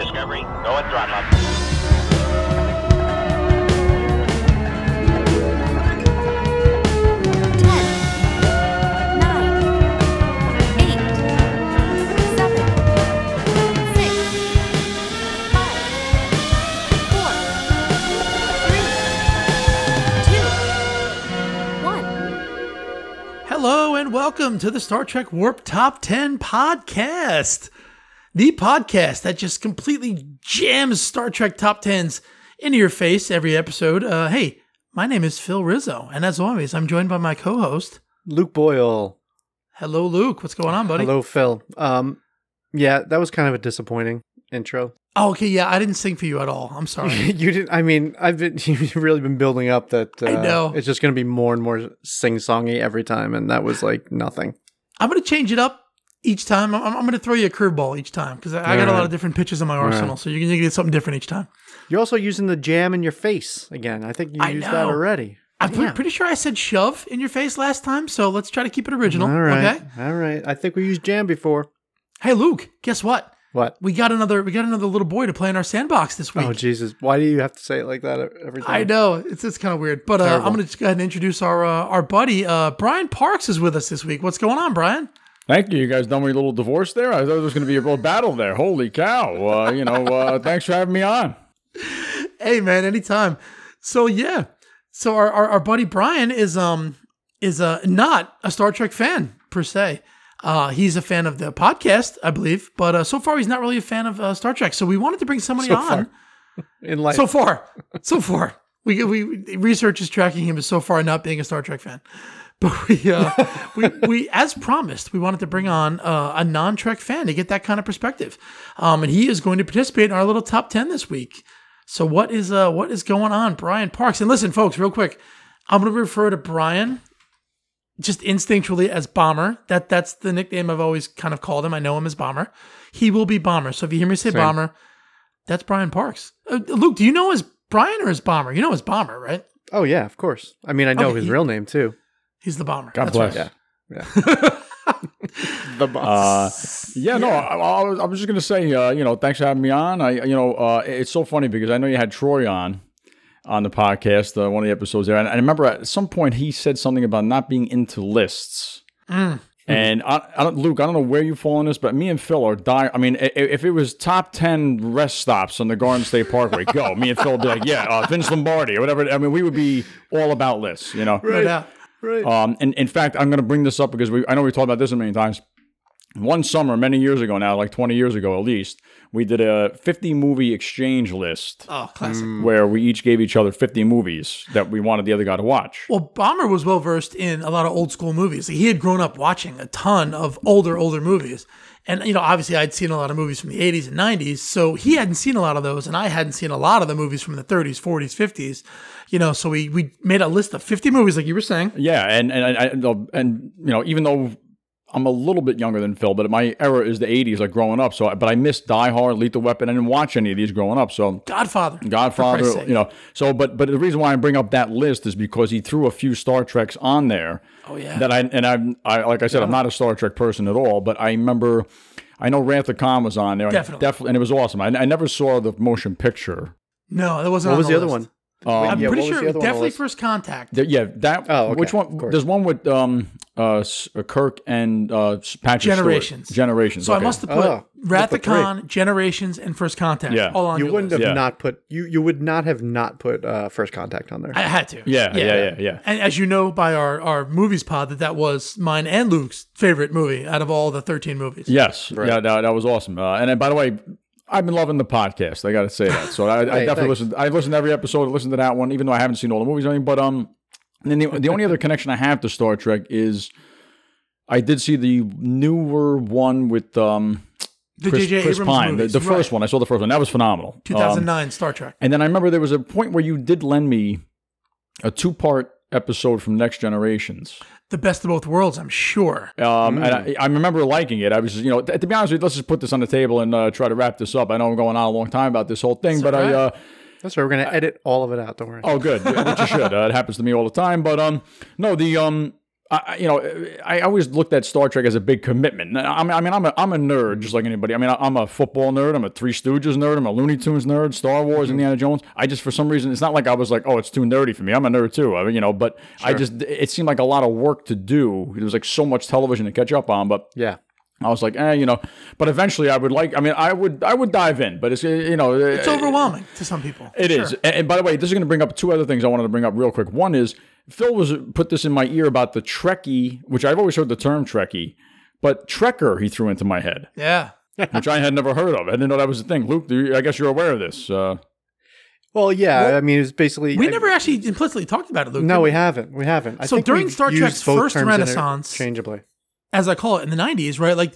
Discovery, go and throttle up. Hello and welcome to the Star Trek Warp Top 10 podcast. The podcast that just completely jams Star Trek Top 10s into your face every episode. Uh, hey, my name is Phil Rizzo, and as always, I'm joined by my co host. Luke Boyle. Hello, Luke. What's going on, buddy? Hello, Phil. Um, yeah, that was kind of a disappointing intro. Oh, okay. Yeah, I didn't sing for you at all. I'm sorry. you didn't. I mean, I've been you've really been building up that. Uh, I know. it's just going to be more and more sing songy every time, and that was like nothing. I'm going to change it up each time. I'm, I'm going to throw you a curveball each time because I, I got a lot of different pitches in my arsenal. So you're going to get something different each time. You're also using the jam in your face again. I think you I used that already. I'm Damn. pretty sure I said shove in your face last time. So let's try to keep it original. All right, Okay. all right. I think we used jam before. Hey, Luke, guess what? What? We got another we got another little boy to play in our sandbox this week. Oh Jesus! Why do you have to say it like that every time? I know it's it's kind of weird, but uh, I'm going to just go ahead and introduce our uh, our buddy uh, Brian Parks is with us this week. What's going on, Brian? Thank you. You guys done me a little divorce there? I thought there was going to be a real battle there. Holy cow. Uh, you know, uh, thanks for having me on. Hey, man, anytime. So yeah, so our, our our buddy Brian is um is uh not a Star Trek fan per se. Uh, he's a fan of the podcast, I believe, but uh, so far he's not really a fan of uh, Star Trek. So we wanted to bring somebody So on. In life, So far, so far, we we research is tracking him as so far not being a Star Trek fan. But we uh, we we as promised, we wanted to bring on uh, a non Trek fan to get that kind of perspective, um, and he is going to participate in our little top ten this week. So what is uh what is going on, Brian Parks? And listen, folks, real quick, I'm going to refer to Brian just instinctually as Bomber. That that's the nickname I've always kind of called him. I know him as Bomber. He will be Bomber. So if you hear me say Bomber, that's Brian Parks. Uh, Luke, do you know as Brian or as Bomber? You know as Bomber, right? Oh yeah, of course. I mean, I know Okay, his he- real name too. He's the Bomber. God That's bless. right. Yeah. The boss. Uh, yeah, no, I, I, was, I was just going to say, uh, you know, thanks for having me on. I, you know, uh, it's so funny because I know you had Troy on on the podcast, uh, one of the episodes there, and I remember at some point he said something about not being into lists. And I, I don't, Luke, I don't know where you fall on this, but me and Phil are die. I mean, i- if it was top ten rest stops on the Garden State Parkway, go. Me and Phil would be like, yeah, uh, Vince Lombardi or whatever. I mean, we would be all about lists, you know. Right. doubt. Right. Um, and in fact, I'm going to bring this up because we I know we've talked about this a million times. One summer, many years ago now, like 20 years ago at least, we did a 50 movie exchange list Oh, classic. where we each gave each other 50 movies that we wanted the other guy to watch. Well, Bomber was well versed in a lot of old school movies. He had grown up watching a ton of older, older movies. And, you know, obviously I'd seen a lot of movies from the 80s and 90s. So he hadn't seen a lot of those. And I hadn't seen a lot of the movies from the 30s, 40s, 50s. You know, so we, we made a list of 50 movies, like you were saying. Yeah, and and I- and you know, even though I'm a little bit younger than Phil, but my era is the 80s, like growing up. So, but I missed Die Hard, Lethal Weapon. I didn't watch any of these growing up. So, Godfather. Godfather, you know. So, but but the reason why I bring up that list is because he threw a few Star Treks on there. Oh, yeah. That I and I, I like I said, I'm not a Star Trek person at all, but I remember. I know Wrath of Khan was on there, Definitely. definitely, and it was awesome. I, I never saw the motion picture. No, that wasn't what on was the other list. One? I'm Yeah, pretty sure the it was other one on the definitely list? First Contact. There- yeah, that. Oh, okay, which one? There's one with um uh uh, Kirk and uh S- Patrick Stewart. Generations. Generations. So I must have put Oh, Wrath of. Khan, Generations, and First Contact Yeah. all on You wouldn't list. have Yeah. not put you. You would not have not put uh, first contact on there. I had to. Yeah, yeah, yeah, yeah. And as you know by our, our movies pod, that that was mine and Luke's favorite movie out of all the 13 movies. Yes, yeah, that, that was awesome. Uh, and then, by the way, I've been loving the podcast. I got to say that. So I, I definitely thanks. listened. I listened to every episode. I listened to that one, even though I haven't seen all the movies. or anything. But um, and then the, the only other connection I have to Star Trek is I did see the newer one with um The Chris, J.J. Chris Pine, the, movies. the first right. one. I saw the first one. That was phenomenal. Um, 2009 Star Trek. And then I remember there was a point where you did lend me a two part episode from Next Generations. The best of both worlds, I'm sure. Um, Hmm. And I, I remember liking it. I was, you know, t- to be honest with you, let's just put this on the table and uh, try to wrap this up. I know I'm going on a long time about this whole thing, but all I, uh, That's right. We're gonna edit all of it out. Don't worry. oh, good, which you should. Uh, it happens to me all the time. But um, no, the um, I, you know, I always looked at Star Trek as a big commitment. I mean, I mean, I'm a, I'm a nerd just like anybody. I mean, I'm a football nerd. I'm a Three Stooges nerd. I'm a Looney Tunes nerd. Star Wars, Mm-hmm. Indiana Jones. I just, for some reason, it's not like I was like, oh, it's too nerdy for me. I'm a nerd too. I mean, you know, but I just, it seemed like a lot of work to do. There was like so much television to catch up on, but Yeah. I was like, eh, you know. But eventually, I would like. I mean, I would, I would dive in. But it's, you know, It's overwhelming to some people. it is, And, and by the way, this is going to bring up two other things I wanted to bring up real quick. One is Phil was put this in my ear about the Trekkie, which I've always heard the term Trekkie, but Trekker he threw into my head, Yeah. which I had never heard of. I didn't know that was a thing. Luke, do you- I guess you're aware of this. Uh, Well, yeah. I mean, it's basically We I- never actually implicitly talked about it, Luke. No, did we haven't. We haven't. I So think during Star Trek's first renaissance- interchangeably. As I call it in the '90s, right? Like,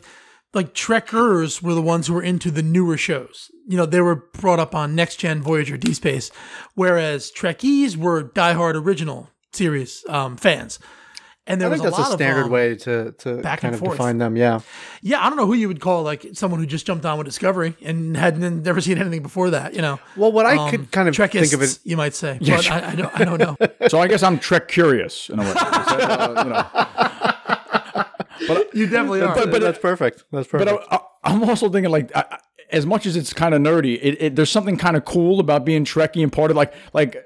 like Trekkers were the ones who were into the newer shows. You know, they were brought up on Next Gen, Voyager, D Space, whereas Trekkies were diehard original series um, fans. And there I was think a that's lot a standard of um, way to to back kind and of forth. define them. Yeah. Yeah, I don't know who you would call like someone who just jumped on with Discovery and hadn't never seen anything before that. You know, Well, what I Um, could kind of Trekkists, think of it. you might say, but I, I don't, I don't know. so I guess I'm Trek curious in a way. That, uh, you know. You definitely are. But- but- that's perfect. That's perfect. But I, I, I'm also thinking like. I, I- as much as it's kind of nerdy, it, it, there's something kind of cool about being Trekkie and part of like like. uh,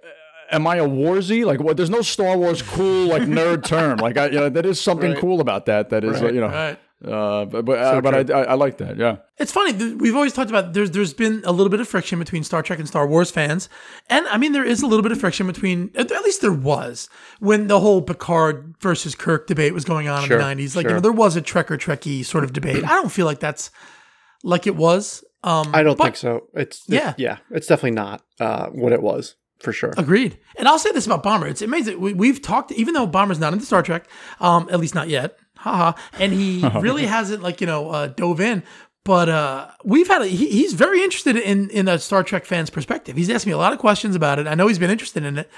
Am I a warzy? Like what? There's no Star Wars cool like nerd term. Like I, you know, that is something Right. cool about that. That is, uh, you know, Right. Uh, but but, uh, but I, I I like that. Yeah. It's funny. th- We've always talked about there's there's been a little bit of friction between Star Trek and Star Wars fans, and I mean there is a little bit of friction between at least there was when the whole Picard versus Kirk debate was going on Sure, in the '90s. Like you know there was a Trekker Trekkie sort of debate. I don't feel like that's like it was. Um, I don't but- think so. It's it- Yeah. yeah. It's definitely not uh, what it was for sure. Agreed. And I'll say this about Bomber. It's amazing. We, we've talked, even though Bomber's not into Star Trek, um, at least not yet. Haha. And he really hasn't, like, you know, uh, dove in. But uh, we've had, a, he, he's very interested in, in a Star Trek fan's perspective. He's asked me a lot of questions about it. I know he's been interested in it.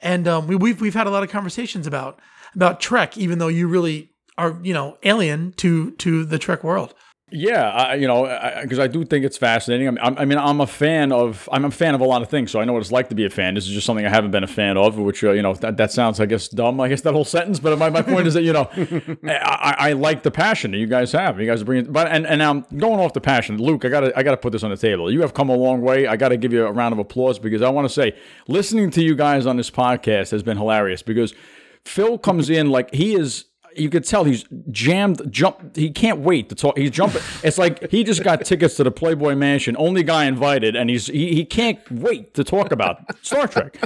And um, we, we've, we've had a lot of conversations about, about Trek, even though you really are, you know, alien to, to the Trek world. Yeah, I, you know, because I, do think it's fascinating. I mean, I'm, I mean, I'm a fan of I'm a fan of a lot of things, so I know what it's like to be a fan. This is just something I haven't been a fan of, which uh, you know that, that sounds, I guess, dumb. I guess that whole sentence, but my, my point is that you know, I, I, I like the passion that you guys have. You guys are bringing, but and and I'm going off the passion. Luke, I gotta I gotta put this on the table. You have come a long way. I gotta give you a round of applause because I want to say listening to you guys on this podcast has been hilarious because Phil comes in like he is you could tell he's jammed, jump. He can't wait to talk. He's jumping. It's like he just got tickets to the Playboy Mansion, only guy invited, and he's he, he can't wait to talk about Star Trek.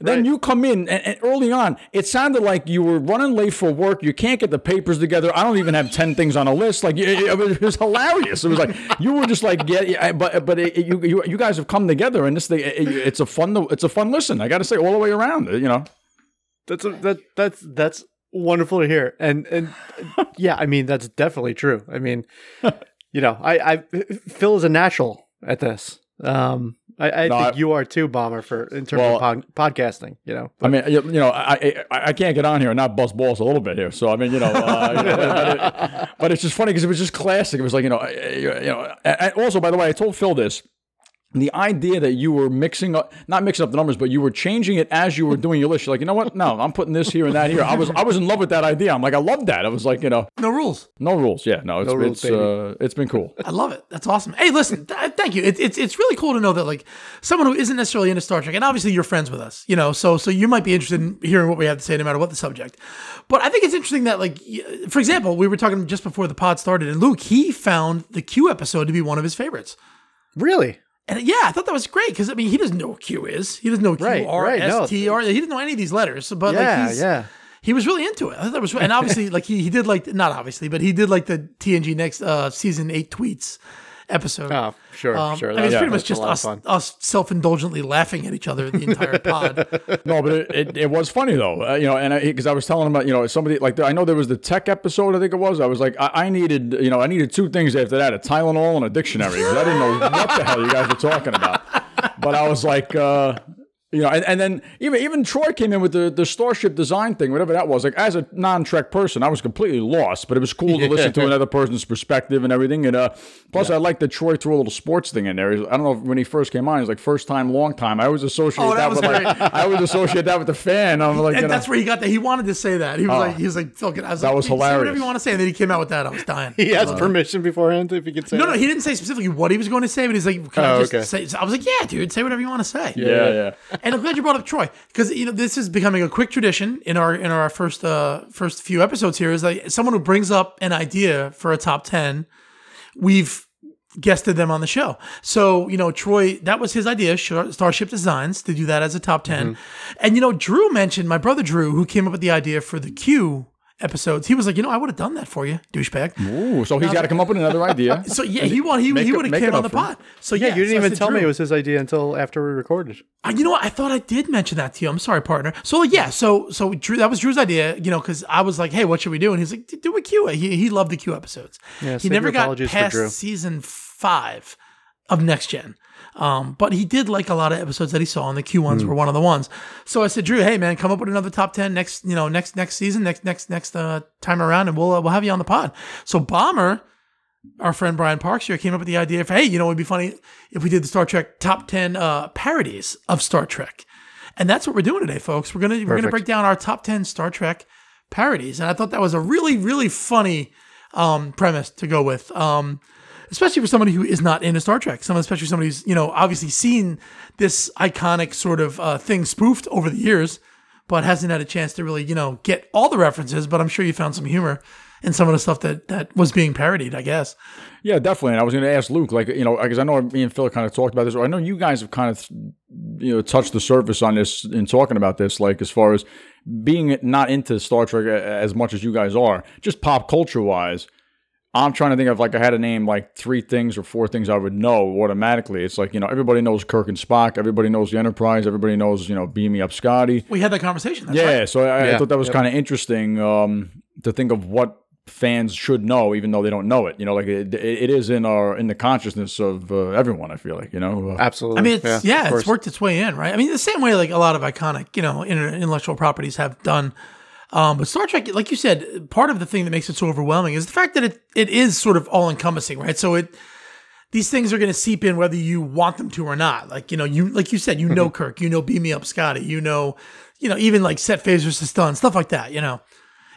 Then you come in, and, and early on, it sounded like you were running late for work. You can't get the papers together. I don't even have ten things on a list. Like it, it was, it was hilarious. It was like you were just like, yeah, but but it, you, you you guys have come together, and this thing, it, it's a fun it's a fun listen. I got to say, all the way around. You know. That's a, that that's that's wonderful to hear. And and yeah, I mean that's definitely true. I mean, you know, I I Phil is a natural at this. Um, I, I No, think I- you are too, Bomber, for in terms Well- of pod, podcasting. You know, I mean, you, you know, I, I can't get on here and not bust balls a little bit here. So I mean, you know, uh, you know, but, it- but it's just funny because it was just classic. It was like you know, you know. also, by the way, I told Phil this. The idea that you were mixing up, not mixing up the numbers, but you were changing it as you were doing your list. You're like, you know what? No, I'm putting this here and that here. I was, I was in love with that idea. I'm like, I love that. I was like, you know, No rules. no rules. Yeah, no, it's, No rules, it's, uh, it's been cool. I love it. That's awesome. Hey, listen, th- thank you. It, it's it's really cool to know that like someone who isn't necessarily into Star Trek, and obviously you're friends with us, you know, so so you might be interested in hearing what we have to say, no matter what the subject. But I think it's interesting that like, for example, we were talking just before the pod started, and Luke he found the Q episode to be one of his favorites. really, And yeah, I thought that was great because I mean he doesn't know what Q is. He doesn't know Q Right, R right, no. S T R. He didn't know any of these letters. But yeah, like he's, yeah. he was really into it. I thought that was, and obviously, like he, he did like not obviously, but he did like the TNG next uh, season eight tweets episode. Oh, sure, Um, sure. I mean, it's That- pretty much just us, us self-indulgently laughing at each other the entire pod. No, but it, it, it was funny though, uh, you know, and because I, was telling him about, you know, somebody like I know there was the tech episode, I think it was. I was like, I, I needed, you know, I needed two things after that: a Tylenol and a dictionary I didn't know what the hell you guys were talking about. But I was like, uh, You know, and, and then even even Troy came in with the, the starship design thing, whatever that was. Like as a non Trek person, I was completely lost, but it was cool to listen to another person's perspective and everything. And uh, plus, I like that Troy threw a little sports thing in there. I don't know if when he first came on, he's like first time, long time. I always associate Oh, that, that was with like I always associate that with the fan. I'm like, And know, that's where he got that. He wanted to say that. He was like, he was like, "Fuck it." I was That like, was hilarious. Whatever you want to say. And then he came out with that. I was dying. He asked permission beforehand if he could say. No, no, he didn't say specifically what he was going to say, but he's like, "Can Oh, I just okay. say?" I was like, "Yeah, dude, say whatever you want to say." yeah, yeah. And I'm glad you brought up Troy because you know this is becoming a quick tradition in our in our first uh first few episodes here is like someone who brings up an idea for a top ten, we've guested them on the show. So you know Troy, that was his idea, Starship Designs, to do that as a top 10 And you know Drew mentioned my brother Drew, who came up with the idea for the Q episodes. He was like, you know, I would have done that for you, douchebag. Ooh, so he's got to come up with another idea. So yeah, he want he, he would have make came on the up for him. pod. So Yeah, yeah, you didn't so even said, tell me it was his idea until after we recorded. Uh, you know what? I thought I did mention that to you. I'm sorry, partner. So like, yeah, so so Drew, that was Drew's idea. You know, because I was like, hey, what should we do? And he's like, do a Q. He he loved the Q episodes. Yeah, he never got past season five of Next Gen. Um, but he did like a lot of episodes that he saw, and the Q ones were one of the ones. So I said, Drew, hey man, come up with another top ten next, you know, next next season, next next next uh, time around, and we'll uh, we'll have you on the pod. So Bomber our friend Brian Parks here came up with the idea of, hey, you know, it'd be funny if we did the Star Trek top 10 uh, parodies of Star Trek. And that's what we're doing today, folks. We're gonna we're gonna break down our top 10 Star Trek parodies. And I thought that was a really, really funny um, premise to go with. Um, especially for somebody who is not into Star Trek. Someone, especially somebody who's, you know, obviously seen this iconic sort of uh, thing spoofed over the years, but hasn't had a chance to really, you know, get all the references. But I'm sure you found some humor in some of the stuff that that was being parodied, I guess. Yeah, definitely. And I was going to ask Luke, like, you know, because I know me and Phil kind of talked about this. Or I know you guys have kind of, you know, touched the surface on this in talking about this, like, as far as being not into Star Trek as much as you guys are, just pop culture wise. I'm trying to think of like I had to name like three things or four things I would know automatically. It's like you know everybody knows Kirk and Spock, everybody knows the Enterprise, everybody knows you know Beam Me Up Scotty. We had that conversation. That's Yeah, right. so I, I thought that was kind of interesting um, to think of what fans should know, even though they don't know it. You know, like it, it is in our in the consciousness of uh, everyone. I feel like you know. Uh, Absolutely. I mean, it's, yeah, of it's course. worked its way in, right? I mean, the same way like a lot of iconic, you know, intellectual properties have done. Um, but Star Trek, like you said, part of the thing that makes it so overwhelming is the fact that it it is sort of all encompassing, right? So it these things are going to seep in whether you want them to or not. Like you know, you like you said, you know Kirk, you know, beam me up, Scotty, you know, you know, even like set phasers to stun, stuff like that. You know,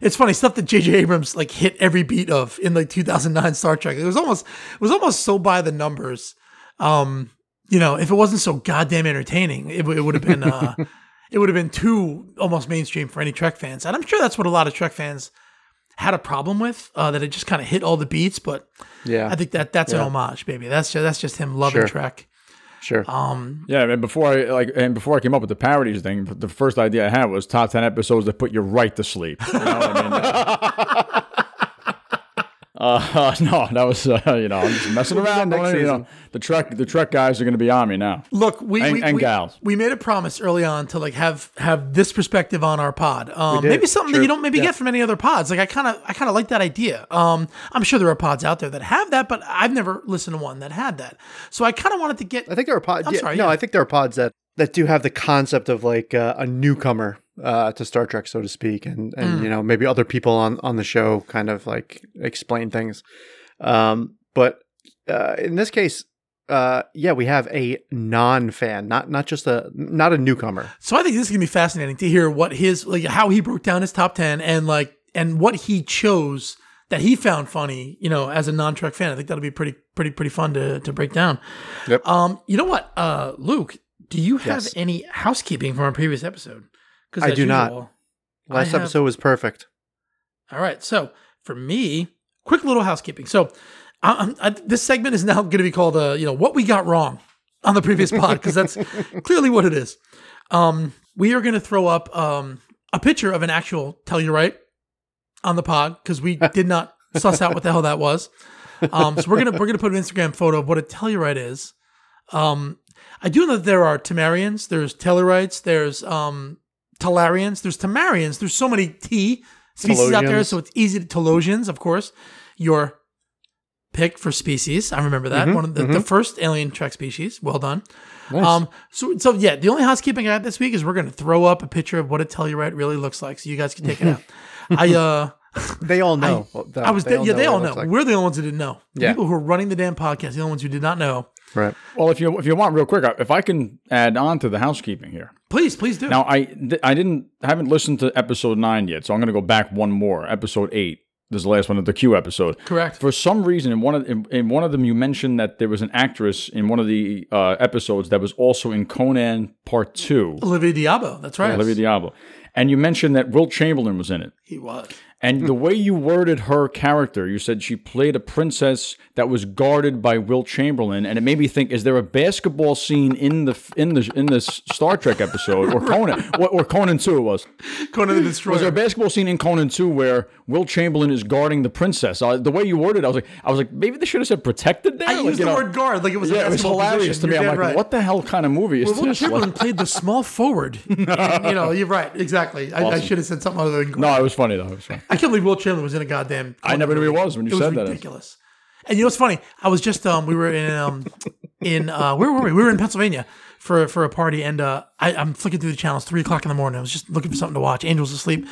it's funny stuff that J.J. Abrams like hit every beat of in like 2009 Star Trek. It was almost it was almost so by the numbers. Um, you know, if it wasn't so goddamn entertaining, it, it would have been uh, it would have been too almost mainstream for any Trek fans. And I'm sure that's what a lot of Trek fans had a problem with uh, that it just kind of hit all the beats. But Yeah. I think that that's an homage, baby. That's just, that's just him loving Sure. Trek. sure. Um, yeah, and before I like, and before I came up with the parodies thing, the first idea I had was top ten episodes that put you right to sleep. You know, I mean, uh, no, that was uh, you know I'm just messing around. next you know, the truck the truck guys are going to be on me now. Look, we And- we, and we, gals. we made a promise early on to like have have this perspective on our pod. Um, maybe something that you don't maybe Yeah. get from any other pods. Like I kind of I kind of like that idea. Um, I'm sure there are pods out there that have that, but I've never listened to one that had that. So I kind of wanted to get I think there are pods. I'm yeah, sorry, no, yeah. I think there are pods that that do have the concept of like uh, a newcomer uh, to Star Trek, so to speak, and and you know maybe other people on on the show kind of like explain things. Um, but uh, in this case, uh, yeah, we have a non-fan, not not just a not a newcomer. So I think this is gonna be fascinating to hear what his like how he broke down his top ten and like and what he chose that he found funny, you know, as a non-Trek fan. I think that'll be pretty pretty pretty fun to to break down. Yep. Um, you know what, uh, Luke, do you have Yes. any housekeeping from our previous episode? I do not. Last have- episode was perfect. All right. So for me, quick little housekeeping. So I, this segment is now going to be called, uh, you know, what we got wrong on the previous pod because that's clearly what it is. Um, we are going to throw up um, a picture of an actual Tellurite on the pod because we did not suss out what the hell that was. Um, so we're gonna we're gonna put an Instagram photo of what a Tellurite is. Um, I do know that there are Temarians, there's Tellurites, there's um, Telarians, there's Tamarians, There's so many T species out there, so it's easy to Talosians, of course. Your pick for species. I remember that one of the, the first alien Trek species. Well done. Um, so so yeah, the only housekeeping I got this week is we're gonna throw up a picture of what a Tellurite really looks like, so you guys can take it out. I uh. They all know. that- I was yeah, they what all know. like. We're the only ones who didn't know. The Yeah. people who are running the damn podcast, the only ones who did not know. Right. Well, if you if you want, real quick, if I can add on to the housekeeping here. Please, please do. Now, I th- I didn't haven't listened to episode nine yet, so I'm going to go back one more. Episode eight. This is the last one of the Q episode. Correct. For some reason, in one of in, in one of them, you mentioned that there was an actress in one of the uh, episodes that was also in Conan Part Two, Olivia d'Abo. That's right. Olivia Diablo, and you mentioned that Wilt Chamberlain was in it. He was. And the way you worded her character, you said she played a princess that was guarded by Wilt Chamberlain, and it made me think: Is there a basketball scene in the in the in this Star Trek episode or Conan or, or Conan Two? It was. Conan the Destroyer. Was there a basketball scene in Conan Two where Wilt Chamberlain is guarding the princess? Uh, the way you worded, it, I was like, I was like, maybe they should have said protected there. I Like, used you the know, word guard like it was Yeah, it was hilarious position. to me. You're I'm like, right. what the hell kind of movie is Well, Wilt this? Chamberlain Like- played the small forward. And, you know, you're right. Exactly. I, I should have said something other than guard. no, it was funny though. It was funny. I can't believe Wilt Chamberlain was in a goddamn. I never knew he was when you it said was that. ridiculous. And you know what's funny? I was just um we were in um in uh where were we? We were in Pennsylvania for for a party, and uh I, I'm flicking through the channels three o'clock in the morning. I was just looking for something to watch. Angel's asleep.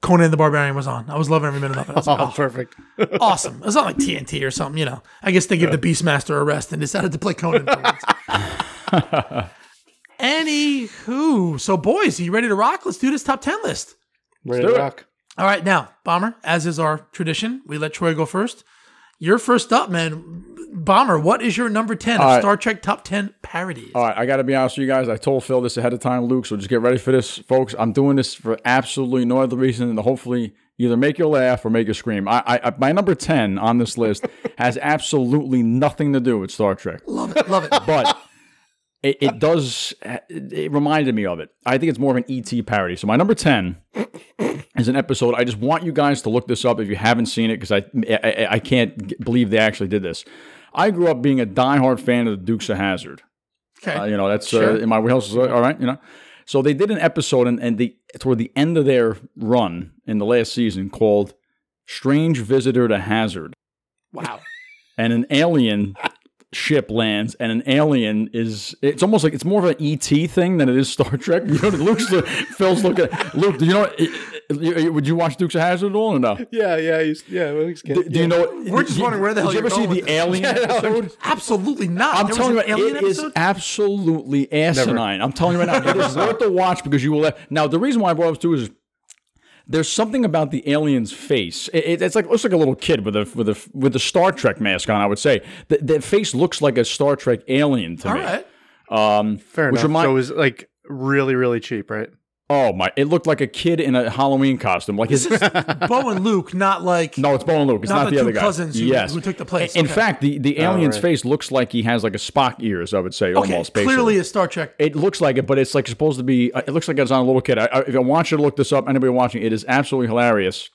Conan the Barbarian was on. I was loving every minute of it. I was like, Oh, oh, perfect. awesome. It's not like TNT or something, you know. I guess they gave the Beastmaster a rest and decided to play Conan. afterwards. Anywho, so boys, are you ready to rock? Let's do this top ten list. Ready to rock. All right, now, Bomber, as is our tradition, we let Troy go first. You're first up, man. Bomber, what is your number 10 of right. Star Trek top 10 parodies? All right, I got to be honest with you guys. I told Phil this ahead of time, Luke. So just get ready for this, folks. I'm doing this for absolutely no other reason than to hopefully either make you laugh or make you scream. I, I, my number ten on this list has absolutely nothing to do with Star Trek, Love it, love it. but it, it does. It reminded me of it. I think it's more of an ET parody. So my number ten is an episode. I just want you guys to look this up if you haven't seen it because I, I I can't believe they actually did this. I grew up being a diehard fan of the Dukes of Hazzard. Okay. Uh, you know, that's Sure. uh, in my wheelhouse. All right, you know. So they did an episode, and, and the toward the end of their run in the last season called "Strange Visitor to Hazzard," wow. and an alien ship lands, and an alien is. It's almost like it's more of an ET thing than it is Star Trek. You know, Luke's Phil's looking. Luke, do you know? Would you watch Dukes of Hazzard at all or no? Yeah, yeah, he's, yeah. well, he's Do, do you know? We're just wondering where the hell Did you ever you're see the this. Alien episode? Absolutely not. I'm There telling you, was what, an alien it is episode? absolutely asinine. I'm telling you right now, it is worth the watch because you will. Laugh. Now, the reason why I brought it up too is there's something about the alien's face. It, it- it's like looks like a little kid with a with a with a Star Trek mask on. I would say the, the face looks like a Star Trek alien to All me. right. Um, Fair which enough. remind- so it was like really, really cheap, right? Oh my! It looked like a kid in a Halloween costume. Like his, Bo and Luke, not like. no, it's Bo and Luke. It's Not not, the the, two other guy. cousins who- yes, who took the place. In Okay. fact, the the alien's right. face looks like he has like a Spock ears. I would say Okay, almost. Basically. clearly a Star Trek. It looks like it, but it's like supposed to be. uh, It looks like it's on a little kid. I, I, if I want you to look this up, anybody watching, it is absolutely hilarious.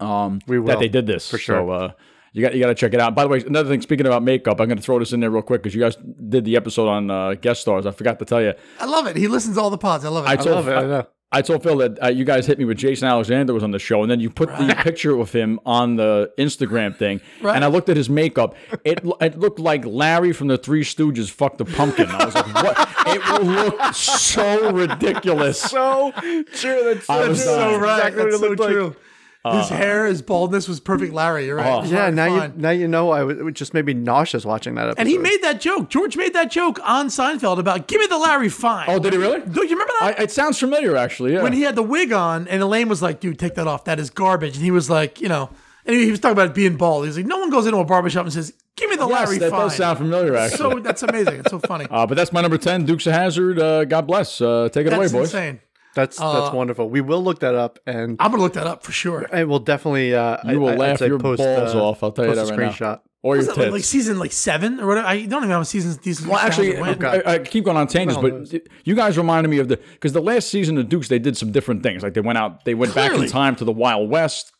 Um, We will, that they did this for sure. So uh, you got you got to check it out. By the way, another thing. Speaking about makeup, I'm going to throw this in there real quick because you guys did the episode on uh, guest stars. I forgot to tell you. I love it. He listens to all the pods. I love it. I told love it, I know. I told Phil that uh, you guys hit me with Jason Alexander was on the show, and then you put the picture of him on the Instagram thing, Right. and I looked at his makeup. It it looked like Larry from the Three Stooges fucked a pumpkin. I was like, what? It will look so ridiculous. So true. That's, That's so dying. right. Exactly what That's it so looked like. true. His hair, his baldness was perfect Larry. You're right. Oh. It was Yeah, hard to now you now you know. I was, it just made me nauseous watching that episode. And he made that joke. George made that joke on Seinfeld about "Give me the Larry Fine." Oh, did he really? Do you remember that? I, it sounds familiar, actually. Yeah. when he had the wig on, and Elaine was like, "Dude, take that off. That is garbage." And he was like, you know, and he was talking about being bald. He was like, "No one goes into a barbershop and says, "Give me the yes, Larry that Fine." does sound familiar, actually. so that's amazing. It's so funny. uh, but that's my number ten, Dukes of Hazzard. Uh, God bless. Uh, take it that's away, boys. insane. That's that's wonderful. We will look that up, and I'm gonna look that up for sure. and we'll definitely. Uh, You will I, laugh say your post, balls uh, off. I'll tell you that a right now. screenshot. Or your Was it like, tits. like season like seven or whatever? I don't even know how seasons these. Well, actually. I, I keep going on tangents, Well, but you guys reminded me of the because the last season of Dukes they did some different things. Like they went out, they went back in time to the Wild West.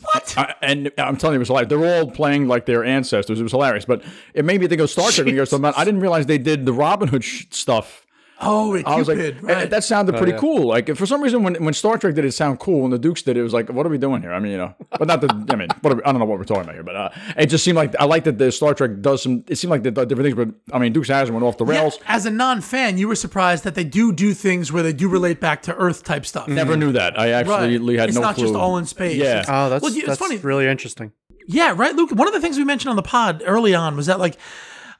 what? I, and I'm telling you, it was hilarious. They're all playing like their ancestors. It was hilarious, but it made me think of Star Trek. when you guys talking. I didn't realize they did the Robin Hood sh- stuff Oh, wait, I was like, Cupid, right. that sounded pretty yeah. cool. Like for some reason, when, when Star Trek did it sound cool, and the Dukes did it, it was like, what are we doing here? I mean, you know, but not the. I mean, what are we, I don't know what we're talking about here, but uh, it just seemed like I like that the Star Trek does some. It seemed like they did different things, but I mean, Dukes of Hazzard went off the Yeah, rails. as a non-fan, you were surprised that they do do things where they do relate back to Earth type stuff. Never knew that. I actually Right. had it's no It's not clue. just all in space. Yeah. It's- Oh, that's Well, it's that's funny. really interesting. Yeah, right, Luke. One of the things we mentioned on the pod early on was that, like,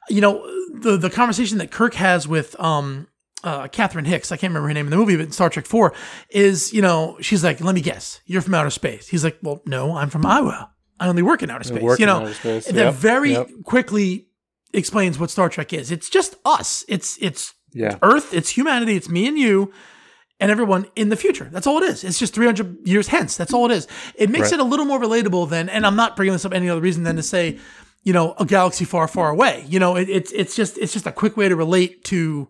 you know, the the conversation that Kirk has with um uh Catherine Hicks, I can't remember her name in the movie, but in Star Trek Four, is you know she's like, let me guess, you're from outer space. He's like, well, no, I'm from Iowa. I only work in outer space. you know, space. that Yep, very yep. quickly explains what Star Trek is. It's just us. It's it's Yeah. Earth. It's humanity. It's me and you. And everyone in the future. That's all it is. It's just 300 years hence. That's all it is. It makes Right. it a little more relatable than, and I'm not bringing this up any other reason than to say, you know, a galaxy far, far away. You know, it, it's it's just it's just a quick way to relate to,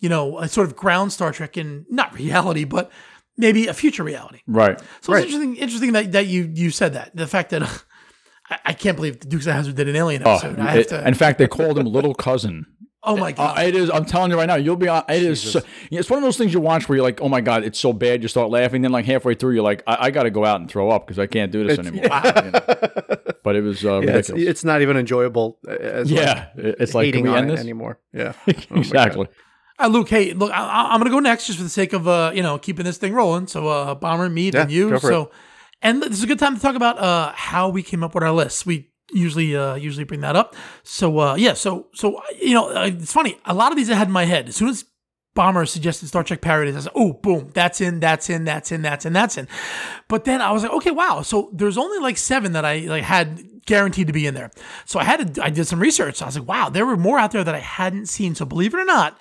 you know, a sort of ground Star Trek in not reality, but maybe a future reality. Right. So it's interesting, interesting that, that you you said that. The fact that I, I can't believe the Dukes of Hazzard did an alien Oh, episode. I have it- to. in fact, they called him Little Cousin. oh my Uh, god! it is. I'm telling you right now. You'll be. on It is. So, it's one of those things you watch where you're like, "Oh my god, it's so bad." You start laughing. Then, like halfway through, you're like, "I, I got to go out and throw up because I can't do this anymore." You know? But it was uh, Yeah, it's, ridiculous. it's not even enjoyable. uh, As like, yeah, it- it's like, can hating we on end it this? anymore. Yeah, Oh exactly. Uh, Luke, hey, look, I, going to go next just for the sake of uh, you know keeping this thing rolling. So, uh, Bomber, me, then Yeah, you. So, and this is a good time to talk about uh, how we came up with our lists. We usually uh, usually bring that up. So, uh, yeah, so so you know, uh, it's funny. A lot of these I had in my head as soon as Bomber suggested Star Trek parodies. I said, "Oh, boom, that's in, that's in, that's in, that's in, that's in." But then I was like, "Okay, wow." So there's only like seven that I like had guaranteed to be in there. So I had to. I did some research. I was like, "Wow, there were more out there that I hadn't seen." So believe it or not,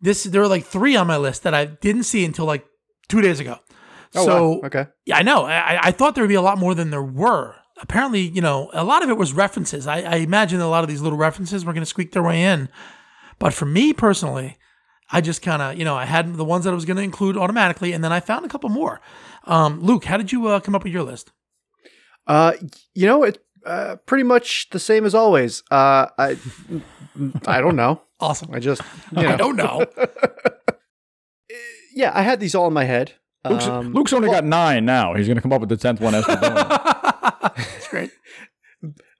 this there were like three on my list that I didn't see until like two days ago. Oh, so wow. okay. yeah, I know. I, I thought there would be a lot more than there were. Apparently, you know, a lot of it was references. I, I imagine a lot of these little references were going to squeak their way in. But for me personally, I just kind of, you know, I had the ones that I was going to include automatically, and then I found a couple more. Um, Luke, how did you uh, come up with your list? Uh, you know, it uh, pretty much the same as always. Uh, I I don't know. Awesome. I just you I don't know. yeah, I had these all in my head. Luke's, Um, Luke's only got nine now. He's going to come up with the tenth one as we're doing. That's great.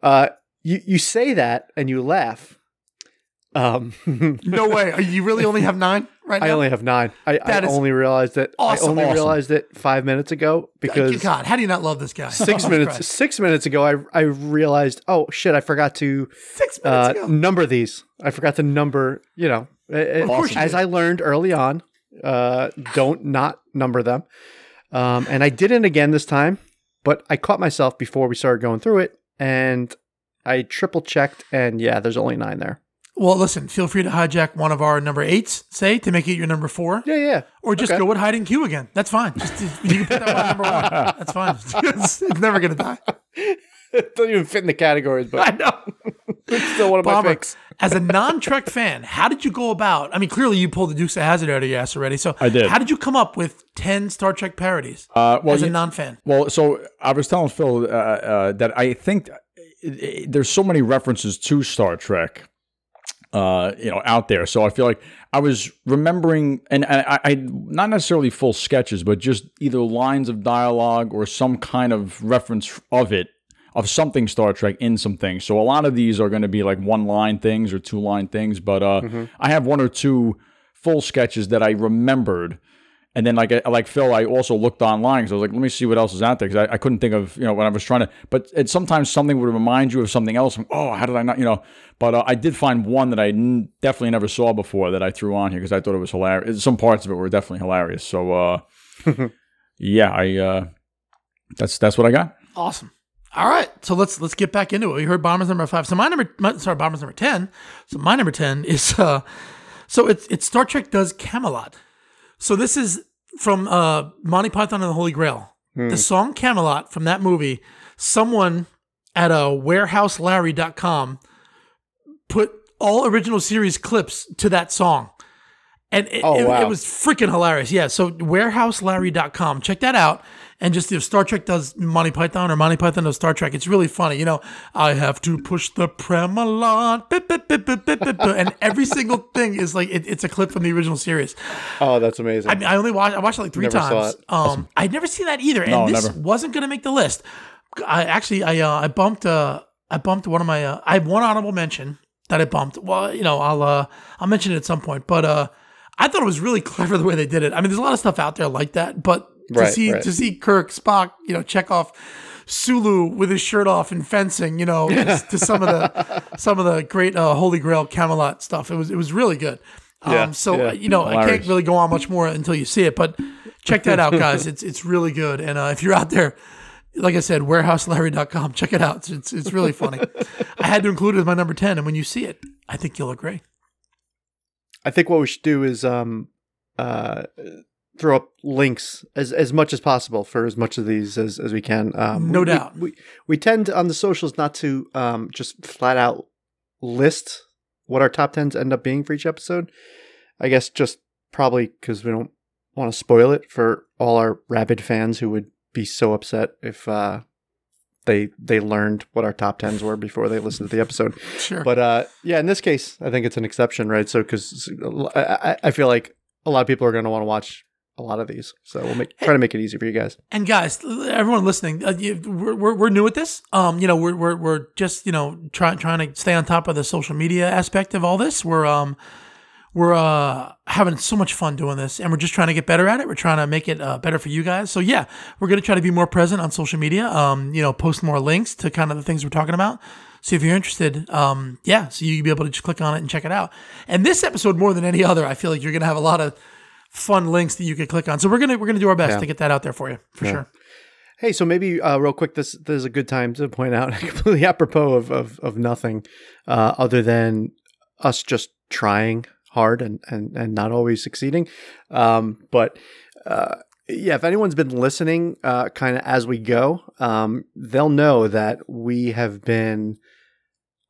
uh, you you say that and you laugh. Um, No way. Are you really only have nine right now? I only have nine. I, I That is only realized that. awesome. I only Awesome. realized it five minutes ago because God, how do you not love this guy? six Jesus minutes Christ. six minutes ago I I realized oh shit I forgot to Six minutes uh, ago. number these. I forgot to number. You know, uh, course you as did. I learned early on, uh, don't not number them. Um, and I didn't again this time, but I caught myself before we started going through it, and I triple checked, and yeah, there's only nine there. Well, listen, feel free to hijack one of our number eights, say, to make it your number four. Yeah, yeah. Or just Okay. go with hiding Q again. That's fine. Just you can put that one number one. That's fine. It's, it's never gonna die. it doesn't even fit in the categories, but I know. it's still one of my Bomber, picks. as a non-Trek fan, how did you go about? I mean, clearly you pulled the Dukes of Hazzard out of your ass already. So I did. How did you come up with ten Star Trek parodies Uh, well, as a non-fan? Well, so I was telling Phil uh, uh, that I think it, it, there's so many references to Star Trek, uh, you know, out there. So I feel like I was remembering, and I, I not necessarily full sketches, but just either lines of dialogue or some kind of reference of it. Of something Star Trek in some things. So a lot of these are going to be like one line things or two line things, but uh, I have one or two full sketches that I remembered and then like like Phil, I also looked online because I was like, let me see what else is out there because I, I couldn't think of you know when I was trying to. But it, sometimes something would remind you of something else. I'm, oh, how did I not? You know. But uh, I did find one that I n- definitely never saw before that I threw on here because I thought it was hilarious. Some parts of it were definitely hilarious. So uh, yeah, I uh, that's that's what I got. Awesome. All right, so let's let's get back into it. We heard Bombers number five. So my number, my, sorry, Bombers number ten. So my number ten is uh, so it's it's Star Trek does Camelot. So this is from uh Monty Python and the Holy Grail. The song Camelot from that movie. Someone at a warehouselarry.com put all original series clips to that song. And it, Oh, it, wow. it was freaking hilarious. Yeah. So warehouselarry.com. Check that out. And just if Star Trek does Monty Python or Monty Python does Star Trek, it's really funny. You know, I have to push the bip, bip, bip. And every single thing is like, it, it's a clip from the original series. Oh, that's amazing. I mean, I only watched, I watched it like three Never saw times. it. Um, I'd never seen that either. And No, this never. wasn't going to make the list. I actually, I, uh, I bumped, uh, I bumped one of my, uh, I have one honorable mention that I bumped. Well, you know, I'll, uh, I'll mention it at some point, but, uh, I thought it was really clever the way they did it. I mean, there's a lot of stuff out there like that, but to Right, see, right. to see Kirk, Spock, you know, check off Sulu with his shirt off and fencing, you know, to, to some of the, some of the great, uh, Holy Grail Camelot stuff. It was, it was really good. Um, Yeah, so, yeah. you know, I can't really go on much more until you see it, but check that out, guys. It's it's really good. And uh, if you're out there, like I said, warehouselarry.com, check it out. It's, it's, really funny. I had to include it as my number 10. And when you see it, I think you'll agree. I think what we should do is um uh throw up links as as much as possible for as much of these as, as we can. Um, No we- doubt. We, we tend on the socials not to um just flat out list what our top tens end up being for each episode. I guess just probably because we don't want to spoil it for all our rabid fans who would be so upset if uh they they learned what our top tens were before they listened to the episode. Sure. But uh, yeah, in this case, I think it's an exception, right? So because I, I- I feel like a lot of people are going to want to watch a lot of these, so we'll make try to make it easy for you guys. And guys, everyone listening, uh, you, we're, we're, we're new at this. Um, you know, we're, we're, we're just, you know, trying, trying to stay on top of the social media aspect of all this. We're, um, we're, uh, having so much fun doing this and we're just trying to get better at it. We're trying to make it uh, better for you guys. So yeah, we're going to try to be more present on social media. Um, you know, post more links to kind of the things we're talking about. So if you're interested, um, yeah, so you can be able to just click on it and check it out. And this episode, more than any other, I feel like you're going to have a lot of fun links that you could click on. So we're going to, we're to do our best Yeah. to get that out there for you for sure. Hey, so maybe uh, real quick, this this is a good time to point out, completely apropos of of, of nothing, uh, other than us just trying hard and and and not always succeeding. Um, but uh, yeah, if anyone's been listening, uh, kind of as we go, um, they'll know that we have been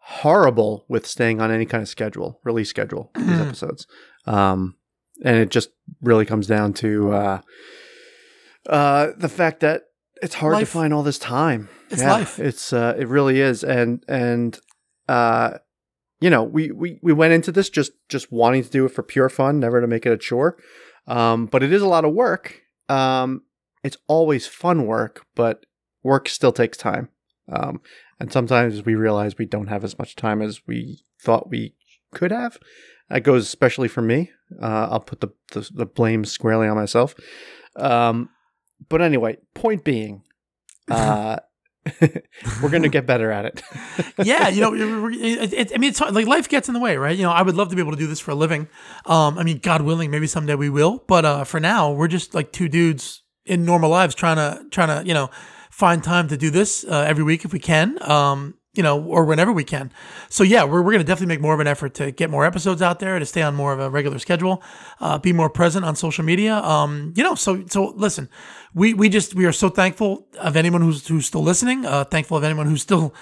horrible with staying on any kind of schedule, release schedule for these episodes. Um, and it just really comes down to uh, uh, the fact that it's hard Life. to find all this time. It's life. It's uh, it really is, and and uh, you know, we we we went into this just just wanting to do it for pure fun, never to make it a chore. Um, but it is a lot of work. Um, it's always fun work, but work still takes time. Um, and sometimes we realize we don't have as much time as we thought we could have. That goes especially for me. Uh, I'll put the, the the blame squarely on myself. Um, but anyway, point being, uh, we're going to get better at it. yeah, you know, it, it, I mean, it's hard. like life gets in the way, right? You know, I would love to be able to do this for a living. Um, I mean, God willing, maybe someday we will. But uh, for now, we're just like two dudes in normal lives trying to trying to you know find time to do this uh, every week if we can. Um, you know, or whenever we can. So yeah, we're, we're going to definitely make more of an effort to get more episodes out there, to stay on more of a regular schedule, uh, be more present on social media. Um, you know, so so listen, we we just we are so thankful of anyone who's who's still listening. Uh, thankful of anyone who's still,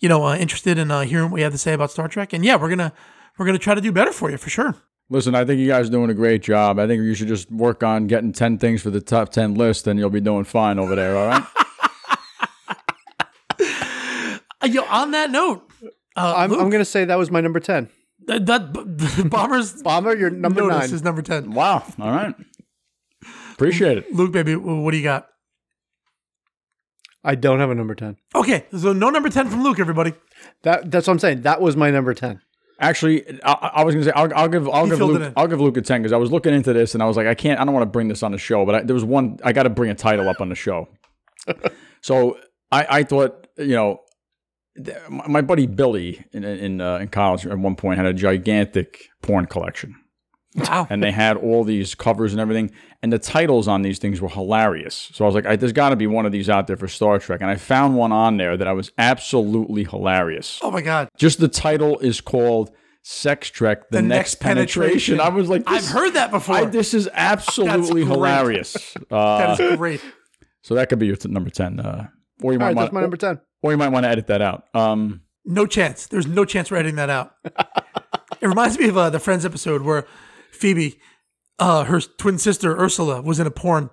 you know, uh, interested in uh, hearing what we have to say about Star Trek. And yeah, we're gonna we're gonna try to do better for you for sure. Listen, I think you guys are doing a great job. I think you should just work on getting 10 things for the top 10 list, and you'll be doing fine over there, all right? Uh, yo, on that note, uh, I'm, Luke, I'm going to say that was my number 10. that, that bombers Bomber, you're number notice nine. is number ten. wow. All right. Appreciate it. Luke, baby, what do you got? I don't have a number 10. Okay, so no number ten from Luke, everybody. That That's what I'm saying. That was my number 10. Actually, I, I was gonna say I'll, I'll give I'll He give filled it Luke in. I'll give Luke a ten because I was looking into this and I was like I can't I don't want to bring this on the show but I, there was one I got to bring a title up on the show. so I I thought you know th- my my buddy Billy in in uh, in college at one point had a gigantic porn collection Wow. and they had all these covers and everything and the titles on these things were hilarious. So I was like I, there's got to be one of these out there for Star Trek and I found one on there that I was absolutely hilarious Oh my God. just the title is called Sex Trek: The, The Next, Next Penetration. Penetration. I was like, I've heard that before. I, this is absolutely hilarious. Uh, that is great. so that could be your t- number ten, uh, or you All might right, want, that's my number 10. Or you might want to edit that out. Um, No chance. There's no chance we're editing that out. it reminds me of uh, the Friends episode where Phoebe uh, her twin sister Ursula was in a porn.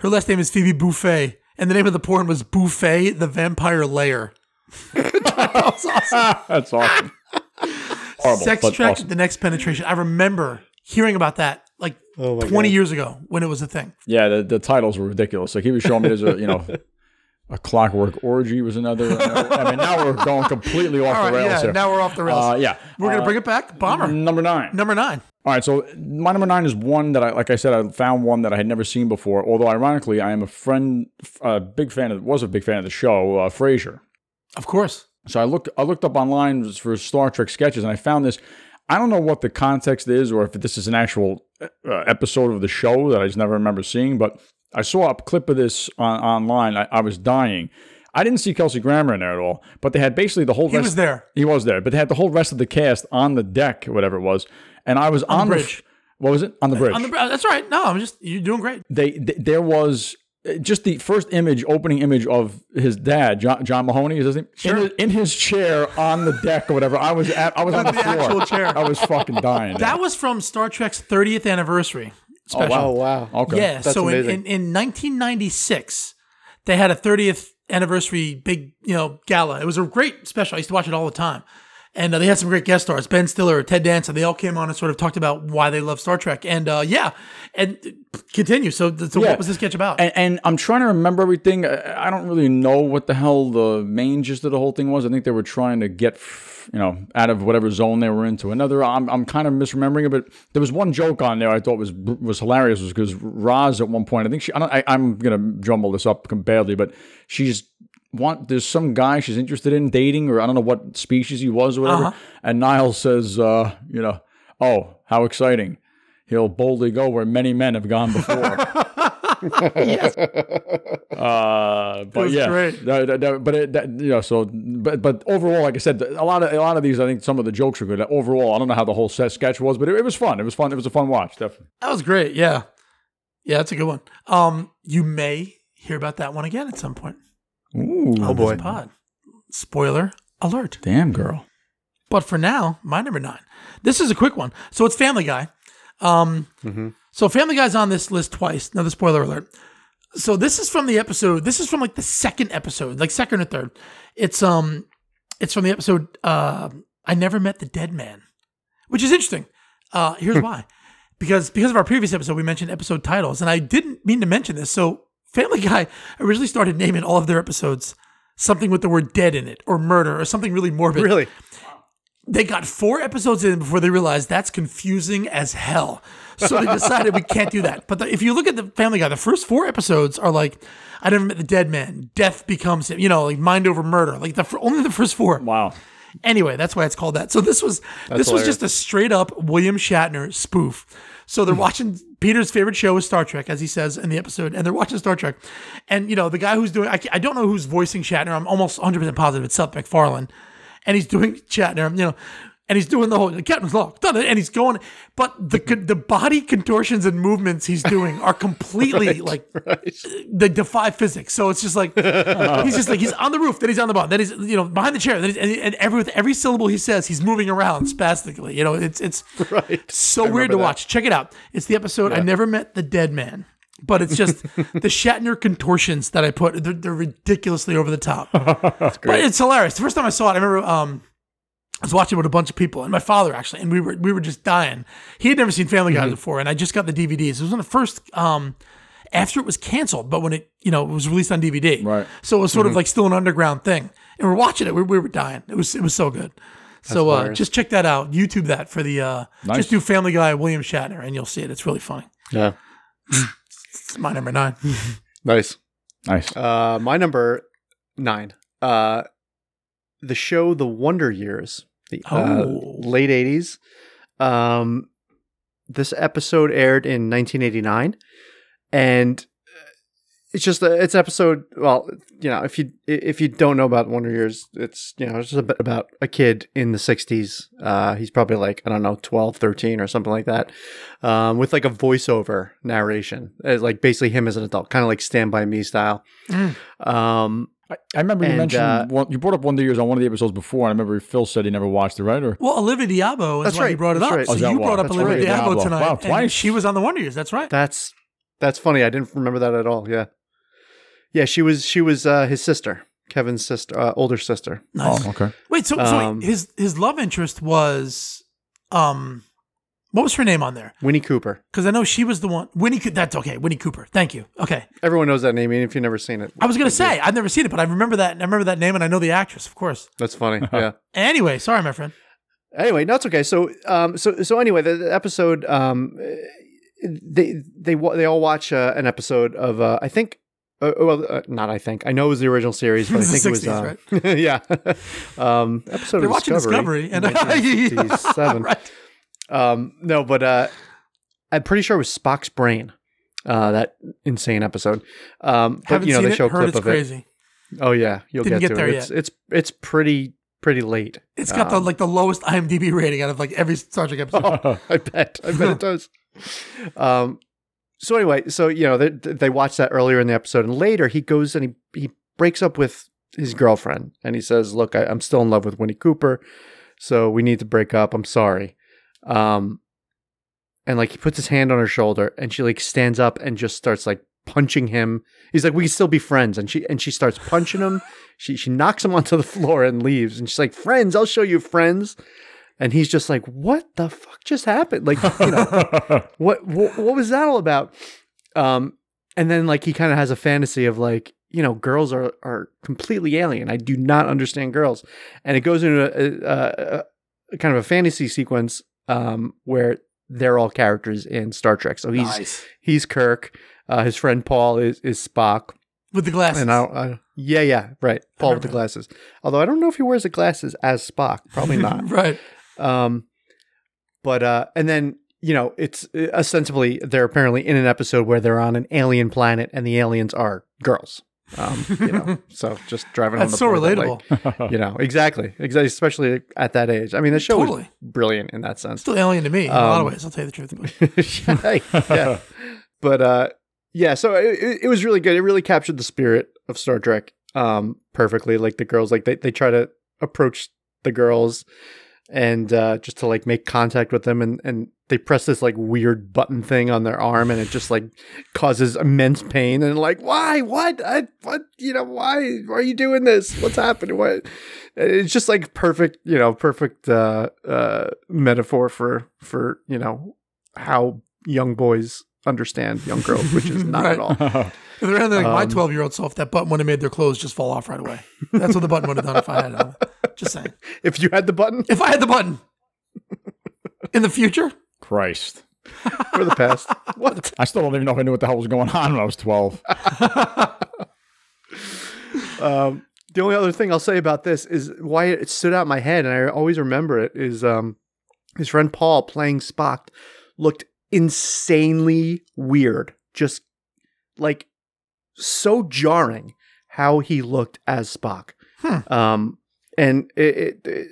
Her last name is Phoebe Buffay, and the name of the porn was Buffay the Vampire Layer. that was awesome. That's awesome. Horrible, Sex Trek, awesome. the next penetration. I remember hearing about that like Oh 20 God. years ago when it was a thing. Yeah, the, the titles were ridiculous. Like he was showing me there's a you know a clockwork orgy was another. I mean, now we're going completely off the rails yeah, here. now we're off the rails. uh, yeah, we're going to Uh, bring it back. Bomber. Number nine. Number nine. All right, so my number nine is one that I, like I said, I found one that I had never seen before. Although ironically, I am a friend, a big fan of, was a big fan of the show, uh, Frasier. Of course. So I looked, I looked up online for Star Trek sketches, and I found this. I don't know what the context is, or if this is an actual uh, episode of the show that I just never remember seeing. But I saw a clip of this on, online. I, I was dying. I didn't see Kelsey Grammer in there at all, but they had basically the whole. He rest, was there. He was there, but they had the whole rest of the cast on the deck, whatever it was, and I was on, the the bridge. what was it on the bridge? On the, that's right. No, I'm just, you're doing great. they, th- there was uh, just the first image, opening image of his dad, John, John Mahoney, is his name? Sure. In, his, in his chair on the deck or whatever. I was at, I was on the, the floor. actual chair. I was fucking dying. That was from Star Trek's 30th anniversary special. Oh wow. okay. Yeah. That's so in, amazing. in, in 1996, they had a 30th anniversary big, you know, gala. It was a great special. I used to watch it all the time. And uh, they had some great guest stars, Ben Stiller, Ted Danson. They all came on and sort of talked about why they love Star Trek. And uh, yeah, and continue. So, so Yeah. what was this sketch about? And, and I'm trying to remember everything. I I don't really know what the hell the main gist of the whole thing was. I think they were trying to get, f- you know, out of whatever zone they were into another. I'm, I'm kind of misremembering it, but there was one joke on there I thought was was hilarious. Was because Roz at one point, I think she, I don't, I, I'm gonna jumble this up badly, but she's want there's some guy she's interested in dating, or I don't know what species he was or whatever. Uh-huh. And Niall says, uh, you know, oh, how exciting. He'll boldly go where many men have gone before. Uh, but yeah, great. that- that- that- but it, that, you know, so but but overall, like I said, a lot of a lot of these, I think some of the jokes are good. Overall, I don't know how the whole set sketch was, but it, it was fun. It was fun. It was a fun watch, definitely. that was great. Yeah. Yeah, that's a good one. Um, You may hear about that one again at some point. Ooh, on boy. This pod. Spoiler alert. damn girl. But for now, my number nine. This is a quick one. So it's Family Guy. Um, So Family Guy's on this list twice. Another spoiler alert. So this is from the episode. This is from like the second episode, like second or third. It's um, it's from the episode. Uh, I never met the dead man, which is interesting. Uh, here's why. Because because of our previous episode, we mentioned episode titles, and I didn't mean to mention this. So Family Guy originally started naming all of their episodes something with the word dead in it, or murder, or something really morbid Really? they got four episodes in before they realized that's confusing as hell. So they decided we can't do that. But the, if you look at the Family Guy, the first four episodes are like, I never met the dead man. Death becomes him. You know, like mind over murder. Like the only the first four. Wow. Anyway, that's why it's called that. So this was this was just a straight up William Shatner spoof. So they're hmm. watching Peter's favorite show is Star Trek, as he says in the episode, and they're watching Star Trek. And you know the guy who's doing I, I don't know who's voicing Shatner. I'm almost 100 percent positive it's Seth MacFarlane, and he's doing Shatner. You know. And he's doing the whole the captain's log, done it, and he's going. But the the body contortions and movements he's doing are completely like they defy physics. So it's just like he's just like he's on the roof, then he's on the bottom, then he's you know behind the chair, then he's, and, and every with every syllable he says, he's moving around spastically. You know, it's it's Right. so weird to watch. Check it out. It's the episode I never met the dead man. But it's just the Shatner contortions that I put. They're, they're ridiculously over the top. But it's hilarious. The first time I saw it, I remember um, I was watching with a bunch of people, and my father actually, and we were we were just dying. He had never seen Family Guy before, and I just got the DVDs. It was one of the first um, after it was canceled, but when it you know it was released on DVD, Right. So it was sort of like still an underground thing, and we're watching it. We, we were dying. It was it was so good. so uh, just check that out. YouTube that for the uh, Nice. just do Family Guy William Shatner, and you'll see it. It's really funny. Yeah. It's my number nine. Nice. Nice. Uh, my number nine. Uh, the show The Wonder Years, the uh, Oh. late '80s. Um, this episode aired in 1989, and it's just a, it's episode. Well, you know, if you if you don't know about Wonder Years, it's you know it's just a bit about a kid in the '60s. Uh, he's probably like I don't know, 12, 13 or something like that, um, with like a voiceover narration, as like basically him as an adult, kind of like Stand by Me style. Um, I, I remember you mentioned uh, one, you brought up Wonder Years on one of the episodes before. And I remember Phil said he never watched it, right? Or Well, Olivia d'Abo is That's why he right, brought it that's up. right. So Oh, is that you why? brought up That's Olivia right. d'Abo d'Abo. tonight. Wow, and twice. she was on the Wonder Years. That's right. That's that's funny. I didn't remember that at all. Yeah, yeah. She was she was uh, his sister, Kevin's sister, uh, older sister. Nice. oh, okay. Wait, so, so Um, wait, his his love interest was, um, what was her name on there? Winnie Cooper. Because I know she was the one. Winnie. Co- That's okay. Winnie Cooper. Thank you. Okay. Everyone knows that name, even if you've never seen it. I was gonna say I've never seen it, but I remember that. I remember that name, and I know the actress, of course. That's funny. Yeah. Anyway, sorry, my friend. anyway, no, it's okay. So, um, so so anyway, the, the episode, um, they they they all watch uh, an episode of uh, I think. Uh, well, uh, not I think. I know it was the original series, but I think the it was. Uh, yeah, um, episode They're of watching Discovery, Discovery, and 1967. right. Um, no, but uh, I'm pretty sure it was Spock's brain. Uh, that insane episode. Um, but Haven't you know they it. show a clip it's of crazy. it. Oh yeah, you'll Didn't get, get to there it. It's, it's it's pretty pretty late. It's got the Um, like the lowest IMDb rating out of like every Star Trek episode. Oh, I bet. I bet it does. Um, so anyway, so you know they they watched that earlier in the episode, and later he goes and he he breaks up with his girlfriend, and he says, "Look, I, I'm still in love with Winnie Cooper, so we need to break up. I'm sorry." Um, and like he puts his hand on her shoulder, and she like stands up and just starts like punching him. He's like, "We can still be friends," and she and she starts punching him. She she knocks him onto the floor and leaves, and she's like, "Friends, I'll show you friends." And he's just like, "What the fuck just happened?" Like, you know, what what, what was that all about? Um, and then like he kind of has a fantasy of like, you know, girls are are completely alien. I do not understand girls, and it goes into a, a, a kind of a fantasy sequence um, where they're all characters in Star Trek. So he's he's Kirk. Uh, his friend Paul is is Spock, with the glasses. and I, I yeah yeah right Paul with the glasses. Although I don't know if he wears the glasses as Spock. Probably not. right. Um, but uh, and then you know it's uh, ostensibly they're apparently in an episode where they're on an alien planet and the aliens are girls. Um, you know, so just driving home That's the so point that, relatable. like, you know, exactly, exactly, especially at that age. I mean, the show Totally. was brilliant in that sense. Still alien to me in a lot of Um, ways. I'll tell you the truth. But yeah, yeah. but uh, yeah. So it- it was really good. It really captured the spirit of Star Trek um, perfectly. Like the girls, like they they try to approach the girls and uh, just to like make contact with them, and and they press this like weird button thing on their arm, and it just like causes immense pain. And like, why? What? I, what? You know, why? Why are you doing this? What's happening? What? It's just like perfect, you know, perfect uh, uh, metaphor for for you know how young boys understand young girls, which is not at all. if they're anything like my Um, 12 year old self, that button would have made their clothes just fall off right away. That's what the button would have done if I had it. Just saying. If you had the button If I had the button in the future, Christ. for the past, what? I still don't even know if I knew what the hell was going on when I was 12. Um, the only other thing I'll say about this is why it stood out in my head, and I always remember it, is um, his friend Paul playing Spock looked insanely weird. Just like so jarring how he looked as Spock. Hmm. Um, and it, it, it-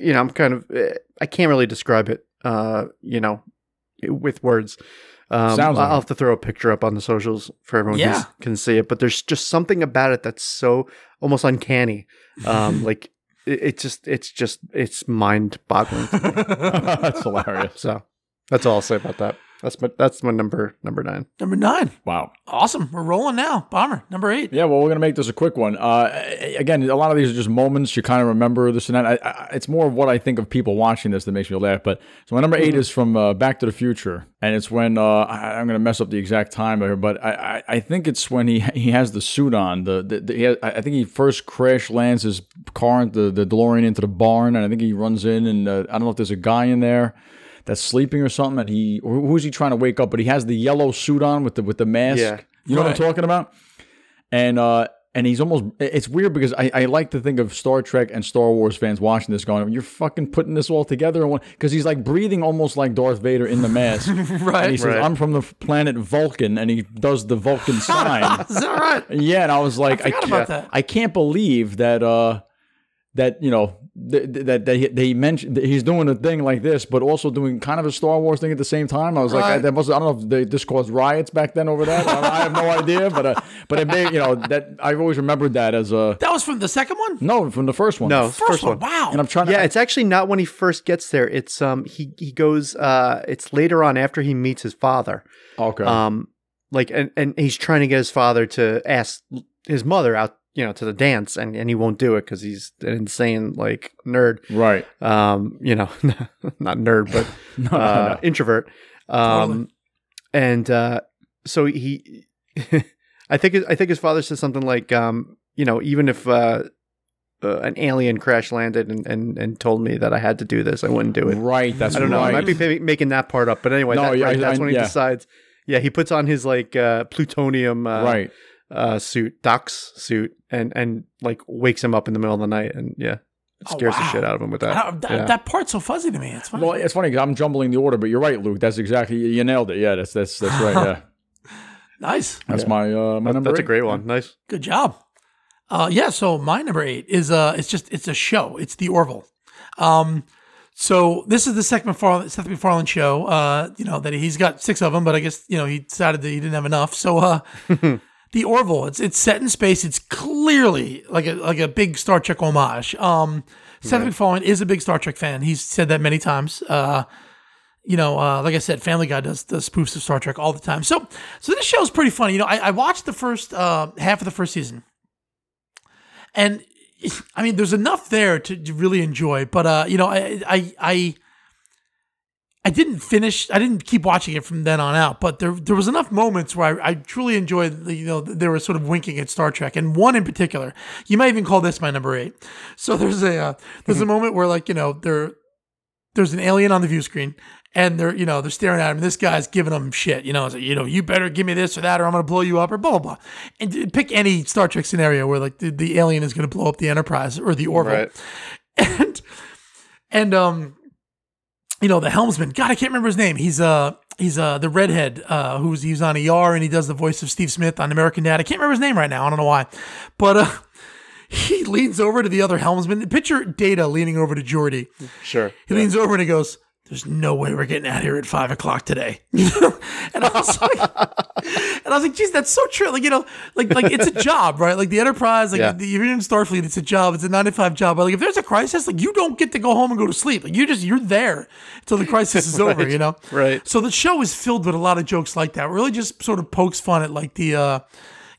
you know, I'm kind of, eh, I can't really describe it, uh, you know, with words. Um, Sounds I'll have to throw a picture up on the socials for everyone who can see it. But there's just something about it that's so almost uncanny. Um, like it, it just, it's just, it's mind boggling. That's hilarious. so that's all I'll say about that. That's my, that's my number, number nine. number nine. Wow. Awesome. We're rolling now. Bomber. Number eight. Yeah, well, we're gonna make this a quick one. Uh, again, a lot of these are just moments you kind of remember this and that. I, I, it's more of what I think of people watching this that makes me laugh. But so my number 8 is from uh, Back to the Future, and it's when uh, I, I'm gonna mess up the exact time here, but I, I, I think it's when he he has the suit on. The, the, the he has, I think he first crash lands his car, the the DeLorean into the barn, and I think he runs in, and uh, I don't know if there's a guy in there. That's sleeping or something, and he or who's he trying to wake up? But he has the yellow suit on with the with the mask. Yeah. You know what I'm talking about? and uh and he's almost it's weird because I, I like to think of Star Trek and Star Wars fans watching this going, You're fucking putting this all together in because he's like breathing almost like Darth Vader in the mask. Right. And he says, Right. I'm from the planet Vulcan and he does the Vulcan sign. Is that right? yeah, and I was like, I, forgot can't, about that. I can't believe that uh that, you know, th- th- that they they mentioned that he's doing a thing like this, but also doing kind of a Star Wars thing at the same time. I was like, I, that must I don't know if they, this caused riots back then over that. I, I have no idea, but uh, but it may you know that I've always remembered that as a That was from the second one. no from the first one. No, First, one. Wow. and I'm trying to Yeah, it's actually not when he first gets there. It's um he he goes uh it's later on after he meets his father. okay. Um like and, and he's trying to get his father to ask his mother out, you know, to the dance and, and he won't do it cuz he's an insane like nerd. right. Um, you know, not nerd but No, no, uh, no. introvert. Um Totally. and uh so he I think I think his father said something like um you know, even if uh uh, an alien crash landed and, and, and told me that I had to do this. I wouldn't do it. Right. That's I don't know. right. I might be pa- making that part up, but anyway, No, that, yeah, right, I- that's I- when he yeah. decides. Yeah, he puts on his like uh, plutonium uh, right. Uh, suit, Doc's suit, and and like wakes him up in the middle of the night, and yeah, it Oh, scares the shit out of him with that. that, yeah. that part's so fuzzy to me. It's funny. Well, it's funny 'cause I'm jumbling the order, but you're right, Luke. That's exactly you nailed it. Yeah, that's that's that's right. Yeah, nice. that's Yeah. my uh my That- number. that's a great one. Nice. Good job. Uh, yeah. So my number eight is uh, it's just it's a show. It's the Orville. Um, so this is the Seth MacFarlane, Seth MacFarlane show. Uh, you know that he's got six of them, but I guess you know he decided that he didn't have enough. So uh, the Orville. It's it's set in space. It's clearly like a like a big Star Trek homage. Um, Seth MacFarlane is a big Star Trek fan. He's said that many times. Uh, you know, uh, like I said, Family Guy does does spoofs of Star Trek all the time. So so this show is pretty funny. You know, I, I watched the first uh, half of the first season, and I mean, there's enough there to, to really enjoy. But uh, you know, I I I I didn't finish. I didn't keep watching it from then on out. But there there was enough moments where I, I truly enjoyed. The, you know, they were sort of winking at Star Trek, and one in particular. You might even call this my number eight. So there's a uh, there's a moment where like you know there there's an alien on the view screen. And they're, you know, they're staring at him. And this guy's giving them shit. You know, it's like, you know, you better give me this or that, or I'm gonna blow you up, or blah blah blah. And pick any Star Trek scenario where like the, the alien is gonna blow up the Enterprise or the Orville Right. and and um you know the helmsman. God i can't remember his name. He's uh he's uh the redhead uh who's he's on er and he does the voice of steve smith on american dad. I can't remember his name right now. I don't know why. But uh he leans over to the other helmsman. Picture data leaning over to Geordi. Sure. he leans over and he goes there's no way we're getting out of here at five o'clock today. You know? And I was like, and I was like, geez, that's so true. Like, you know, like, like it's a job, right? Like the enterprise, like Yeah. the, if you're in Starfleet, it's a job. It's a nine to five job. But like, if there's a crisis, like you don't get to go home and go to sleep. Like you just, you're there until the crisis is over, you know? Right. So the show is filled with a lot of jokes like that. Really just sort of pokes fun at like the, uh,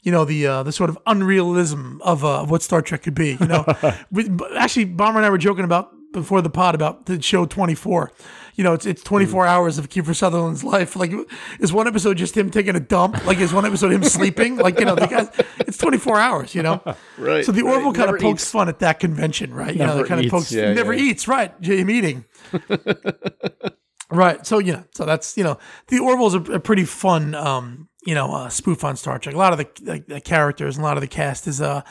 you know the uh, the sort of unrealism of, uh, of what Star Trek could be. You know, we, actually, Bomber and I were joking about before the pod about the show Twenty Four. You know, it's it's twenty four hours of Kiefer Sutherland's life. Like, is one episode just him taking a dump? Like, is one episode him sleeping? Like, you know, the guys, it's twenty four hours. You know, Right. So the right. Orville kind Never of pokes eats. fun at that convention, right? You know, Never they kind of pokes yeah, never yeah. eats, right? Him eating. Right. So, you know, so that's, you know, the Orville's a, a pretty fun, um, you know, uh, spoof on Star Trek. A lot of the, the, the characters and a lot of the cast is, uh,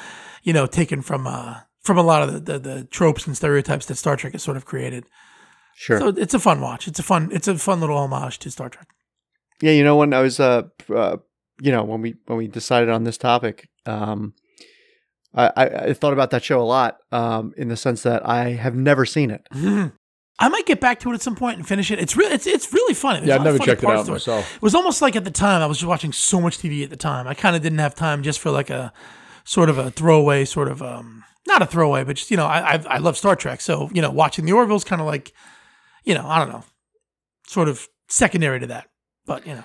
you know, taken from, uh, from a lot of the, the, the tropes and stereotypes that Star Trek has sort of created. Sure. So it's a fun watch. It's a fun, it's a fun little homage to Star Trek. Yeah, you know when I was uh, uh you know when we when we decided on this topic, um, I, I I thought about that show a lot, um, in the sense that I have never seen it. I might get back to it at some point and finish it. It's really, it's, it's really funny. There's Yeah, a I've never checked it out to myself. It was almost like at the time I was just watching so much TV at the time. I kind of didn't have time just for like a sort of a throwaway, sort of um, not a throwaway, but just you know, I I, I love Star Trek, so you know, watching the Orville's kind of like, you know, I don't know, sort of secondary to that, but you know,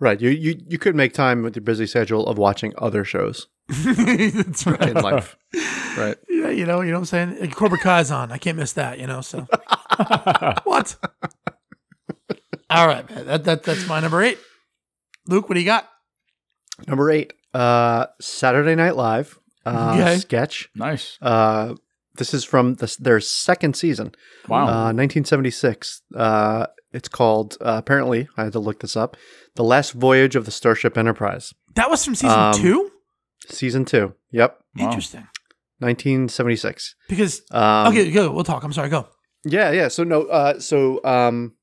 Right. You you you could make time with your busy schedule of watching other shows that's right. in life. right. Yeah, you know, you know what I'm saying? Like, Cobra Kai's on. I can't miss that, you know, so what? All right, man. That, that that's my number eight. Luke, what do you got? Number eight, uh, Saturday Night Live uh, Okay. sketch. Nice. Uh, this is from the, their second season, Wow. uh, 1976. Uh, it's called uh, apparently I had to look this up. The Last Voyage of the Starship Enterprise, That was from season Um, two? season two. Yep, Wow. Interesting. 1976. Because, Um, okay, go. We'll talk. I'm sorry. Go. Yeah, yeah. So no, uh, so um,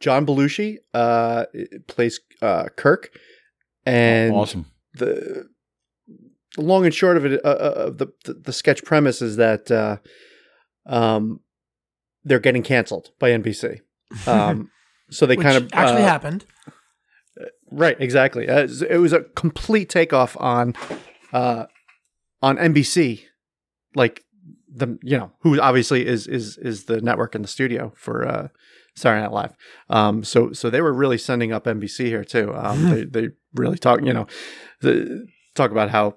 John Belushi uh, plays uh, Kirk, and awesome. the the long and short of it, uh, uh, of the, the sketch premise is that uh, um, they're getting canceled by NBC. Um, so they kind of actually uh, happened. Right, exactly. Uh, it was a complete takeoff on uh, on NBC, like the you know who obviously is is is the network in the studio for uh, Saturday Night Live. Um, so so they were really sending up NBC here too. Um, they they really talk you know the, talk about how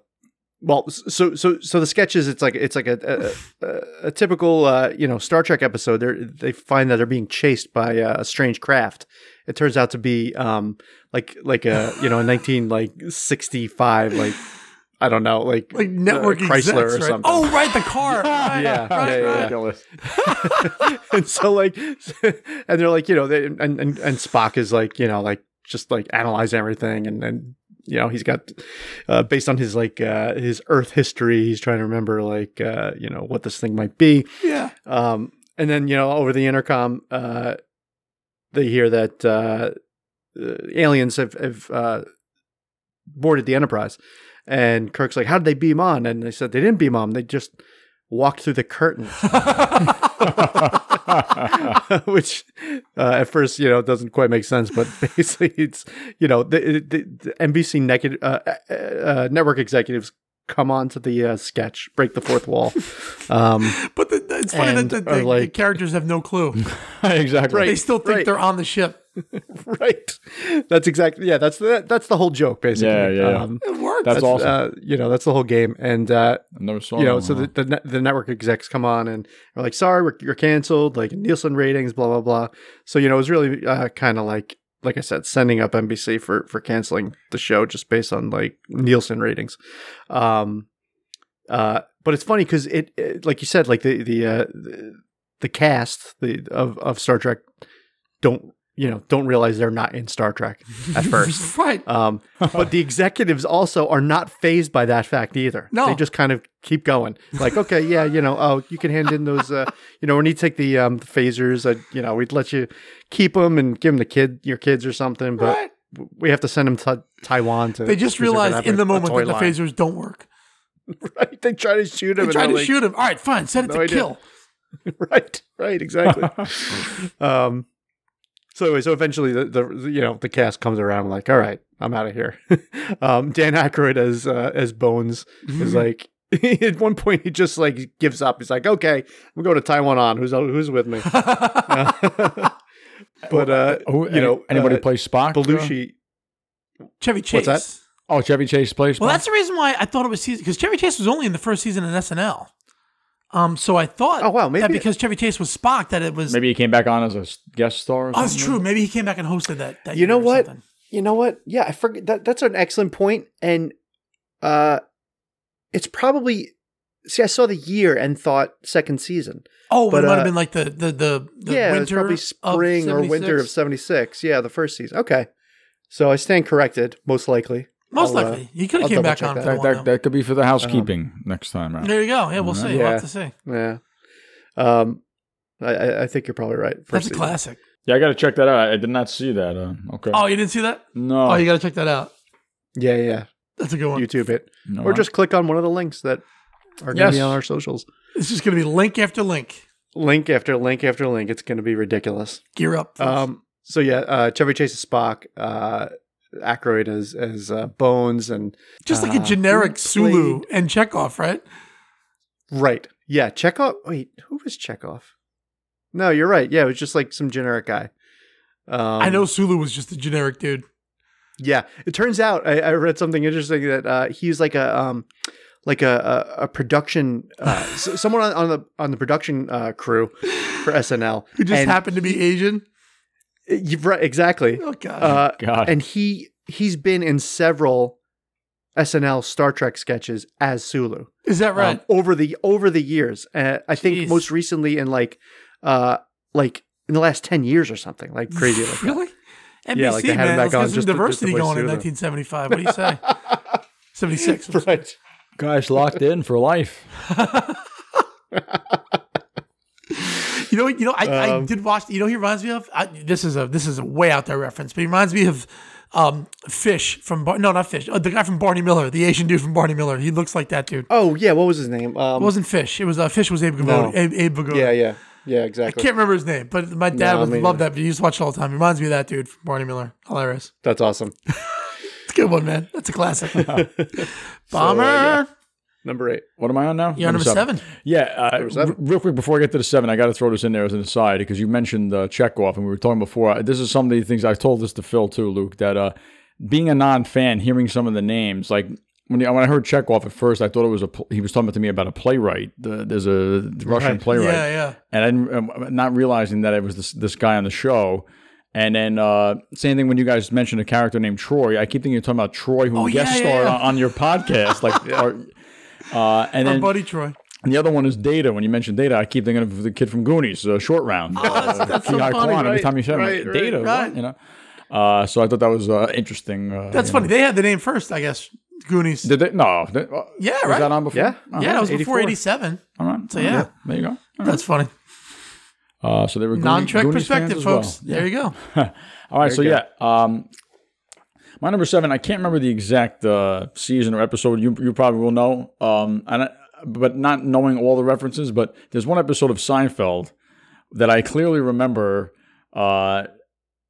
well so so so the sketches it's like it's like a a, a, a typical uh, you know Star Trek episode. They they find that they're being chased by uh, a strange craft. It turns out to be um like like a you know a nineteen like sixty five like I don't know like Like network uh, Chrysler execs, or right? something. Oh, right, the car. Right, Yeah, right, yeah, yeah. right. Ridiculous. and so like and they're like you know they, and, and and Spock is like you know like just like analyzing everything and and you know he's got uh, based on his like uh, his Earth history he's trying to remember like uh, you know what this thing might be. Yeah. um, and then you know over the intercom uh, they hear that uh, uh, aliens have have uh, boarded the Enterprise. And Kirk's like how did they beam on? And they said they didn't beam on they just walked through the curtain which uh, at first you know doesn't quite make sense but basically it's you know the, the, the nbc uh, uh, uh, network executives come on to the uh, sketch break the fourth wall um, But the, it's funny that And the, are the, the like- characters have no clue. exactly. Right. They still think right. they're on the ship. right that's exactly yeah that's the that's the whole joke basically Yeah, yeah, yeah. Um, It works. That's awesome. uh, you know that's the whole game and uh, never saw you know, that so one. the, the the network execs come on and are like, "Sorry, we're, you're canceled." Like Nielsen ratings, blah blah blah. So you know, it was really uh, kind of like, like I said, sending up NBC for for canceling the show just based on like Nielsen ratings. Um, uh, but it's funny because it, it, like you said, like the the uh, the, the cast the of of Star Trek don't you know don't realize they're not in Star Trek at first. right. Um, but the executives also are not phased by that fact either. No. They just kind of keep going. Like, okay, yeah, you know, oh, you can hand in those, uh, you know, we need to take the um, phasers. Uh, you know, we'd let you keep them and give them to kid your kids or something, but Right. we have to send them to Taiwan to. They just realized in the moment that the line. phasers don't work. Right? They try to shoot him. They try and to like, shoot him. All right, fine. Set it No to idea. kill. right right exactly um so anyway so eventually the, the you know the cast comes around like all right i'm out of here um dan Aykroyd as uh, as bones is like at one point he just like gives up he's like okay i'm going to taiwan on who's who's with me but uh Who, you know anybody uh, play Spock? belushi Chevy Chase. What's that? Oh, Chevy Chase plays. Well, Spock? that's the reason why I thought it was season because Chevy Chase was only in the first season in SNL. Um, so I thought, Oh, wow, maybe that it- because Chevy Chase was Spock, that it was. maybe he came back on as a guest star. Or oh, that's true. Maybe he came back and hosted that. that You know or what? something. you know what? Yeah, I forget that. That's an excellent point, and uh, it's probably. See, I saw the year and thought second season. Oh, But, it might uh, have been like the the the, the yeah, winter it was probably of spring or winter of 76. '76. Yeah, the first season. Okay, so I stand corrected, most likely. Most I'll, uh, likely, he could have came back on that. That, that, that could be for the housekeeping next time around. There you go. Yeah, we'll see. We'll Yeah. have to see. Yeah, um, I- I, I think you're probably right. First That's a classic. Yeah, I got to check that out. I, I did not see that. Uh, okay. Oh, you didn't see that? no. Oh, you got to check that out. Yeah, yeah. That's a good one. YouTube it, No, or I- just click on one of the links that are going to Yes. be on our socials. It's just going to be link after link. Link after link after link. It's going to be ridiculous. Gear up. folks. Um, so yeah, uh, Chevy Chase is Spock, uh, Aykroyd as as uh, Bones, and just like a uh, generic Sulu and Chekov, right? right, yeah, Chekov. Wait, who was Chekov? No, you're right. Yeah, it was just like some generic guy. Um, I know Sulu was just a generic dude. Yeah, it turns out I, I read something interesting that uh, he's like a um, like a a, a production uh, someone on, on the on the production uh, crew for SNL Who just and happened to be Asian. You've right exactly. Oh god. Uh, God. and he he's been in several SNL Star Trek sketches as Sulu Is that right? um, over the over the years. Uh, I think Jeez. most recently in like uh like in the last ten years or something like crazy. Like that. really? NBC, Yeah, like they had him man. back Let's on get some just to- just to diversity play going in 1975. What do you say? 76. right. Guys locked in for life. You know, you know, I, I Um, did watch. You know, he reminds me of. I, this is a this is a way out there reference, but he reminds me of um, Fish from Bar- no, not Fish. Uh, the guy from Barney Miller, the Asian dude from Barney Miller. He looks like that dude. Oh yeah, what was his name? Um, It wasn't Fish. It was uh, Fish was Abe Vigoda. No. Abe, Abe Vigoda. yeah, yeah, yeah, exactly. I can't remember his name, but my dad No, would love that. But he used to watch it all the time. He reminds me of that dude from Barney Miller. Hilarious. That's awesome. It's a good one, man. That's a classic. Bomber. yeah. Number eight. What am I on now? You're on number seven. Yeah, uh, seven. r- real quick before I get to the seven, I got to throw this in there as an aside because you mentioned uh, Chekov, and we were talking before. uh, This is some of the things I've told this to Phil too, Luke. That uh, being a non-fan, hearing some of the names, like when you, when I heard Chekov at first, I thought it was a he was talking to me about a playwright. The, there's a Russian Right. playwright, Yeah, yeah. and I didn't, um, not realizing that it was this this guy on the show. And then uh, same thing when you guys mentioned a character named Troy. I keep thinking you're talking about Troy, who Oh, guest yeah, yeah, starred yeah. on, on your podcast, like. or- uh, and Our then buddy Troy. and the other one is Data. When you mentioned Data, I keep thinking of the kid from Goonies, uh, Short Round. Oh, that's, that's so funny. Quan. Every time you said right, him, right, Data, what? right. you know. Uh, so I thought that was uh, interesting. Uh, That's funny. know. They had the name first, I guess. Goonies. Did they? No. They, uh, Yeah, was right. Was that on before? Yeah. Uh-huh. yeah, that was before 84. 87. All right. So, yeah. There you go. That's funny. Uh, so they were Goonie- Non-Trek Goonies perspective, fans as well. folks. There you go. All right, so Very yeah, um, my number seven. I can't remember the exact uh, season or episode. You you probably will know, um, and I, but not knowing all the references. But there's one episode of Seinfeld that I clearly remember. Uh,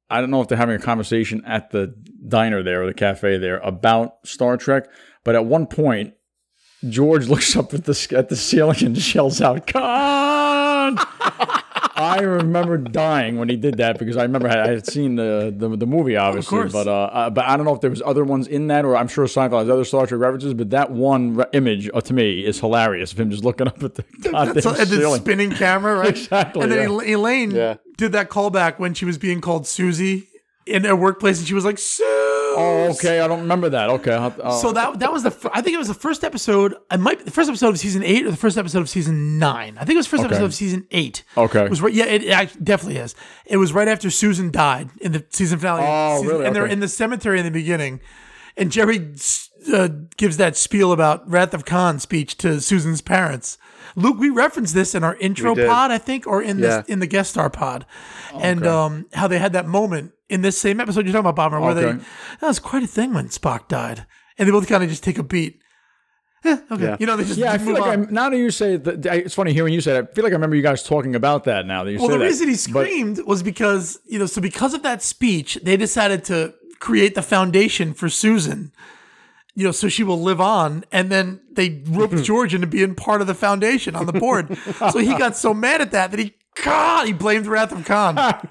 I don't know if they're having a conversation at the diner there or the cafe there about Star Trek, but at one point, George looks up at the at the ceiling and shells out "Khan." I remember dying when he did that because I remember I had seen the the, the movie obviously, course. but uh, uh, but I don't know if there was other ones in that, or I'm sure Seinfeld has other Star Trek references, but that one re- image uh, to me is hilarious of him just looking up at the goddamn So, and the spinning camera, right? Exactly, And then yeah. El- Elaine Yeah. did that callback when she was being called Susie in a workplace, and she was like, "Sue." Oh, okay. I don't remember that. Okay. I'll, have to- uh, So that that was the fir- I think it was the first episode. I might the first episode of season eight or the first episode of season nine. I think it was the first Okay. episode of season eight. Okay. It was right. Yeah, it, it definitely is. It was right after Susan died in the season finale. Oh, season- really? And they're in the cemetery in the beginning, and Jerry uh, gives that spiel about Wrath of Khan speech to Susan's parents. Luke, we referenced this in our intro pod, I think, or in Yeah. the in the guest star pod, and um, how they had that moment in this same episode you're talking about, Bomber, where Okay. they that was quite a thing when Spock died, and they both kind of just take a beat. Eh, okay, Yeah. you know they just yeah, I move feel like. I'm, now that you say that, it's funny hearing you say that. I feel like I remember you guys talking about that now that you Well, say the that. reason he But- screamed was because you know, so because of that speech, they decided to create the foundation for Susan. You know, so she will live on, and then they roped George into being part of the foundation on the board. so he got so mad at that that he, God, he blamed Wrath of Khan.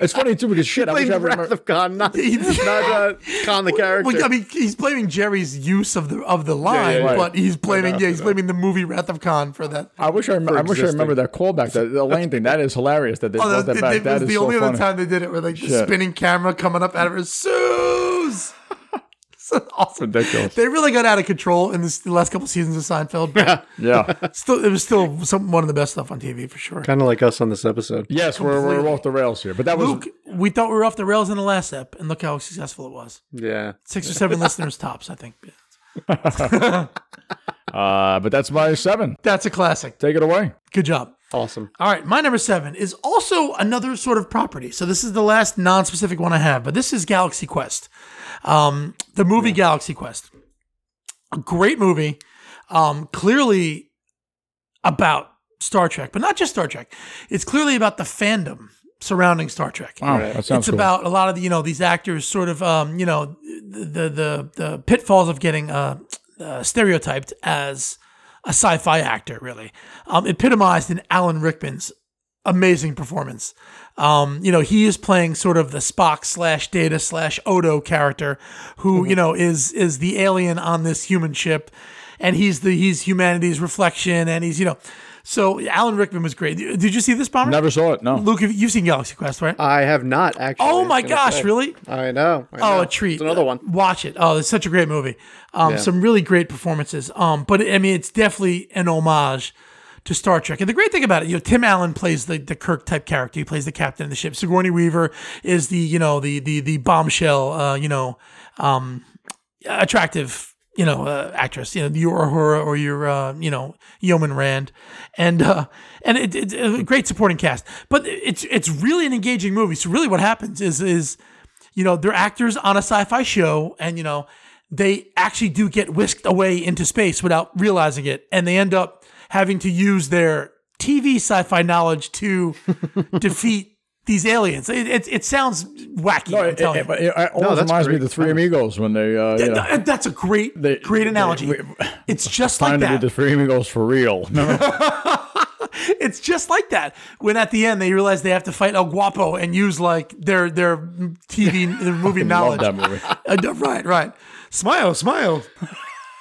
it's funny too because shit. I wish Playing I Wrath of Khan, not, not uh, Khan the character. Well, I mean, he's blaming Jerry's use of the of the line, yeah, right. but he's blaming yeah, he's blaming the movie Wrath of Khan for that. I wish I, rem- I wish I remember that callback. That the Elaine thing. That is hilarious. That they Oh, that, that back. it, That was is the so only funny. other time they did it, where like the Shit. spinning camera coming up out of her Suze. so awesome. Ridiculous. They really got out of control in this, the last couple seasons of Seinfeld. But Yeah. still, it was still some one of the best stuff on TV for sure. kind of like us on this episode. Yes, we're, we're off the rails here, but that was Luke, we thought we were off the rails in the last ep, and look how successful it was. Yeah. Six or seven listeners tops, I think. uh, but that's my seven. That's a classic. Take it away. Good job. Awesome. All right, my number seven is also another sort of property. So this is the last non-specific one I have, but this is Galaxy Quest, um, the movie Galaxy Quest. A great movie, um, clearly about Star Trek, but not just Star Trek. It's clearly about the fandom surrounding Star Trek. Wow, that sounds it's cool. about a lot of the, you know these actors sort of um, you know the the the pitfalls of getting uh, uh, stereotyped as a sci-fi actor. Really, um, epitomized in Alan Rickman's amazing performance. Um, you know, he is playing sort of the Spock slash Data slash Odo character, who you know is is the alien on this human ship, and he's the he's humanity's reflection, and he's you know. So Alan Rickman was great. Did you see this bomber? Never saw it. No. Luke, you've seen Galaxy Quest, right? I have not actually. oh my gosh, say. really? I know. I Oh, know. a treat! It's another one. Watch it. Oh, it's such a great movie. Um, Yeah. some really great performances. Um, but I mean, it's definitely an homage to Star Trek. And the great thing about it, you know, Tim Allen plays the the Kirk type character. He plays the captain of the ship. Sigourney Weaver is the you know the the the bombshell. Uh, you know, um, attractive. You know, uh, actress. You know, your Uhura or your uh, you know Yeoman Rand, and uh, and it, it's a great supporting cast. But it's it's really an engaging movie. So really, what happens is is you know, they're actors on a sci-fi show, and you know, they actually do get whisked away into space without realizing it, and they end up having to use their TV sci-fi knowledge to defeat these aliens. It, it, it sounds wacky. No, I'm it, telling it, you. it, it always that's reminds me of the Three Amigos when they, uh, you know, Th- That's a great, They- great they- analogy. we- it's just time like to that. the Three Amigos for real. Remember? it's just like that. When at the end they realize they have to fight El Guapo and use like their their TV their movie knowledge. Love that movie. Uh, right, right. Smile, smile.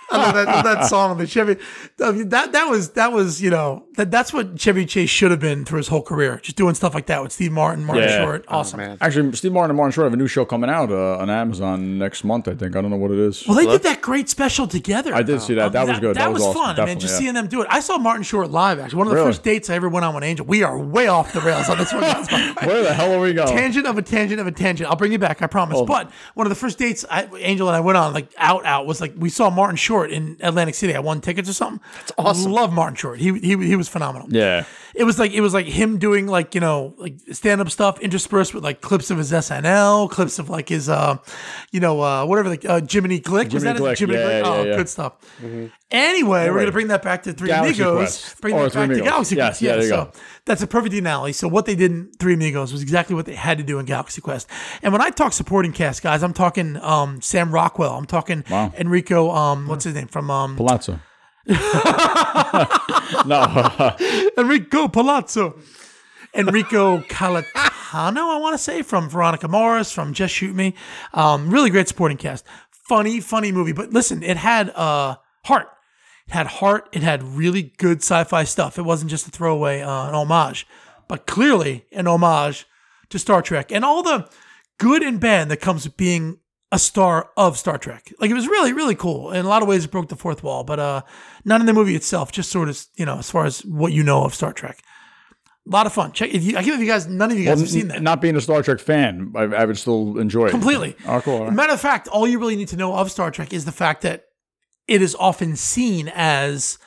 I love that, that song. The Chevy. I mean, that that was that was you know that that's what Chevy Chase should have been through his whole career, just doing stuff like that with Steve Martin, Martin Yeah. Short. Awesome. man. Actually, Steve Martin and Martin Short have a new show coming out uh, on Amazon next month. I think I don't know what it is. Well, they did that great special together. I did see that. That was good. That, That was, was awesome. fun. I mean, just yeah. seeing them do it. I saw Martin Short live. Actually, one of the Really? first dates I ever went on with Angel. We are way off the rails on this one. guys. Where the hell are we going? tangent of a tangent of a tangent. I'll bring you back, I promise. but one of the first dates I, Angel and I went on, like out out, was like we saw Martin Short in Atlantic City. I won tickets or something. That's awesome. Love Martin Short. He he he was phenomenal. Yeah. It was like it was like him doing like you know like stand up stuff interspersed with like clips of his SNL, clips of like his uh, you know uh whatever like uh, Jiminy Glick was Jiminy that it? Jiminy yeah, Glick. yeah, oh, yeah. good stuff. Anyway, we're gonna bring that back to Three Galaxy Amigos. Quest. Bring Or that back to Galaxy Yes, Quest. yeah, Yeah, there you so go. that's a perfect analogy. So what they did in Three Amigos was exactly what they had to do in Galaxy Quest. And when I talk supporting cast, guys, I'm talking um, Sam Rockwell. I'm talking Wow. Enrico. Um, what's his name from um, Palazzo. no. Enrico Palazzo. Enrico Calatano, I want to say, from Veronica Mars, from Just Shoot Me. Um, really great supporting cast. Funny, funny movie. But listen, it had uh, heart. It had heart. It had really good sci-fi stuff. It wasn't just a throwaway, uh, an homage, but clearly an homage to Star Trek and all the good and bad that comes with being a star of Star Trek. Like it was really, really cool. In a lot of ways, it broke the fourth wall, but uh, none in the movie itself. Just sort of, you know, as far as what you know of Star Trek. A lot of fun. Check if you. I can't you guys. None of you guys have seen that. Not being a Star Trek fan, I, I would still enjoy it. completely. Oh, cool. right. Matter of fact, all you really need to know of Star Trek is the fact that it is often seen as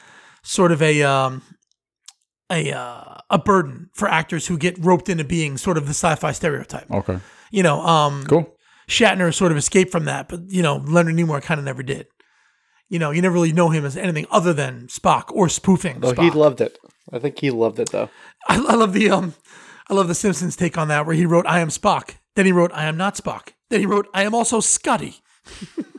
sort of a um, a uh, a burden for actors who get roped into being sort of the sci-fi stereotype. Okay. You know, um, Cool. Shatner sort of escaped from that, but you know, Leonard Nimoy kind of never did. You know, you never really know him as anything other than Spock or spoofing. Oh, Spock. he loved it. I think he loved it though. I, I love the um, I love the Simpsons take on that where he wrote "I am Spock," then he wrote "I am not Spock," then he wrote "I am also Scotty."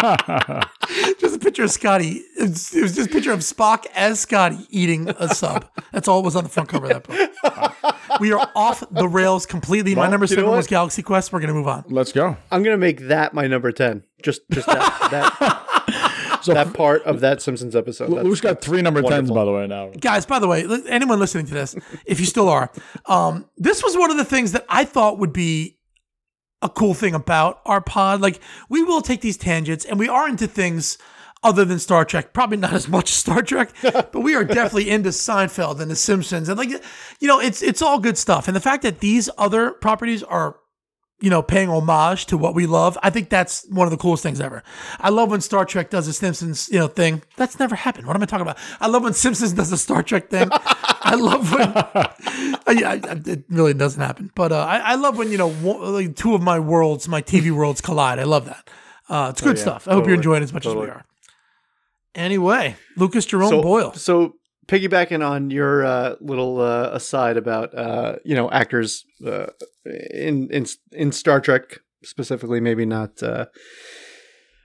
just a picture of Scotty. It was, it was just a picture of Spock as Scotty eating a sub. That's all it was on the front cover of that book. We are off the rails completely. My number seven was Galaxy Quest. We're gonna move on. Let's go. I'm gonna make that my number ten. Just just that that, So that part of that Simpsons episode. That's- Luke's got three number tens, by the way, now. guys by the way li- anyone listening to this if you still are um, this was one of the things that i thought would be a cool thing about our pod. Like we will take these tangents and we are into things other than Star Trek, probably not as much Star Trek, but we are definitely into Seinfeld and The Simpsons, and like, you know, it's it's all good stuff. And the fact that these other properties are you know, paying homage to what we love. I think that's one of the coolest things ever. I love when Star Trek does a Simpsons, you know, thing. That's never happened. What am I talking about? I love when Simpsons does a Star Trek thing. I love when, yeah, it really doesn't happen. But uh, I, I love when you know, one, like two of my worlds, my TV worlds collide. I love that. Uh, it's good yeah, stuff. I hope you're enjoying it as much as we are. Anyway, Lucas Jerome so, Boyle. So piggybacking on your uh, little uh, aside about uh, you know actors uh, in in in Star Trek specifically, maybe not uh,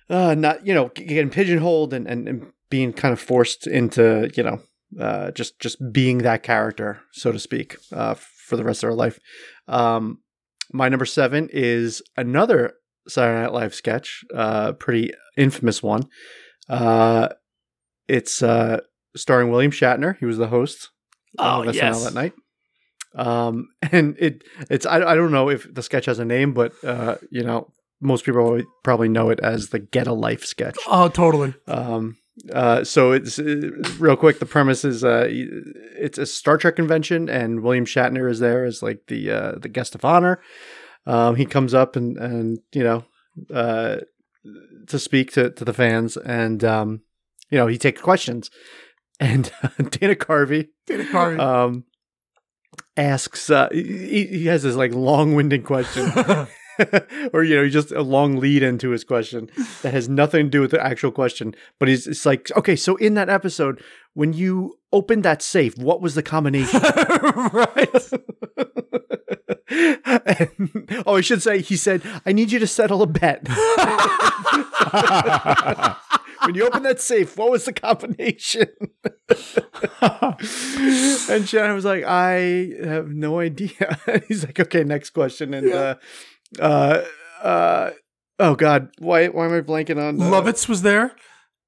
uh, not you know getting pigeonholed and, and, and being kind of forced into you know just just being that character, so to speak, for the rest of our life. Um, my number seven is another Saturday Night Live sketch, pretty infamous one. It's starring William Shatner. He was the host Oh, of SNL yes. that night. Um, and it it's I, I don't know if the sketch has a name, but uh, you know most people probably know it as the Get a Life sketch. oh, totally. Um, uh, so it's uh, real quick. The premise is uh, it's a Star Trek convention, and William Shatner is there as like the uh, the guest of honor. Um, he comes up and and you know uh, to speak to to the fans, and um, you know he takes questions, and Dana Carvey Dana Carvey. um, asks. Uh, he, he has this like long winded question. or you know, just a long lead into his question that has nothing to do with the actual question. But he's it's like, okay, so in that episode, when you opened that safe, what was the combination? right. and, oh, I should say, he said, I need you to settle a bet. When you open that safe, what was the combination? and Shatner was like, I have no idea. He's like, okay, next question. And uh, uh, uh, oh God, why why am I blanking on? Uh, Lovitz was there.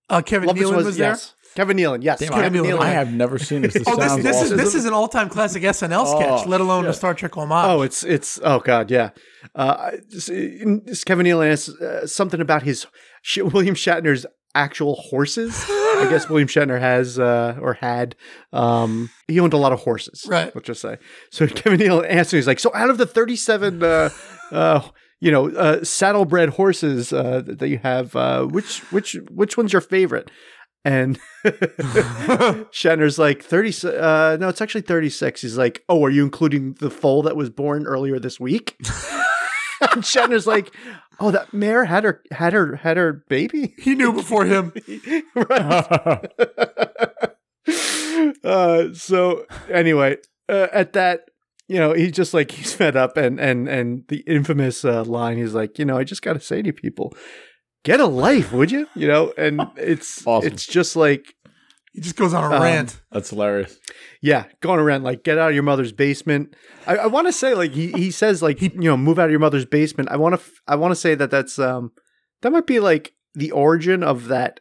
Uh, Kevin Lovitz Nealon was, there. yes. Kevin Nealon, yes. Damn, Kevin I, Nealon. I have never seen this. This Oh, this, sounds this is this is an all time classic SNL sketch, Oh, let alone a. Star Trek homage. Oh, it's it's oh god, yeah. Uh, just, Kevin Nealon has uh, something about his Sh- William Shatner's actual horses. I guess William Shatner has uh, or had. Um, he owned a lot of horses, Right. Let's just say. So Kevin Nealon answers he's like, so out of the thirty-seven, uh, uh, you know, uh, saddlebred horses uh, that that you have, uh, which which which one's your favorite? And Shatner's like 30 uh no it's actually 36 he's like oh are you including the foal that was born earlier this week and Shatner's like oh that mare had her had her had her baby he knew before him. right uh so anyway uh, at that you know he's just like he's fed up and and and the infamous uh, line he's like you know I just got to say to people get a life would you you know and it's Awesome. it's just like He just goes on a Um, rant. That's hilarious. Yeah, going around like get out of your mother's basement. I, I want to say like he, he says like you know move out of your mother's basement. I want to I want to say that that's um that might be like the origin of that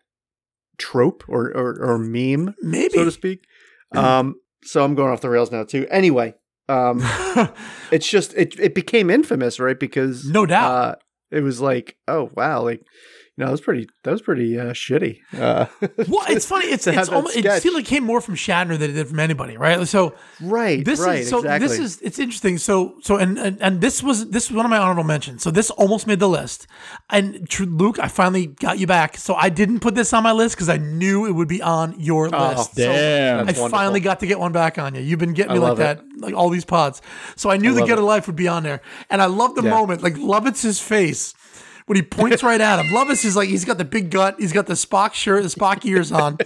trope or or, or meme Maybe. so to speak. Um, so I'm going off the rails now too. Anyway, um, it's just it it became infamous right because No doubt. uh, it was like oh wow like know that was pretty that was pretty uh, shitty. Uh, well, it's funny. It's it's almost, it seemed like it came more from Shatner than it did from anybody, right? So right this right is so exactly. this is it's interesting. So so and, and and this was this was one of my honorable mentions. So this almost made the list. And Luke, I finally got you back. So I didn't put this on my list because I knew it would be on your list. So Damn. I wonderful. finally got to get one back on you. You've been getting I me like love that, it. like all these pods. So I knew the love Get a it. Life would be on there, and I love the Yeah. moment, like Lovitz's face when he points right at him. Lovitz is like he's got the big gut, he's got the Spock shirt, the Spock ears on,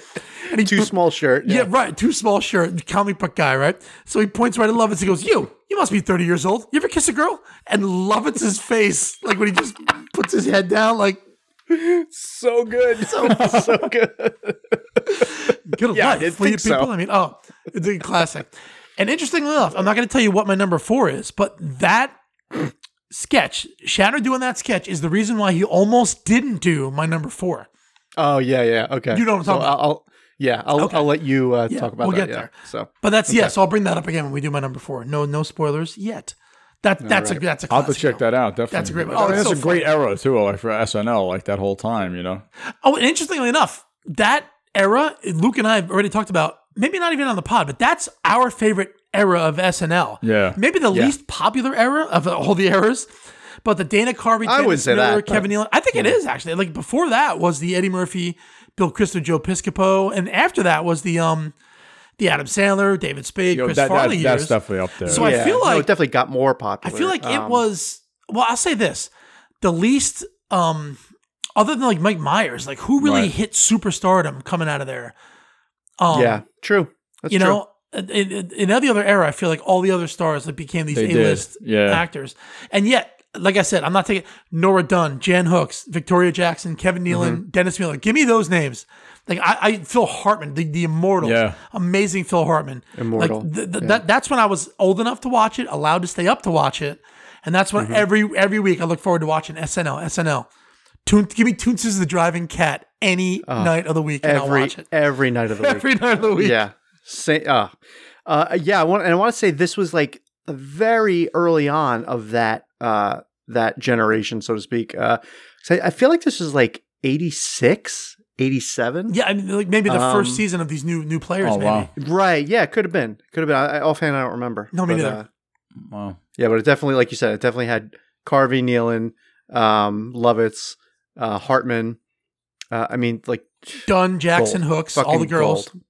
and he too small shirt. yeah, right. Too small shirt, comic book guy, right? So he points right at Lovitz. He goes, "You, you must be thirty years old. You ever kiss a girl?" And Lovitz's face, like when he just puts his head down, like so good, so, so good. good Yeah, life for you think so. people. I mean, oh, it's a classic. And interestingly enough, I'm not going to tell you what my number four is, but that sketch, Shatner doing that sketch, is the reason why he almost didn't do my number four. Oh yeah, yeah. Okay, You know what I'm So talking about. I'll, I'll yeah, I'll Okay. I'll let you uh, Yeah, talk about we'll that. get yeah. there. So But that's yeah. So I'll bring that up again when we do my number four. No, no spoilers yet. That that's a right. that's a. I'll have to check that out. Definitely. That's a great one. I Oh, mean, that's so a great era too, like for SNL, like that whole time. You know. Oh, and interestingly enough, that era, Luke and I have already talked about, maybe not even on the pod, but that's our favorite era of SNL. Yeah. Maybe the Yeah. least popular era of all the eras. But the Dana Carvey, I Dennis would say Miller, that, Kevin Nealon. I think it is actually. Like before that was the Eddie Murphy, Billy Crystal, Joe Piscopo, and after that was the um the Adam Sandler, David Spade, Yo, Chris that, Farley that, years. that's definitely up there. So I yeah. feel No, like- it definitely got more popular. I feel like it Um, was. Well, I'll say this: the least, um, other than like Mike Myers, like who really Right. hit superstardom coming out of there. Um, yeah, true. That's you true. know, in, in, in every other era, I feel like all the other stars like became these A list yeah. actors, and yet. Like I said, I'm not taking Nora Dunn, Jan Hooks, Victoria Jackson, Kevin Nealon, Mm-hmm. Dennis Miller. Give me those names. Like I, I Phil Hartman, the, the immortal, Yeah. amazing Phil Hartman. Immortal, Like th- th- that, that's when I was old enough to watch it, allowed to stay up to watch it, and that's Mm-hmm. when every every week I look forward to watching SNL. SNL. Toon, give me Toonces the Driving Cat any night of the week, and I'll every watch it every night of the week. every night of the week. yeah. Say uh, uh yeah, I want and I want to say this was like very early on of that uh that generation, so to speak. Uh 'cause I, I feel like this was like 86, 87. Yeah, I mean, like maybe the first Um, season of these new new players. oh maybe. wow, Right. Yeah, it could have been. Could have been. I, I- offhand, I don't remember. No, me But, neither. uh, wow. yeah, but it definitely, like you said, it definitely had Carvey, Nealon, um, Lovitz, uh, Hartman. Uh, I mean, like Dunn, Jackson, Gold. Hooks, all the girls. gold.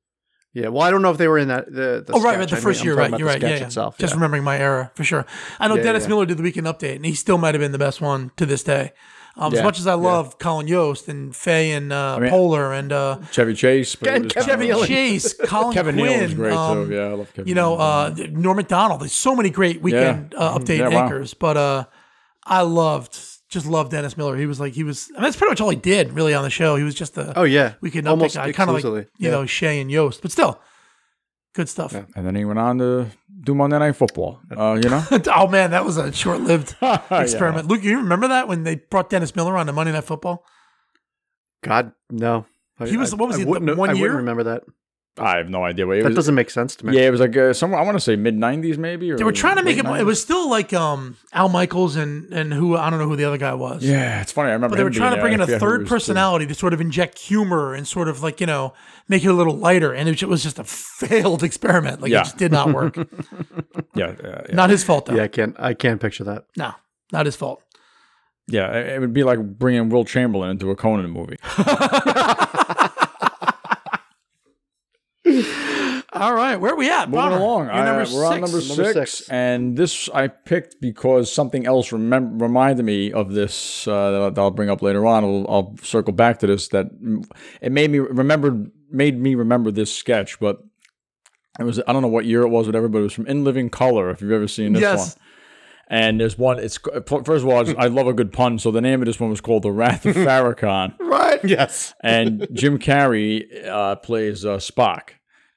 Yeah. Well, I don't know if they were in that the. the Oh right, sketch. right. The first I'm year, right? You're right. Yeah, yeah. Itself. Just yeah. remembering my era for sure. I know Yeah, Dennis. Miller did the weekend update, and he still might have been the best one to this day. Um, As much as I love Colin Yost and Fey and uh, mean- Poehler and uh, Chevy Chase, but And Kevin kinda- Chase, Colin Kevin Quinn, Neal was great um, too. Yeah, I love Kevin. you know, uh, Norm Macdonald. There's so many great weekend uh, update Yeah, wow. anchors, but uh, I loved, just loved Dennis Miller. He was like, he was, I mean, that's pretty much all he did really on the show. He was just the Oh yeah. weekend Almost update guy, kind of like exclusively. you Yeah. know Che and Yost, but still, good stuff. and then he went on to do Monday Night Football. Uh, you know, oh man, that was a short-lived Yeah. experiment. Luke, you remember that when they brought Dennis Miller on to Monday Night Football? God no. I- He was- I- what was I he, the wouldn't- one I year? wouldn't remember that. I have no idea. What it was. That was, doesn't make sense to me. yeah, it was like uh, somewhere. I want to say mid '90s, maybe. Or They were trying to make it. 90s. It was still like um, Al Michaels and and who I don't know who the other guy was. Yeah, it's funny. I remember. But they were trying to bring in there. I a forget third it was, too. personality to sort of inject humor and sort of like you know make it a little lighter, and it was just a failed experiment. Like Yeah. it just did not work. Yeah, yeah, yeah. not his fault though. Yeah, I can't. I can't picture that. No, not his fault. Yeah, it it would be like bringing Wilt Chamberlain into a Conan movie. All right, where are we at? Moving Bomber? along, You're I- number we're on six. number Number six, six. and this I picked because something else remem- reminded me of this uh, that, I'll, that I'll bring up later on. I'll, I'll circle back to this. That it made me remember, made me remember this sketch, but it was I don't know what year it was, whatever, but it was from In Living Color. If you've ever seen this Yes. one. And there's one. It's first of all, I I love a good pun. So the name of this one was called "The Wrath of Farrakhan." Right. Yes. and Jim Carrey uh, plays uh, Spock,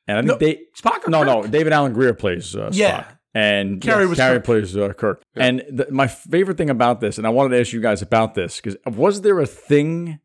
and I think No, they Spock no Kirk? no David Alan Grier plays uh, Yeah. Spock, and Carrey was Carrey Kirk. plays uh, Kirk. And the, my favorite thing about this, and I wanted to ask you guys about this, because was there a thing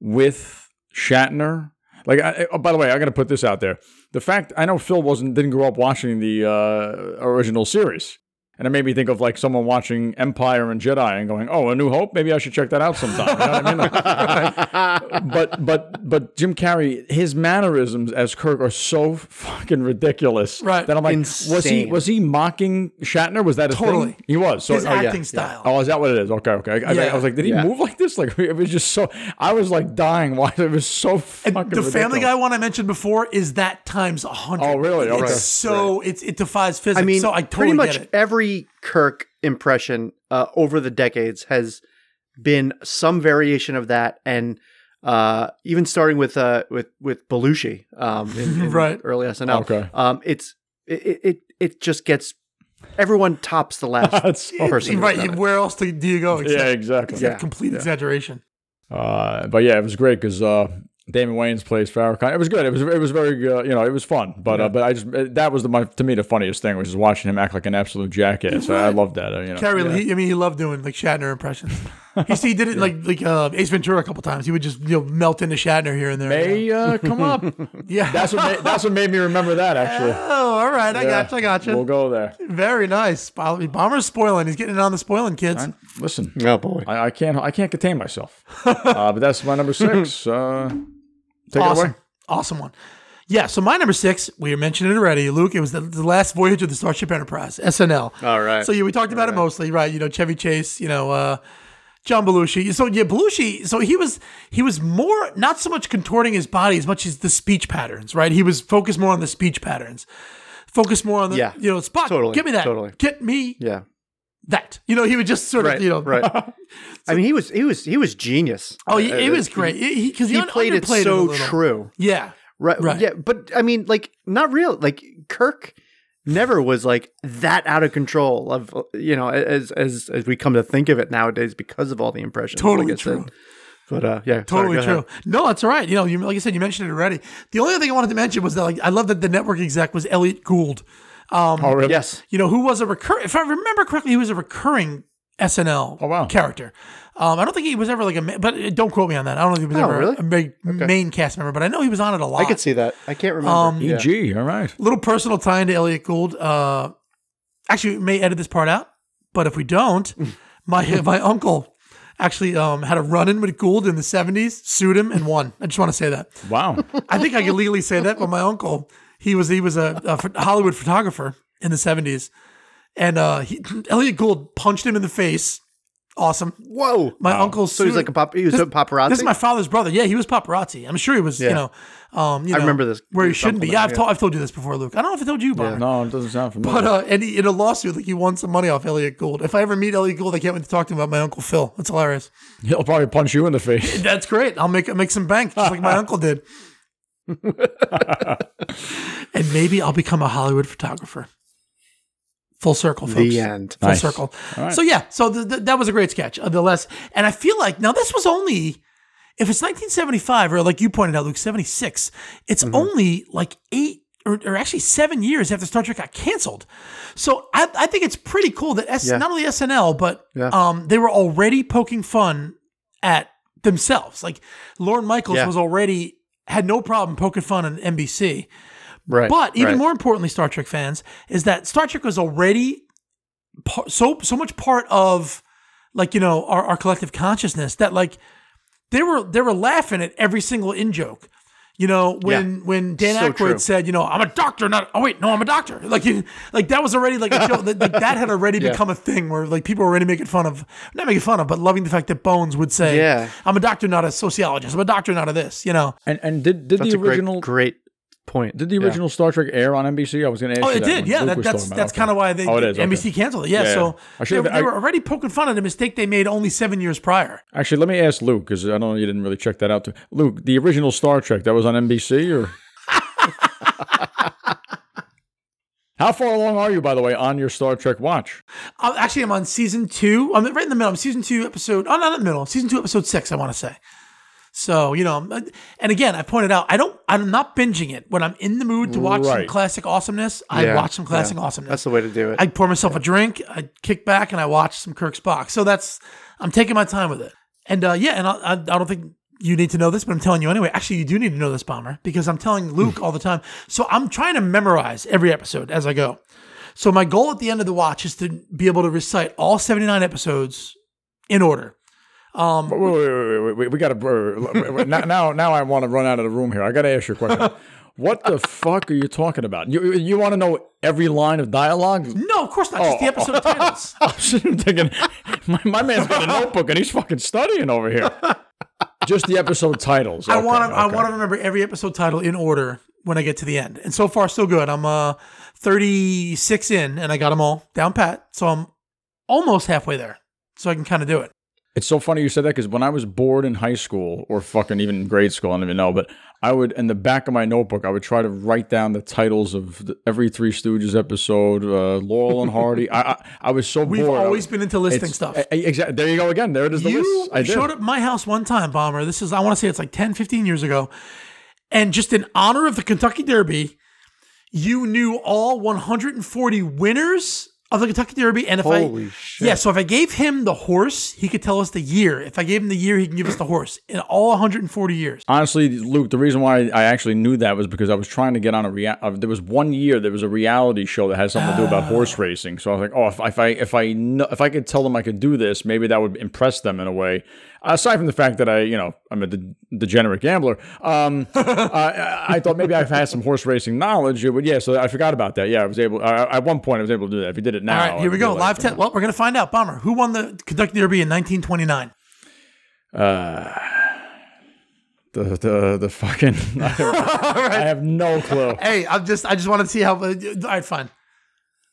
with Shatner? Like, I, oh, by the way, I got to put this out there: the fact I know Phil wasn't didn't grow up watching the uh, original series. And it made me think of like someone watching Empire and Jedi and going, "Oh, A New Hope. Maybe I should check that out sometime." You know what I mean? Like- but but but Jim Carrey, his mannerisms as Kirk are so fucking ridiculous. Right. That I'm like, was he was he mocking Shatner? Was that a Totally. thing? He was. So His oh, yeah. acting style. Oh, is that what it is? Okay, okay. I, I- Yeah. I was like, did he Yeah. move like this? Like it was just so. I was like dying. Why it was so And fucking. the Family ridiculous. Guy one I mentioned before is that times a hundred. Oh, really? It's Okay. so it's it defies physics. I mean, so I totally pretty much get it. every Kirk impression uh, over the decades has been some variation of that, and uh, even starting with uh, with with Belushi um, in, in Right. early SNL. Okay. Um, it's it, it it just gets everyone tops the last That's person. right. Where else do do you go? Except, Yeah, exactly. except Yeah, complete yeah. exaggeration. Uh, but yeah, it was great because uh, Damon Wayans plays Farrakhan. It was good. It was it was very uh, you know it was fun. But uh, but I just that was the my, to me the funniest thing was just watching him act like an absolute jackass. I, I loved that. Uh, you know. Carrey, Yeah. he, I mean, he loved doing like Shatner impressions. He, he did it like like uh, Ace Ventura a couple times. He would just you know melt into Shatner here and there. May uh, come up. yeah, That's what made, that's what made me remember that actually. Oh, all right. I Yeah. got you. I got you. We'll go there. Very nice. Bomber- Bomber's spoiling. He's getting it on the spoiling, kids. I- listen, Oh boy. I, I can't I can't contain myself. Uh, but that's my number six. Uh, take it away. Awesome one. Yeah, so my number six, we mentioned it already, Luke. It was the, the last voyage of the Starship Enterprise, SNL. All right. So yeah, we talked about it mostly, right? You know, Chevy Chase, you know, uh, John Belushi. So yeah, Belushi. So he was he was more not so much contorting his body as much as the speech patterns, right? He was focused more on the speech patterns, focused more on the Yeah, you know spot. totally, Give me that. totally. Get me yeah. that. You know, he would just sort of Right. you know right. I mean, he was he was he was genius. Oh, he, Uh, it was he- great because he, He, un- played it so little. true. Yeah, Right, Right. Yeah, but I mean, like, not real. Like Kirk never was like that out of control of you know as as as we come to think of it nowadays because of all the impressions. Totally I said. true. But uh, yeah, Totally go true. ahead. No, that's all right. You know, you, like I said, you mentioned it already. The only thing I wanted to mention was that like I love that the network exec was Elliot Gould. Um, Oh, really? Yes, You know, who was a recur. If I remember correctly, he was a recurring SNL Oh, wow. character. Um, I don't think he was ever like a, ma- but uh, don't quote me on that. I don't think he was Oh, ever really? a big main cast member, but I know he was on it a lot. I could see that. I can't remember. Um, yeah. EG. All right. little personal tie into Elliot Gould. Uh, actually, we may edit this part out, but if we don't, my my uncle actually um, had a run in with Gould in the '70s, sued him, and won. I just want to say that. Wow. I think I can legally say that, but my uncle, he was he was a, a Hollywood photographer in the '70s, and uh, he, Elliot Gould punched him in the face Awesome. Whoa. My uncle. So he's like a pop. He was This- a paparazzi. This is my father's brother. Yeah, he was paparazzi. I'm sure he was. You know, um, you I know, remember this- where he shouldn't be. Yeah, I've yeah. told I've told you this before, Luke. I don't know if I told you, Bomber. No, it doesn't sound familiar. But uh, and he, in a lawsuit, like he won some money off Elliot Gould. If I ever meet Elliot Gould, I can't wait to talk to him about my uncle Phil. That's hilarious. He'll probably punch you in the face. That's great. I'll make make some bank just like my uncle did. and maybe I'll become a Hollywood photographer. Full circle, folks. the end. Full Nice. circle. All right. So yeah, so th- th- that was a great sketch. Uh, the less, and I feel like now this was only, if it's 1975 or like you pointed out, Luke, 76, it's Mm-hmm. only like eight or, or actually seven years after Star Trek got canceled. So I, I think it's pretty cool that S, Yeah. not only SNL but Yeah. um they were already poking fun at themselves. Like Lorne Michaels Yeah. was already had no problem poking fun at NBC. Right. But even right. more importantly, Star Trek fans, is that Star Trek was already par- so so much part of like you know our, our collective consciousness that like they were they were laughing at every single in joke. You know when when Dan So Aykroyd true. said, you know, I'm a doctor, not oh wait, no, I'm a doctor. Like you, like that was already like a joke. like that had already become a thing where like people were already making fun of not making fun of, but loving the fact that Bones would say, Yeah. I'm a doctor, not a sociologist. I'm a doctor, not a this. You know. And and did did That's the a great, original great point. did the Yeah. original Star Trek air on NBC? I was going to ask Oh, you it did. when Yeah, that, that's that's Okay. kind of why they Oh, it is, okay. NBC canceled it. Yeah, Yeah, so yeah. I they, should've- they were already poking fun at a mistake they made only seven years prior. Actually, let me ask Luke because I don't know you didn't really check that out. Too. Luke, the original Star Trek that was on NBC, or how far along are you, by the way, on your Star Trek watch? Uh, actually, I'm on season two. I'm right in the middle. I'm season two, episode. Oh, not in the middle. Season two, episode six. I want to say. So you know, and again, I pointed out I don't. I'm not binging it when I'm in the mood to watch some classic awesomeness. I Yeah, watch some classic yeah. awesomeness. That's the way to do it. I pour myself a drink, I kick back, and I watch some Kirk Spock. So that's I'm taking my time with it. And uh, yeah, and I, I, I don't think you need to know this, but I'm telling you anyway. Actually, you do need to know this, Bomber, because I'm telling Luke all the time. So I'm trying to memorize every episode as I go. So my goal at the end of the watch is to be able to recite all 79 episodes in order. Um, Wait, wait, wait, wait, wait, we got to now, now. Now I want to run out of the room here. I got to ask you a question. What the fuck are you talking about? You you want to know every line of dialogue? no, of course not. Just the Oh. episode titles. I'm sitting thinking, my, my man's got a notebook and he's fucking studying over here. Just the episode titles. I want to. I want to remember every episode title in order when I get to the end. And so far, so good. I'm uh 36 in, and I got them all down pat. So I'm almost halfway there. So I can kind of do it. It's so funny you said that because when I was bored in high school or fucking even in grade school, I don't even know, but I would, in the back of my notebook, I would try to write down the titles of the, every Three Stooges episode, uh, Laurel and Hardy. I, I I was so bored. We've bored. always been into listing stuff. Exactly. There you go again. There it is. The you list. I did. showed up at my house one time, Bomber. This is, I want to say it's like 10, 15 years ago. And just in honor of the Kentucky Derby, you knew all 140 winners of the Kentucky Derby. And if Holy I, shit. yeah, so if I gave him the horse, he could tell us the year. If I gave him the year, he can give us the horse in all 140 years. Honestly, Luke, the reason why I actually knew that was because I was trying to get on a rea- uh, There was one year there was a reality show that had something to do about horse racing. So I was like, oh, if, if I if I know, if I could tell them I could do this, maybe that would impress them in a way. Aside from the fact that I, you know, I'm a de- degenerate gambler, um, I, I thought maybe I've had some horse racing knowledge. It would, yeah, so I forgot about that. Yeah, I was able. Uh, at one point, I was able to do that. If you did it now, All right, here we go. Live test. Well, we're going to find out. Bomber. Who won the Kentucky Derby in 1929? Uh, The the the fucking. I have, I have no clue. Hey, I'm just I just want to see how. Uh, all right, fine.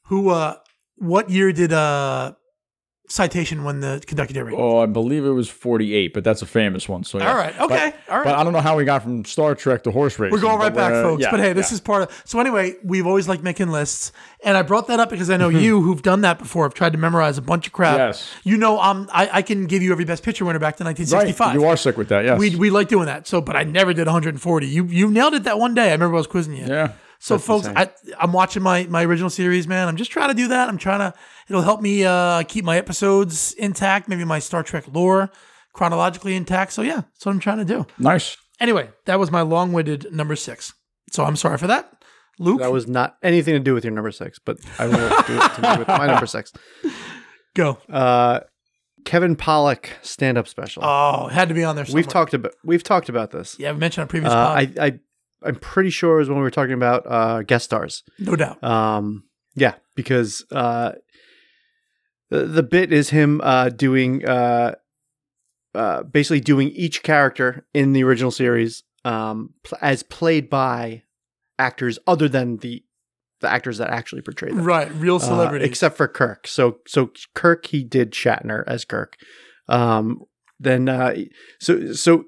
Who? uh What year did uh Citation when the Kentucky Derby? Oh, I believe it was 48, but that's a famous one. So yeah. All right, okay, But, all right. But I don't know how we got from Star Trek to horse racing. We're going right back, uh, folks. yeah, but hey, this yeah. is part of. So anyway, we've always liked making lists, and I brought that up because I know you, who've done that before, have tried to memorize a bunch of crap. Yes. You know, um, I, I can give you every best picture winner back to right. 1965. You are sick with that, yes. We, we like doing that. So, but I never did 140. You you nailed it that one day. I remember I was quizzing you. yeah. So, folks, I, I'm watching my my original series, man. I'm just trying to do that. I'm trying to. It'll help me uh, keep my episodes intact. Maybe my Star Trek lore chronologically intact. So yeah, that's what I'm trying to do. Nice. Anyway, that was my long-winded number six. So I'm sorry for that, Luke. That was not anything to do with your number six, but I will do it to do with my number six. go. Uh, Kevin Pollak stand up special. Oh, it had to be on there. Somewhere. we've talked about we've talked about this. Yeah, we mentioned on previous Uh. I, I I'm pretty sure it was when we were talking about uh, guest stars. no doubt. Um, yeah, because uh, the, the bit is him uh, doing uh, uh, basically doing each character in the original series um, pl- as played by actors other than the the actors that actually portrayed them. Right, real Uh, celebrity. except for Kirk. So so Kirk he did Shatner as Kirk. Um, then uh, so so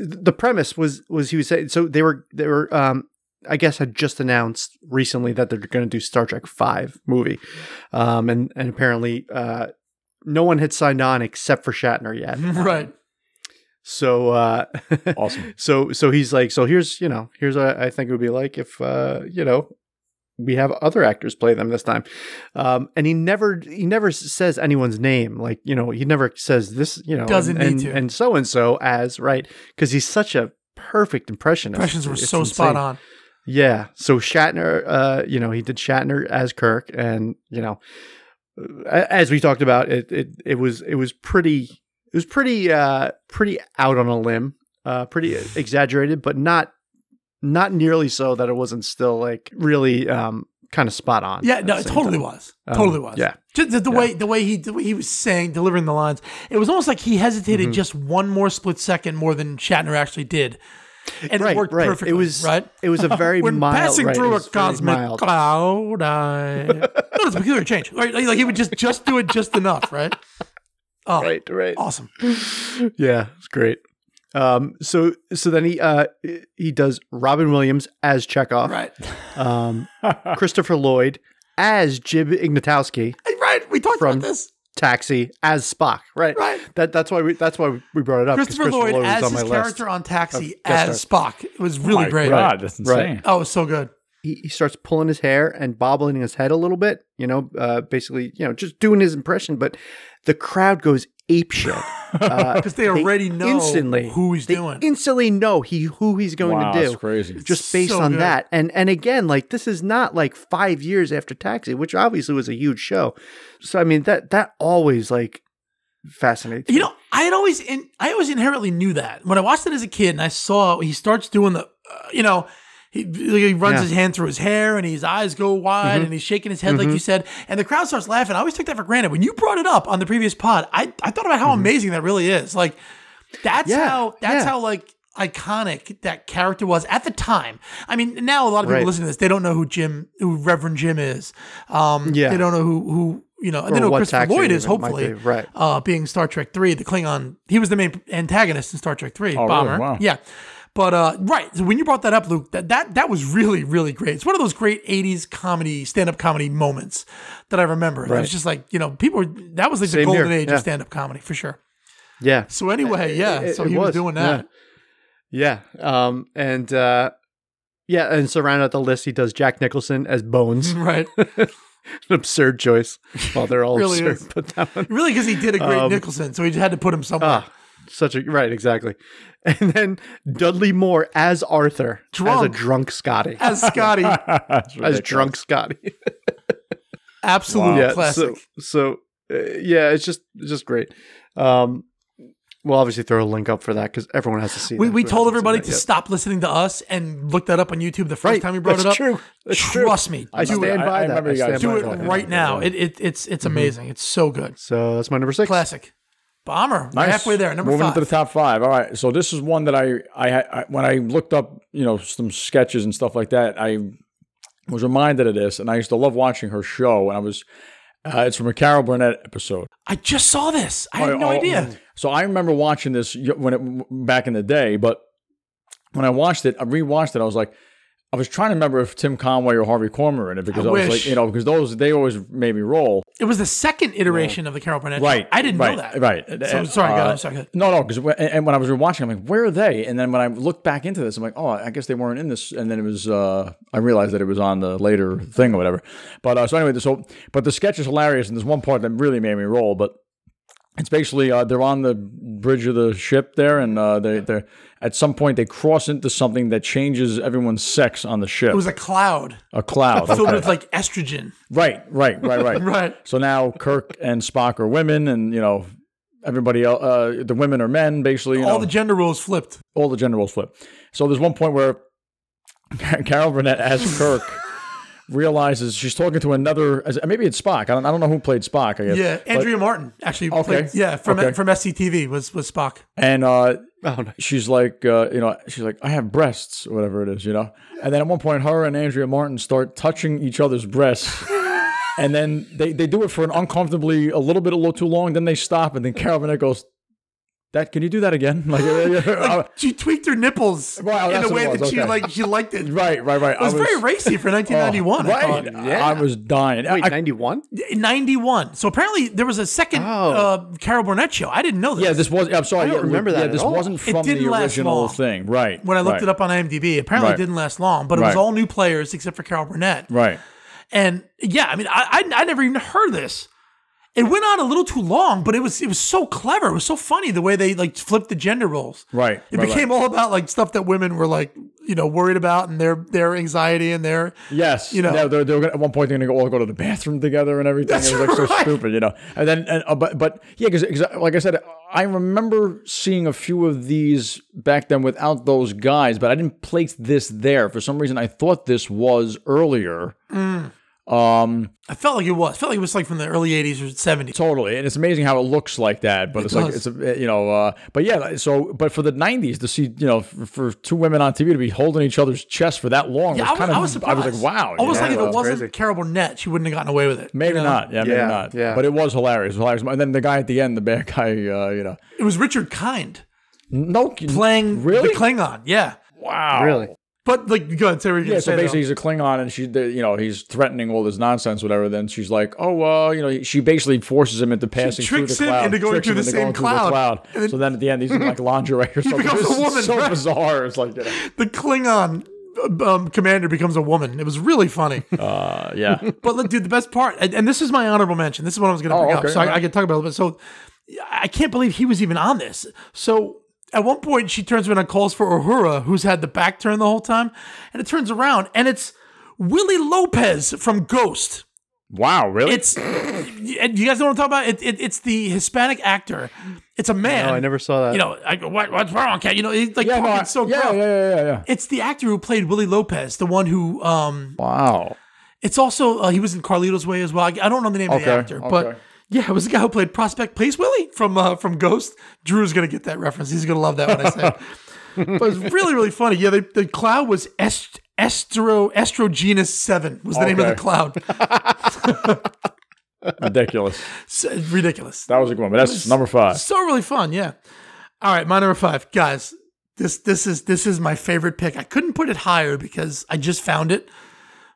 the premise was was he was saying so they were they were um I guess had just announced recently that they're going to do Star Trek Five movie, um and and apparently uh no one had signed on except for Shatner yet. right. So uh Awesome. so so he's like so here's you know here's what I think it would be like if uh you know we have other actors play them this time um and he never he never says anyone's name like you know he never says this you know Doesn't and, need and, to. and so and so as right because he's such a perfect impressionist Impressions were It's so spot on. Yeah so Shatner uh you know he did Shatner as Kirk and you know as we talked about it it it was it was pretty it was pretty uh pretty out on a limb uh pretty exaggerated but not not nearly so that it wasn't still like really um kind of spot on Yeah, no, it totally time. was. Um, totally was. yeah. Just the, the Yeah. way the way he the way he was saying, delivering the lines, it was almost like he hesitated Mm-hmm. just one more split second more than Shatner actually did, and right it worked right perfectly. it was right. it was a very when mild passing right, through a cosmic mild. cloud, I notice a peculiar change. Right, like, like he would just just do it just enough. Right. Oh, right right awesome. yeah, it's great. Um, so so then he uh he does Robin Williams as Chekov, Right. um, Christopher Lloyd as Jim Ignatowski, Right. We talked From- about this. Taxi as Spock, right? Right. That that's why we that's why we brought it up. Christopher Lloyd was as on his my character on Taxi Of guest as Spock. It was really Oh My great. God, that's Right. insane. Oh, it was so good. He, he starts pulling his hair and bobbling his head a little bit, you know, uh, basically, you know, just doing his impression. But the crowd goes ape shit uh, Because they already know instantly who he's they doing. Instantly know he who he's going wow, to do. that's crazy. just based So on good. that. And and again, like this is not like five years after Taxi, which obviously was a huge show. So I mean that that always like fascinates. You me. know, I had always in, I always inherently knew that when I watched it as a kid and I saw he starts doing the, uh, you know, he, he runs Yeah. Mm-hmm. his hand through his hair and his eyes go wide and he's shaking his head like you said, and the crowd starts laughing. I always took that for granted. When you brought it up on the previous pod, I I thought about how amazing that really is. Like that's Mm-hmm. Yeah, how that's yeah. how like iconic that character was at the time. I mean, now a lot of people Right. listen to this, they don't know who Jim, who Reverend Jim is. Um, Yeah. they don't know who who you know, and they know what Christopher Lloyd is. Hopefully, be, right. uh, being Star Trek three, the Klingon. He was the main antagonist in Star Trek three. really? Bomber. Wow. Yeah. But uh, right, so when you brought that up, Luke, that, that that was really really great. It's one of those great '80s comedy, stand-up comedy moments that I remember. It was just like you know, people were that was like the golden here, age yeah. of stand-up comedy for sure. yeah. So anyway, yeah, It- so he was, doing that. Yeah. yeah. Um and uh yeah, and so round out the list, he does Jack Nicholson as Bones. Right, An absurd choice. Well, they're all Really absurd, is. but that one really, because he did a great Um, Nicholson, so he just had to put him somewhere. Ah, such a right, exactly. And then Dudley Moore as Arthur, as a Drunk. drunk Scotty, As Scotty, as drunk Scotty. absolute yeah, classic. so so uh, yeah, it's just it's just great. Um, we'll obviously throw a link up for that because everyone has to see. we that we who told everybody to yet. stop listening to us and look that up on YouTube the first Right, time we brought that's it up. true. That's true. Trust me, I do stand it. by I that. remember I you guys stand Do by it talking that. right now. It, it it's it's Mm-hmm. amazing. It's so good. So that's my number six. Classic. Bomber. We're Nice. halfway there. Number Moving five. into the top five. All right. So this is one that I, I, I, when I looked up, you know, some sketches and stuff like that, I was reminded of this, and I used to love watching her show. And I was, uh, it's from a Carol Burnett episode. I just saw this. I had no oh, idea. So I remember watching this when it back in the day, but when I watched it, I rewatched it. I was like, I was trying to remember if Tim Conway or Harvey Korman were in it because I I, was like, you know, because those they always made me roll. It was the second iteration of the Carol Burnett. show. Right. I didn't right, know that. Right. So, And, sorry, uh, I'm sorry. No, no, because and, and when I was rewatching, I'm like, where are they? And then when I looked back into this, I'm like, oh, I guess they weren't in this. And then it was, uh, I realized that it was on the later thing or whatever. But uh, so anyway, so but the sketch is hilarious, and there's one part that really made me roll. But it's basically uh, they're on the bridge of the ship there, and uh, they they at some point they cross into something that changes everyone's sex on the ship. It was a cloud a cloud. filled Okay. with like estrogen. Right, right, right, right. Right. So now Kirk and Spock are women, and you know everybody else, uh, the women are men. Basically, you All know, the gender roles flipped. all the gender roles flip. So there's one point where Carol Burnett as Kirk realizes she's talking to another. Maybe it's Spock. I don't, I don't know who played Spock. I guess. Yeah, But- Andrea Martin actually. Okay. Played, yeah, from Okay. from SCTV was was Spock. and uh, Oh, no. she's like, uh, you know, she's like, I have breasts, or whatever it is, you know. And then at one point, her and Andrea Martin start touching each other's breasts. And then they, they do it for an uncomfortably a little bit a little too long. Then they stop, and then Carol Burnett goes, "That can you do that again?" Like, uh, She tweaked her nipples Wow, in that's a way that was, she like she liked it. right, right, right. It was, very racy for 1991. I right. thought. Yeah. I was dying. Wait, 91? 91. So apparently there was a second Oh. uh, Carol Burnett show. I didn't know this. yeah, this was. I'm sorry. I don't yeah, remember that Yeah, at this all. wasn't from didn't the last original long. thing. Right. when I looked right, it up on IMDb. Apparently Right. it didn't last long, but it was all new players except for Carol Burnett. Right. And yeah, I mean, I, I I never even heard this. It went on a little too long, but it was it was so clever. It was so funny the way they like flipped the gender roles. Right. It right, became all about like stuff that women were like you know worried about and their their anxiety and their Yes, You know. yeah, they're, they're gonna, at one point they're gonna go, all go to the bathroom together and everything. That's it was like so stupid, you know. And then, and, uh, but but yeah, because like I said, I remember seeing a few of these back then without those guys, but I didn't place this there for some reason. I thought this was earlier. Mm. Um, I felt like it was. I felt like it was like from the early '80s or '70s. totally, and it's amazing how it looks like that. But it's like it's a you know, uh, but yeah. So, but for the '90s to see you know for, for two women on TV to be holding each other's chest for that long Yeah, I was was, kind of I was surprised. I was like, wow, Almost you like if it wasn't crazy. Carol Burnett, she wouldn't have gotten away with it. Maybe you know? not. Yeah, maybe Yeah, not. yeah. But it was hilarious. It was hilarious. And then the guy at the end, the bad guy, uh, you know, It was Richard Kind no playing Really? the Klingon. Yeah, Wow. Really? But like, go ahead. Say what Yeah. So basically, he's a Klingon, and she, you know, he's threatening all this nonsense, whatever. Then she's like, "Oh, well," you know," she basically forces him into passing tricks through the him cloud, into going through the into same going through cloud. cloud. Then- so then at the end, he's in like lingerie or something. becomes a woman, So right? bizarre. It's like, you know, the Klingon um, commander becomes a woman. It was really funny. uh, yeah, But look, dude, the best part, and, and this is my honorable mention. This is what I was going to Oh, bring okay, up, so I. I can talk about it a little bit. So I can't believe he was even on this. So at one point, she turns around and calls for Uhura, who's had the back turn the whole time, and it turns around, and it's Willie Lopez from Ghost. wow, really? It's and you guys know what I'm talking about. It, it, it's the Hispanic actor. It's a man. No, I never saw that. You know, I go, what, what's wrong, cat? You know, he's like yeah, no, I- so yeah, gruff. yeah, yeah, yeah, yeah. It's the actor who played Willie Lopez, the one who um Wow. it's also uh, he was in Carlito's Way as well. I, I don't know the name of the Okay, actor, but okay. Yeah, it was the guy who played Prospect Place Willie from uh, from Ghost. Drew's gonna get that reference. He's gonna love that when I say. it. but it's really really funny. Yeah, they, the cloud was est- estro estrogenus seven was the name of the cloud. Ridiculous. S- ridiculous. That was a good one. But that's number five. So really fun. Yeah. All right, my number five, guys. This this is this is my favorite pick. I couldn't put it higher because I just found it.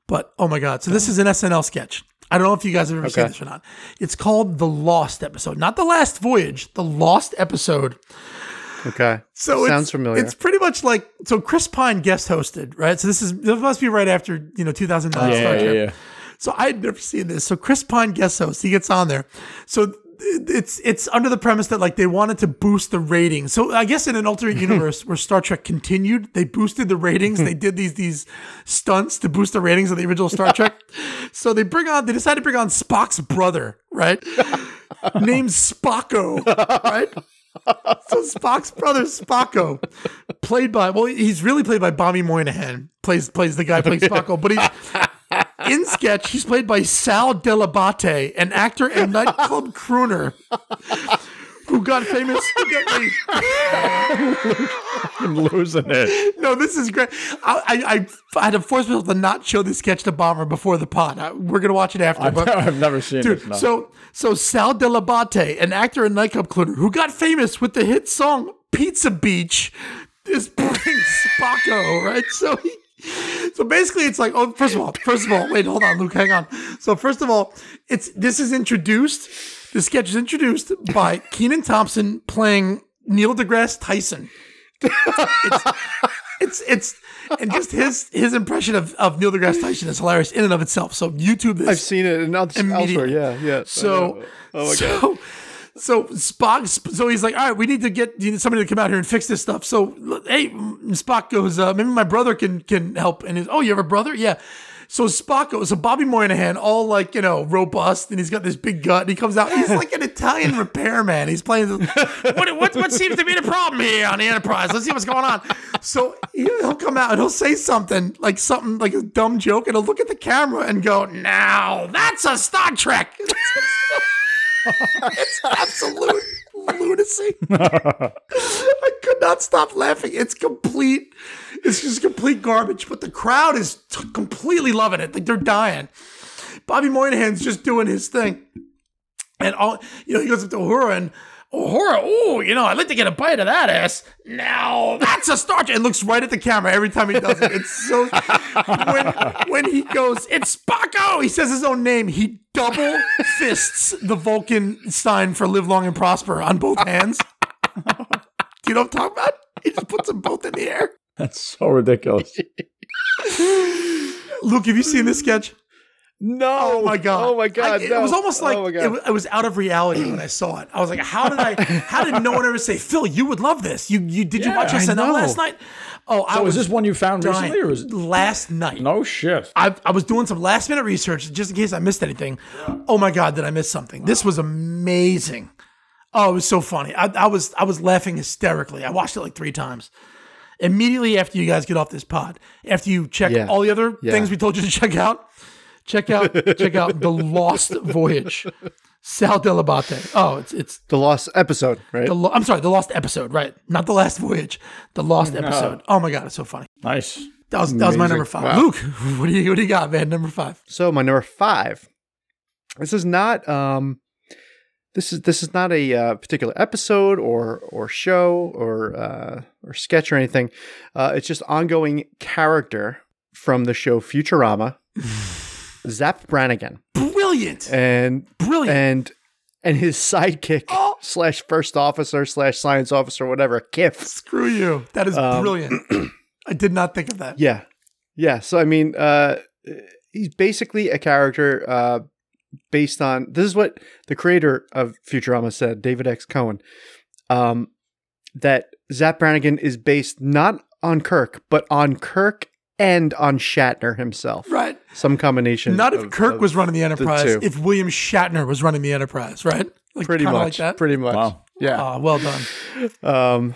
But oh my god! So this is an SNL sketch. I don't know if you guys have ever seen this or not. It's called the Lost episode, not the Last Voyage, the Lost episode. Okay. So Sounds it's, familiar. It's pretty much like so. Chris Pine guest hosted, right? So this is this must be right after you know 2009 Yeah, Star yeah, Trek. yeah. So I had never seen this. So Chris Pine guest host, he gets on there. So it's it's under the premise that like they wanted to boost the ratings. So I guess in an alternate universe where Star Trek continued, they boosted the ratings. they did these these stunts to boost the ratings of the original Star Trek. so they bring on they decided to bring on Spock's brother, right? Named Spocko, right? So Spock's brother Spocko, played by well, he's really played by Bobby Moynihan, plays plays the guy playing Spocko, but he's in sketch. He's played by Sal Delabate, an actor and nightclub crooner who got famous. Who got, I'm losing it. no, this is great. I, I, I had to force myself to not show this sketch to Bomber before the pod. I- we're gonna watch it after. I've, but I've never seen Dude, this. No. so so Sal Delabate, an actor and nightclub crooner who got famous with the hit song "Pizza Beach," is playing Spocko, right? So he, so basically, it's like, oh, first of all, first of all, wait, hold on, Luke, hang on. So first of all, it's this is introduced. The sketch is introduced by Kenan Thompson playing Neil deGrasse Tyson. It's it's it's and just his his impression of, of Neil deGrasse Tyson is hilarious in and of itself. So YouTube this. I've seen it in oth- elsewhere. Yeah, yeah. So, oh my god. So, Spock. So he's like, all right, we need to get somebody to come out here and fix this stuff. So, hey, Spock goes, uh, maybe my brother can can help. And he's, oh, you have a brother? Yeah. So Spocko, so Bobby Moynihan, all like you know robust, and he's got this big gut, and he comes out. He's like an Italian repairman. He's playing. The, what, what what seems to be the problem here on the Enterprise? Let's see what's going on. So he'll come out and he'll say something like something like a dumb joke, and he'll look at the camera and go, "Now that's a Star Trek." it's absolute lunacy. I could not stop laughing. It's complete. It's just complete garbage. But the crowd is t- completely loving it. Like they're dying. Bobby Moynihan's just doing his thing, and all you know, he goes up to Uhura and. Uhura, oh, you know, I'd like to get a bite of that ass. Now that's a Star Trek. And looks right at the camera every time he does it. It's so when when he goes, it's Spocko. He says his own name. He double fists the Vulcan sign for live long and prosper on both hands. Do you know what I'm talking about? He just puts them both in the air. That's so ridiculous. Luke, have you seen this sketch? No. Oh my god! Oh my god! I- it no. was almost like Oh my it, god. it was out of reality when I saw it. I was like, "How did I? How did no one ever say, Phil, you would love this? You, you did you watch SNL last night? Oh, I So was is this one you found dying. recently, or was it? last night? No shit. I, I was doing some last minute research just in case I missed anything. Oh my god, did I miss something? This was amazing. Oh, it was so funny. I, I was I was laughing hysterically. I watched it like three times. Immediately after you guys get off this pod, after you check Yeah. all the other Yeah. things we told you to check out, check out check out the Lost Voyage. Sal Delabate. Oh, it's it's the lost episode, right? the lo- I'm sorry, the Lost episode, right? Not the last voyage, the Lost episode. Oh my god, it's so funny. Nice. That was that was my number five. Wow. Luke, what do you what do you got, man? Number five. So my number five. This is not um, this is this is not a uh, particular episode or or show or uh, or sketch or anything. Uh, it's just ongoing character from the show Futurama, Zapp Brannigan, Brilliant. and Brilliant. and and his sidekick Oh. slash first officer slash science officer whatever Kif. Screw you. That is Um, brilliant. I did not think of that. Yeah. Yeah. So I mean, uh he's basically a character uh based on this is what the creator of Futurama said, David X. Cohen. Um that Zapp Brannigan is based not on Kirk, but on Kirk and on Shatner himself. Right. Some combination. Not if of- Kirk of- was running the Enterprise, two. if William Shatner was running the Enterprise, right? Like, pretty kinda much. Like that. Pretty much. Wow. Yeah. Ah, well done. Um,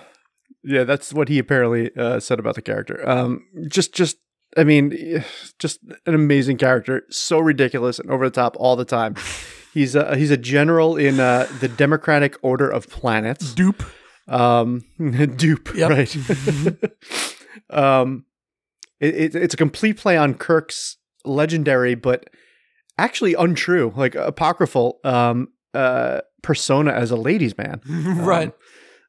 yeah, that's what he apparently uh, said about the character. Um, just, just, I mean, just an amazing character, so ridiculous and over the top all the time. He's a he's a general in uh, the Democratic Order of Planets. Dupe. Um, dupe, Yep. right? um, it, it, it's a complete play on Kirk's legendary, but actually untrue, like apocryphal, um, uh, persona as a ladies' man. right.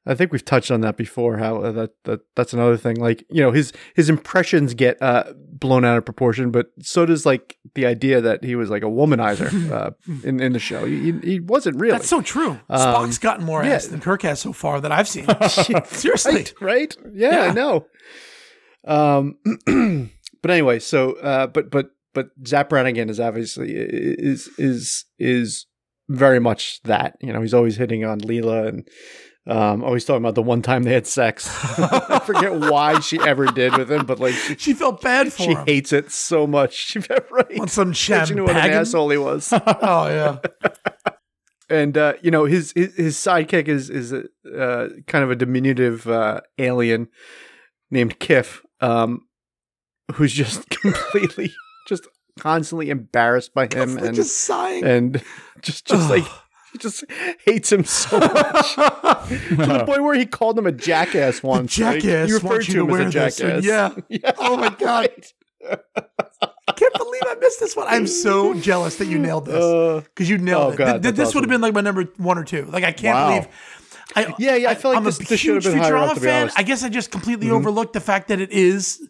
I think we've touched on that before. How uh, that that that's another thing. Like you know, his his impressions get uh, blown out of proportion, but so does like the idea that he was like a womanizer uh, in in the show. He, he- wasn't really. That's so true. Um, Spock's gotten more ass than Kirk has so far that I've seen. Seriously. right, right? Yeah, Yeah. I know. Um, but anyway, so uh, but but but Zapp Brannigan is obviously is is is very much that. You know, he's always hitting on Leela and um, always talking about the one time they had sex. I forget why she ever did with him, but like she, She felt bad for she him. She hates it so much. She right. Want some She knew what an asshole he was. Oh yeah. and uh, you know his his, his sidekick is is a, uh, kind of a diminutive uh, alien named Kif, um, who's just completely just constantly embarrassed by him and just sighing. and just just like he just hates him so much to the point where he called him a jackass once. Like, jackass referred wants you to to him as a jackass. and yeah. Oh my God. I can't believe I missed this one. I'm so jealous that you nailed this Uh, because you nailed oh, it. God, Th- this would have been like my number one or two. Like I can't Wow. believe. I, Yeah, yeah, I feel like I'm this- a this huge been higher up, Futurama fan. Mm-hmm. I guess I just completely overlooked the fact that it is.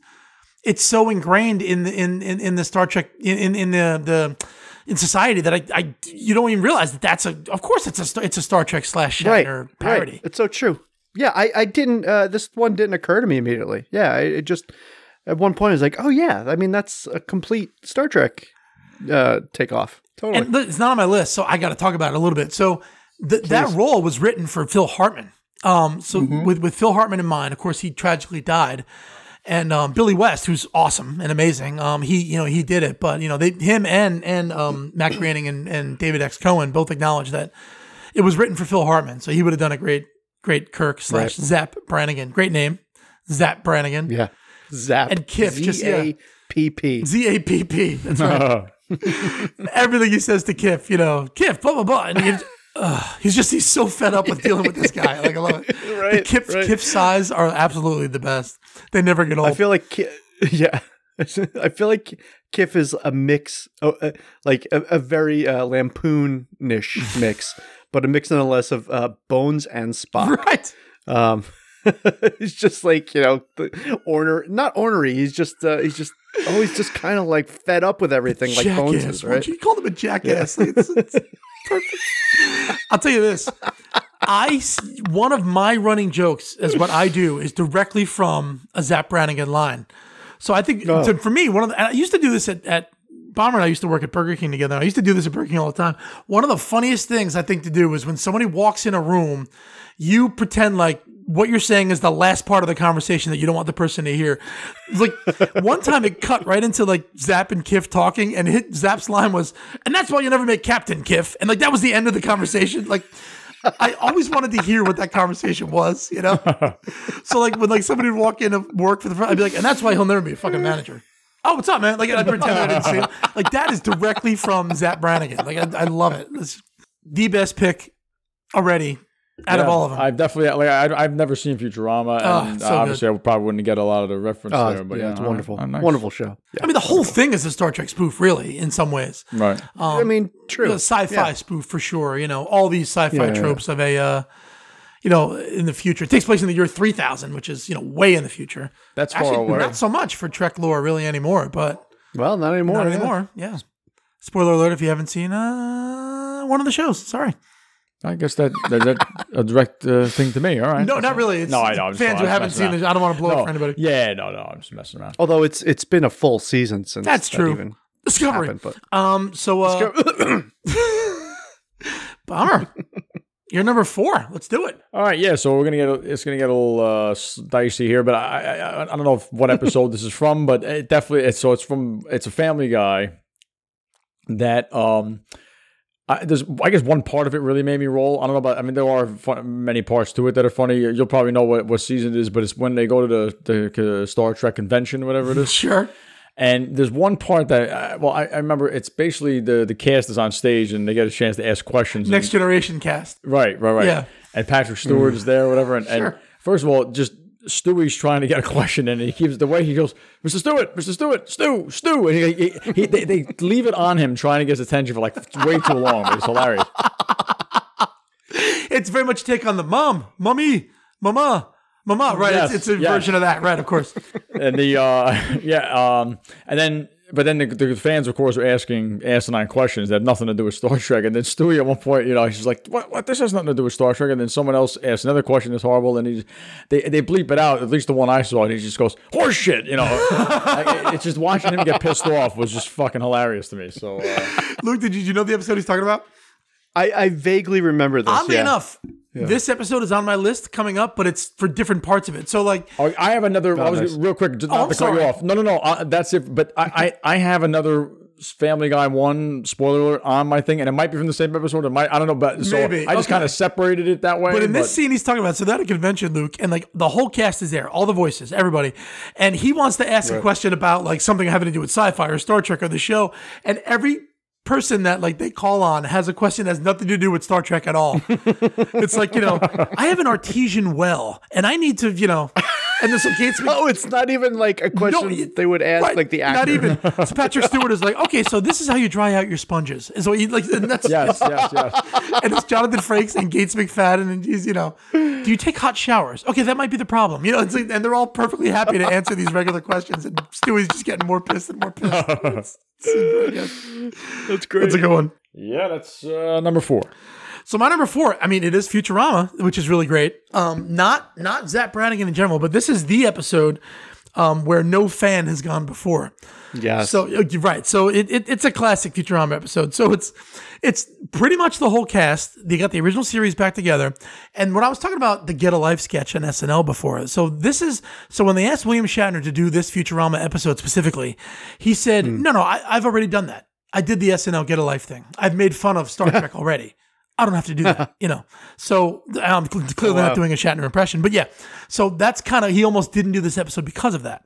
It's so ingrained in the in in, in the Star Trek in in, in the the in society that I, I you don't even realize that that's a of course it's a Star- it's a Star Trek slash right, Shatner right. parody. It's so true. Yeah, I, I didn't. Uh, this one didn't occur to me immediately. Yeah, it, it just at one point I was like, oh yeah, I mean that's a complete Star Trek uh, takeoff. Totally. And it's not on my list, so I got to talk about it a little bit. So th- that role was written for Phil Hartman. Um, so Mm-hmm. with with Phil Hartman in mind, of course, he tragically died, and um, Billy West, who's awesome and amazing. Um, he you know he did it, but you know they him and and um, Matt Groening and, and David X Cohen both acknowledged that it was written for Phil Hartman, so he would have done a great great Kirk slash Zapp Brannigan. Great name, Zapp Brannigan. Yeah. Zapp. And Kif, just- Z A P P. Z A P P. That's right. Everything he says to Kif, you know, Kif, blah blah blah, and ugh, he's just he's so fed up with dealing with this guy. Like I love it. the Right, Kif right. Kif size are absolutely the best. They never get old. I feel like, Ki- yeah. I feel like Kif is a mix, uh, uh, like a, a very uh, lampoon-ish mix, but a mix nonetheless of uh, Bones and Spock. right. Um, he's just like you know, the orner, not ornery. He's just uh, he's just always just kind of like fed up with everything, like Bones is, right? You called him a jackass. Like, it's-. I'll tell you this. I one of my running jokes is what I do is directly from a Zapp Brannigan line. So I think Oh. so for me, one of the, I used to do this at, at Bomber and I used to work at Burger King together. I used to do this at Burger King all the time. One of the funniest things I think to do is when somebody walks in a room, you pretend like what you're saying is the last part of the conversation that you don't want the person to hear. Like one time it cut right into like Zapp and Kif talking, and hit Zapp's line was, and that's why you never make Captain Kif. And like that was the end of the conversation. Like I always wanted to hear what that conversation was, you know? so like when like somebody would walk in and work for the front, I'd be like, and that's why he'll never be a fucking mm. manager. Oh, what's up, man? Like I'd pretend I didn't see him. Like that is directly from Zapp Brannigan. Like I, I love it. It's the best pick already out of all of them. I've definitely like I, I've never seen Futurama, Oh, so obviously I probably wouldn't get a lot of the reference Oh, there. But yeah, yeah, it's all right. wonderful, Oh, nice. wonderful show. Yeah. I mean, the whole thing is a Star Trek spoof, really, in some ways. Right. Um, I mean, true. a sci-fi Yeah. spoof for sure. You know, all these sci-fi Yeah, yeah, tropes of a, uh, you know, in the future. It takes place in the year 3000, which is, you know, way in the future. That's far away. not so much for Trek lore really anymore, but Well, not anymore. not yeah. anymore. Yeah. Spoiler alert if you haven't seen uh, one of the shows. Sorry. I guess that, that that's a direct uh, thing to me. All right. No, not really. It's No, I know. I'm just- fans who I'm haven't seen around. it. I don't want to blow no, it for anybody. Yeah, no, no. I'm just messing around. Although it's it's been a full season since That's that true. even Discovery. happened, but Um. So, uh, bummer. You're number four. Let's do it. All right, yeah. So we're gonna get a, it's gonna get a little uh, dicey here, but I, I I I don't know what episode this is from, but it definitely it's so it's from it's a Family Guy that um. I, there's, I guess one part of it really made me roll. I don't know about. I mean, there are fun, many parts to it that are funny. You'll probably know what, what season it is, but it's when they go to the, the Star Trek convention, whatever it is. Sure. And there's one part that, uh, well, I, I remember it's basically the the cast is on stage and they get a chance to ask questions. Next and, generation cast. right, right, right. Yeah. And Patrick Stewart is there, whatever. And, and Sure. first of all, just Stewie's trying to get a question, in, and he keeps the way he goes, "Mr. Stewart, Mr. Stewart, Stew, Stew," and he, he, he they, they leave it on him trying to get his attention for like way too long. It's hilarious. It's very much take on the mom, mommy, mama, mama. Right. Yes, it's, it's a yes. version of that. Right. Of course. and the uh yeah um and then but then the, the fans of course are asking asinine questions that have nothing to do with Star Trek and then Stewie at one point you know he's like what what this has nothing to do with Star Trek and then someone else asks another question that's horrible and he they they bleep it out at least the one I saw and he just goes horse shit you know Like, it's just watching him get pissed off was just fucking hilarious to me so uh, Luke, did you, did you know the episode he's talking about? I, I vaguely remember this. Oddly yeah. enough, this episode is on my list coming up, but it's for different parts of it. So like, Oh, I have another. I was nice. real quick, just Oh, not I'm to cut you off. No, no, no. Uh, that's it. But I, I, I have another Family Guy one spoiler alert on my thing, and it might be from the same episode. It might. I don't know, but so Maybe. I just Okay. kind of separated it that way. But in this scene, he's talking about so they're at a convention, Luke, and like the whole cast is there, all the voices, everybody, and he wants to ask a question about like something having to do with sci-fi or Star Trek or the show, and every person that like they call on has a question that has nothing to do with Star Trek at all. it's like you know, I have an artesian well, and I need to you know, and this Gates. Oh, it's not even like a question you- they would ask Right, like the actor. Not even. So Patrick Stewart is like, okay, so this is how you dry out your sponges. And so he like, and that's yes, yes, yes. and it's Jonathan Frakes and Gates McFadden, and he's you know, do you take hot showers? Okay, that might be the problem. You know, it's like, and they're all perfectly happy to answer these regular questions, and Stewie's just getting more pissed and more pissed. It's- it's very good. That's great. That's a good one. Yeah, that's uh, number four. So my number four, I mean, it is Futurama, which is really great. Um, not not Zapp Brannigan in general, but this is the episode um, where no fan has gone before. Yes. So uh, you're right. So it, it it's a classic Futurama episode. So it's it's pretty much the whole cast. They got the original series back together. And when I was talking about the Get a Life sketch on SNL before, so this is so when they asked William Shatner to do this Futurama episode specifically, he said, "No, no, I, I've already done that. I did the SNL Get a Life thing. I've made fun of Star Trek already." I don't have to do that, you know. So I'm cl- clearly not doing a Shatner impression, but yeah. So that's kind of he almost didn't do this episode because of that.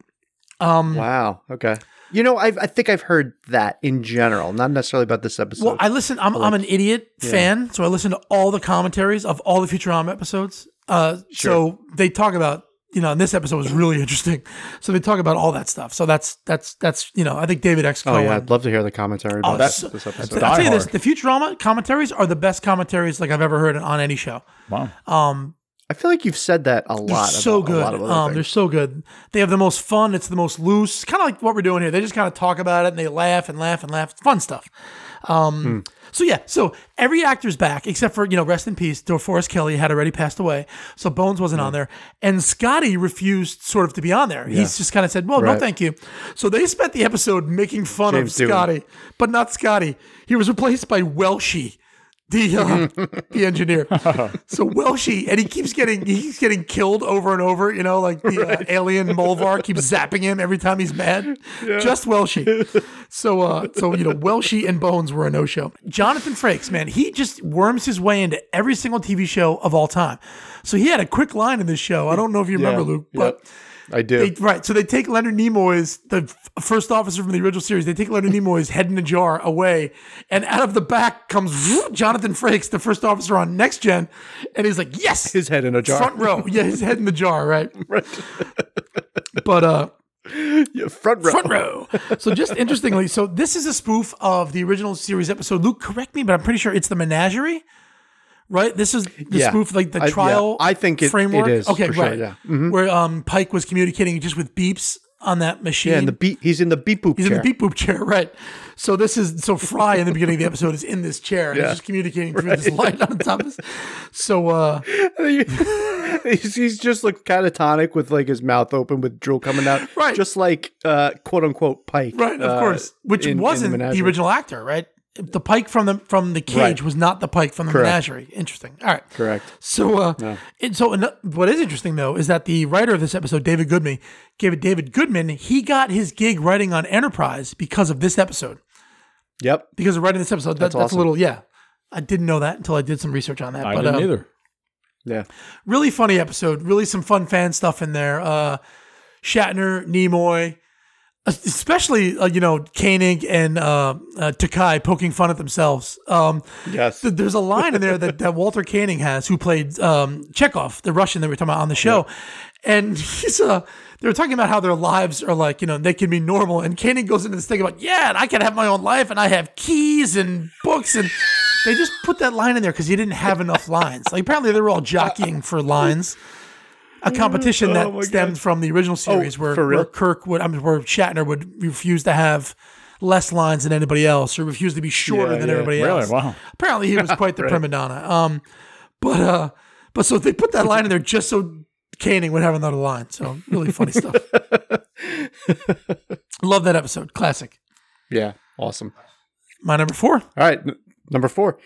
Um, wow. Okay. You know, I've, I think I've heard that in general, not necessarily about this episode. Well, I listen. I'm, I'm an idiot fan, so I listen to all the commentaries of all the Futurama episodes. Uh, So they talk about you know, and this episode was really interesting. So they talk about all that stuff. So that's that's that's you know, I think David X. oh yeah, I'd love to hear the commentary about that's- this, this episode. I'll tell you this: the Futurama commentaries are the best commentaries like I've ever heard on any show. Wow. Um, I feel like you've said that a they're lot. so good. A lot of other um, they're so good. They have the most fun. It's the most loose, kind of like what we're doing here. They just kind of talk about it and they laugh and laugh and laugh. It's fun stuff. Um, Hmm. So yeah, so every actor's back except for you know, rest in peace. DeForest Kelley had already passed away, so Bones wasn't on there, and Scotty refused sort of to be on there. He's just kind of said, "Well, no, thank you." So they spent the episode making fun James of. Scotty, but not Scotty. He was replaced by Welshy. The uh, the engineer, so Welshy, and he keeps getting he keeps getting killed over and over. You know, like the uh, alien Melllvar keeps zapping him every time he's mad. Just Welshy. So, uh, so you know, Welshy and Bones were a no show. Jonathan Frakes, man, he just worms his way into every single TV show of all time. So he had a quick line in this show. I don't know if you remember, Yeah, Luke, but. yep. I do. They, right. So they take Leonard Nimoy's, the f- first officer from the original series, they take Leonard Nimoy's head in a jar away. And out of the back comes Jonathan Frakes, the first officer on Next Gen. And he's like, yes. his head in a jar. Front row. Yeah, his head in the jar, right? right. but, uh, Yeah, front row. front row. So just interestingly, so this is a spoof of the original series episode. Luke, correct me, but I'm pretty sure it's the menagerie. Right, this is the Yeah. spoof, like the I- yeah. trial. I think it- it framework. is, Okay, for sure, right. yeah. Mhm. Where um Pike was communicating just with beeps on that machine. Yeah, and the beep. He's in the beep boop He's chair. in the beep boop chair, right? So this is so Fry in the beginning of the episode is in this chair and Yeah. he's just communicating through this light on top of. This. So uh, he's, he's just like catatonic with like his mouth open with drool coming out. Right. Just like uh, quote unquote Pike. right, of uh, course, which in- in wasn't the, Menagerie. original actor, right? The Pike from the from the cage Right. was not the Pike from the Correct. menagerie. Interesting. All right. Correct. So, uh, and so ano- what is interesting though is that the writer of this episode, David Goodman, David David Goodman, he got his gig writing on Enterprise because of this episode. Yep. Because of writing this episode, that, that's, That's a little yeah. I didn't know that until I did some research on that. I but didn't um, either. Yeah. really funny episode. Really some fun fan stuff in there. Uh, Shatner, Nimoy, especially uh, you know Koenig and uh, uh, Takei poking fun at themselves. Um, Yes. th- there's a line in there that, that Walter Koenig has, who played um, Chekov, the Russian that we were talking about on the show, and he's uh, they were talking about how their lives are like you know they can be normal, and Koenig goes into this thing about yeah, and I can have my own life, and I have keys and books and. They just put that line in there because he didn't have enough lines. Like apparently they were all jockeying for lines. A competition that Oh stemmed God. from the original series where, for real? where Kirk would, I mean, where Shatner would refuse to have less lines than anybody else or refuse to be shorter Yeah, than yeah. everybody Really? else. Wow. Apparently he was quite the prima donna. Um, but uh, but so they put that line in there just so Koenig would have another line. So really funny stuff. Love that episode. Classic. Yeah. Awesome. My number four. All right, n- number four.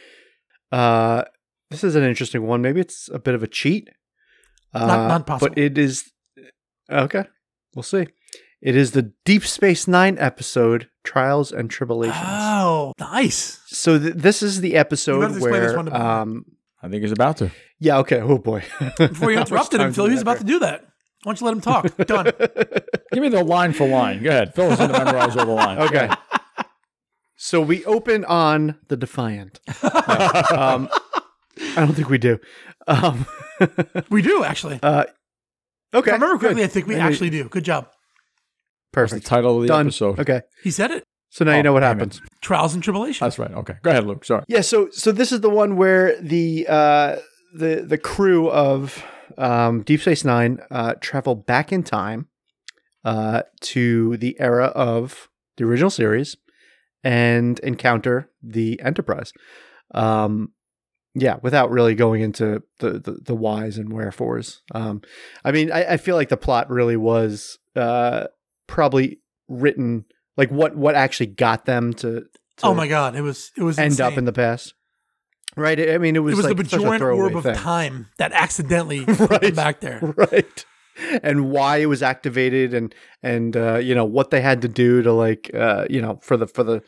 Uh, this is an interesting one. Maybe it's a bit of a cheat. Uh, Not- not possible. But it is okay. We'll see. It is the Deep Space Nine episode "Trials and Tribulations." Oh, nice. so th- this is the episode to explain this where, one to um, I think he's about to. yeah, okay. Oh boy. Before you interrupted him, Phil, he was about to do that. Why don't you let him talk? Done. Give me the line for line. Go ahead. Phil is going to memorize all the lines. Okay. so we open on the Defiant. um, I don't think we do. Um, We do actually. uh, okay. if I remember good. correctly, I think we Maybe- actually do. Good job. That's the Perfect. title of the Done. episode. Okay. He said it. So now you Oh, know what damn it. happens. Trials and tribulations. That's right. Okay. Go ahead, Luke. Sorry. Yeah, so so this is the one where the uh, the the crew of um, Deep Space Nine uh, travel back in time uh, to the era of the original series and encounter the Enterprise. Um, yeah, without really going into the the, the whys and wherefores. Um, I mean, I, I feel like the plot really was uh, probably written like what what actually got them to, to Oh my god, it was it was end insane. up in the past. Right. I mean, it was it was like the Bajoran orb of thing. time that accidentally put them Right. back there. right and why it was activated and and uh you know what they had to do to like uh you know for the for the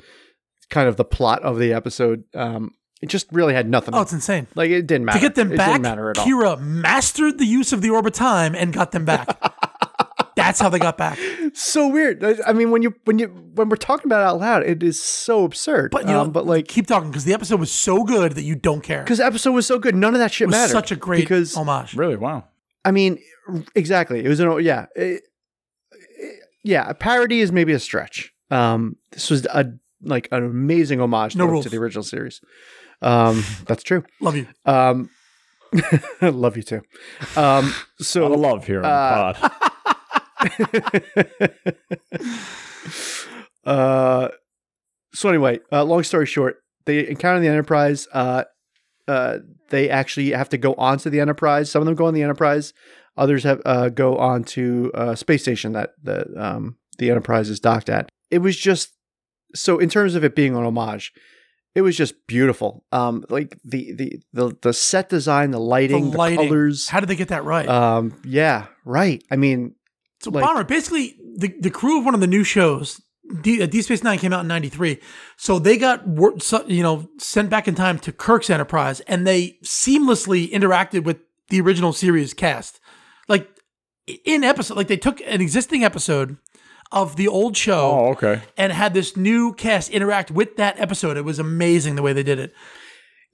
kind of the plot of the episode um it just really had nothing Oh, it's insane. like it didn't matter To get them it back, didn't matter at all Kira mastered the use of the orb of time and got them back. That's how they got back. so weird i I mean when you when you when we're talking about it out loud it is so absurd But you know, um, but like keep talking because the episode was so good that you don't care. because the episode was so good none of that shit It was mattered such a great because homage. Really? Wow. I mean, exactly. It was an yeah, it- it- yeah. A parody is maybe a stretch. Um, this was a like an amazing homage No to, to the original series. Um, that's true. Love you. Um, love you too. Um, A lot of love here on uh, the pod. uh, so anyway, uh, long story short, they encounter the Enterprise. Uh, uh, they actually have to go onto the Enterprise. Some of them go on the Enterprise. Others have uh, go on to a space station that the um, the Enterprise is docked at. It was just so in terms of it being an homage, it was just beautiful. Um, like the the the, the set design, the lighting, the, lighting. colors. How did they get that right? Um, yeah, right. I mean, so like- Bomber, basically, the, the crew of one of the new shows, D, uh, D Space Nine came out in '93, so they got you know sent back in time to Kirk's Enterprise, and they seamlessly interacted with the original series cast, like in episode, like they took an existing episode of the old show Oh, okay. and had this new cast interact with that episode. It was amazing the way they did it.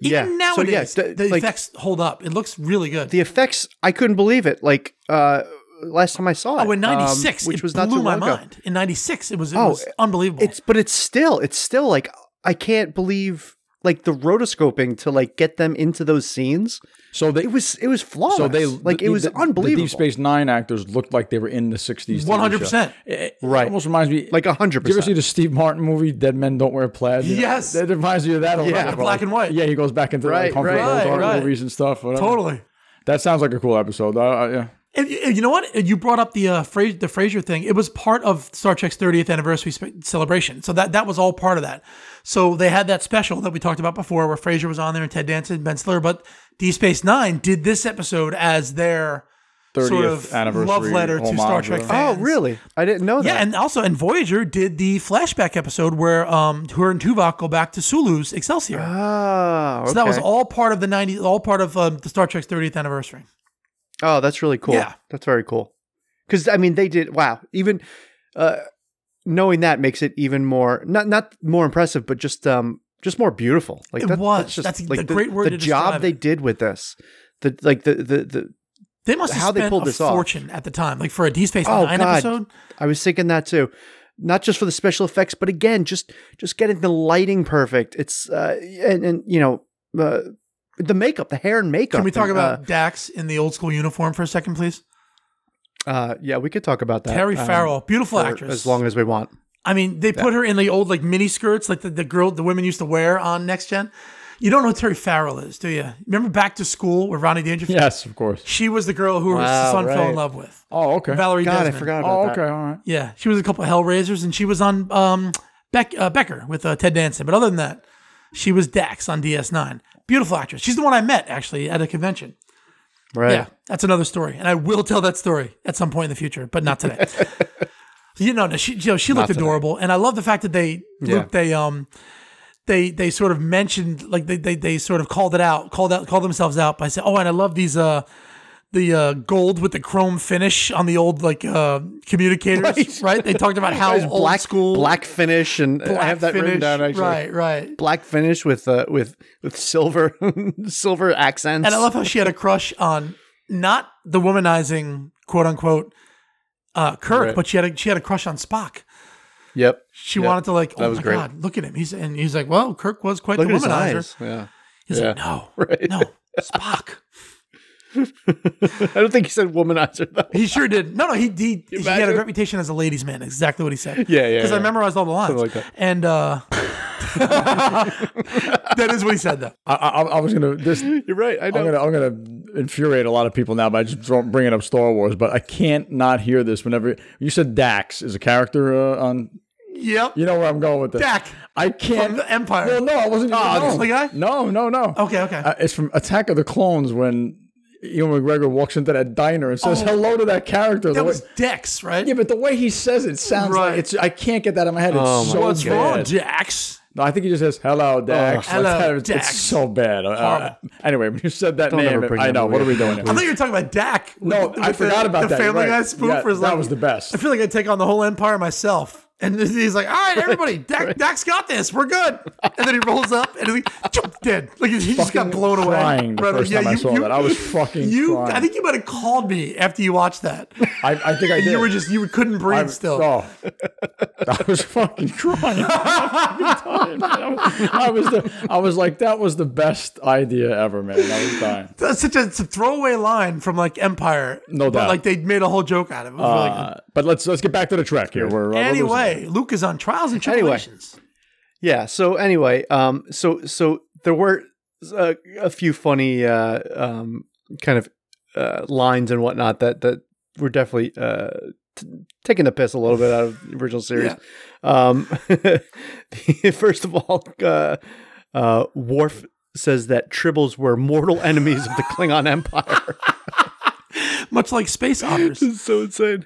Even Yeah. So, yeah, nowadays, th- the like- effects hold up. It looks really good. the effects i couldn't believe it like uh last time i saw it oh, in um, '96, which it was blew not too my long ago. mind. In '96, it was it Oh, was unbelievable. it's but it's still it's still like i can't believe like the rotoscoping to like get them into those scenes So they it was it was flawless so they like the- it was the- unbelievable The Deep Space Nine actors looked like they were in the '60s. 100%. show. It, it Right. almost reminds me. like a hundred percent. you ever see the Steve Martin movie "Dead Men Don't Wear Plaid"? You know, Yes. that reminds me of that. A Yeah. lot, The black and white. Yeah, he goes back into Right, like Humphrey right. Bogart Right, right. movies and stuff. Whatever. totally. That sounds like a cool episode. Uh, yeah. And, and you know what? You brought up the uh, Fra- the Frasier thing. It was part of Star Trek's 30th anniversary spe- celebration. So that that was all part of that. So they had that special that we talked about before, where Frasier was on there and Ted Danson, Ben Stiller. But D Space Nine did this episode as their 30th sort of anniversary love letter to Star Trek fans. oh really i didn't know that Yeah, and also and Voyager did the flashback episode where um her and Tuvok go back to Sulu's Excelsior. oh So that was all part of the 90s, all part of um, the Star Trek's 30th anniversary. oh that's really cool Yeah. that's very cool because i mean they did wow even uh knowing that makes it even more not not more impressive but just um just more beautiful like It that, was. that's just That's like the the, great word the job they it. did with this the like the the, the They must have How they pulled a this off. fortune at the time, like for a D Space Oh, Nine God. episode. I was thinking that too. Not just for the special effects, but again, just just getting the lighting perfect. It's uh, and and you know uh, the makeup, the hair and makeup. Can we talk and, about Dax in the old school uniform for a second, please? Uh, yeah, we could talk about that. Terry um, Farrell, beautiful for actress. as long as we want. I mean, they put her in the old like mini skirts, like the, the girl the women used to wear on Next Gen. You don't know who Terry Farrell is, do you? Remember Back to School with Ronnie Dangerfield? Yes, of course. She was the girl who her Wow, son fell in love with. Oh, okay. Valerie God, I forgot about Oh, that. okay. All right. Yeah, she was a couple of Hellraisers, and she was on um, Beck, uh, Becker with uh, Ted Danson. But other than that, she was Dax on DS9. Beautiful actress. She's the one I met actually at a convention. Right. Yeah, that's another story, and I will tell that story at some point in the future, but not today. you know, no, she you know, she looked adorable, and I love the fact that they Yeah. looked they um they they sort of mentioned like they, they they sort of called it out, called out called themselves out by saying, oh, and I love these uh the uh, gold with the chrome finish on the old like uh, communicators, right? Right. They talked about how old black school black finish, and black I have that finish, written down actually. right, right. Black finish with uh, with with silver silver accents. And I love how she had a crush on not the womanizing quote unquote uh, Kirk, Right. but she had a, she had a crush on Spock. Yep. She Yep. wanted to like, oh was my great. god, look at him. He's and he's like, well, Kirk was quite Look the womanizer. Yeah. He's Yeah. like, no, Right. no, Spock. I don't think he said womanizer though. He sure did. No, no, he he, he had a reputation as a ladies' man. Exactly what he said. Yeah, yeah, Because I memorized all the lines. Something like that. And uh, that is what he said, though. I, I, I was gonna this. You're right. I I'm gonna I'm gonna infuriate a lot of people now by just bringing up Star Wars, but I can't not hear this whenever you said Dax is a character uh, on. Yep. You know where I'm going with this. Dak I can't. from the Empire. Well, no, I wasn't. Oh, no. this is the guy? No, no, no. Okay, okay. Uh, it's from Attack of the Clones when Ewan McGregor walks into that diner and says Oh. hello to that character. The that way- was Dex, right? yeah, but the way he says it sounds Right. like it's. I can't get that in my head. It's Oh my so What's bad. wrong, Dax? No, I think he just says hello, Dax. Hello, Like that. It's- It's so bad. Uh, anyway, when you said that Don't name, bring I know. What are we up. doing? I here? thought you were talking about Dak. No, with- I with forgot the, about the that. Family You're Guy right. spoof. Yeah, was that like, was the best. I feel like I'd take on the whole empire myself. And he's like, all right, everybody, Dak, Dak's got this. We're good. And then he rolls up and he's like, "Choop," dead. Like he just got blown away. the first time I saw that. I was fucking you, crying. I think you might have called me after you watched that. I, I think I did. You were just, you couldn't breathe I, still. Oh, I was fucking crying. I was the, I was like, that was the best idea ever, man. I was dying. That's such a, a throwaway line from like Empire. No but, doubt. Like they made a whole joke out of it. It was really good. Uh, but let's let's get back to the track here. We're, uh, we're Anyway, Luke is on trials and Anyway. tribulations. Yeah. So anyway, um, so so there were uh, a few funny uh, um, kind of uh, lines and whatnot that that were definitely uh, t- taking the piss a little bit out of the original series. Um, first of all, uh, uh, Worf says that tribbles were mortal enemies of the Klingon Empire. Much like space otters. It's so insane.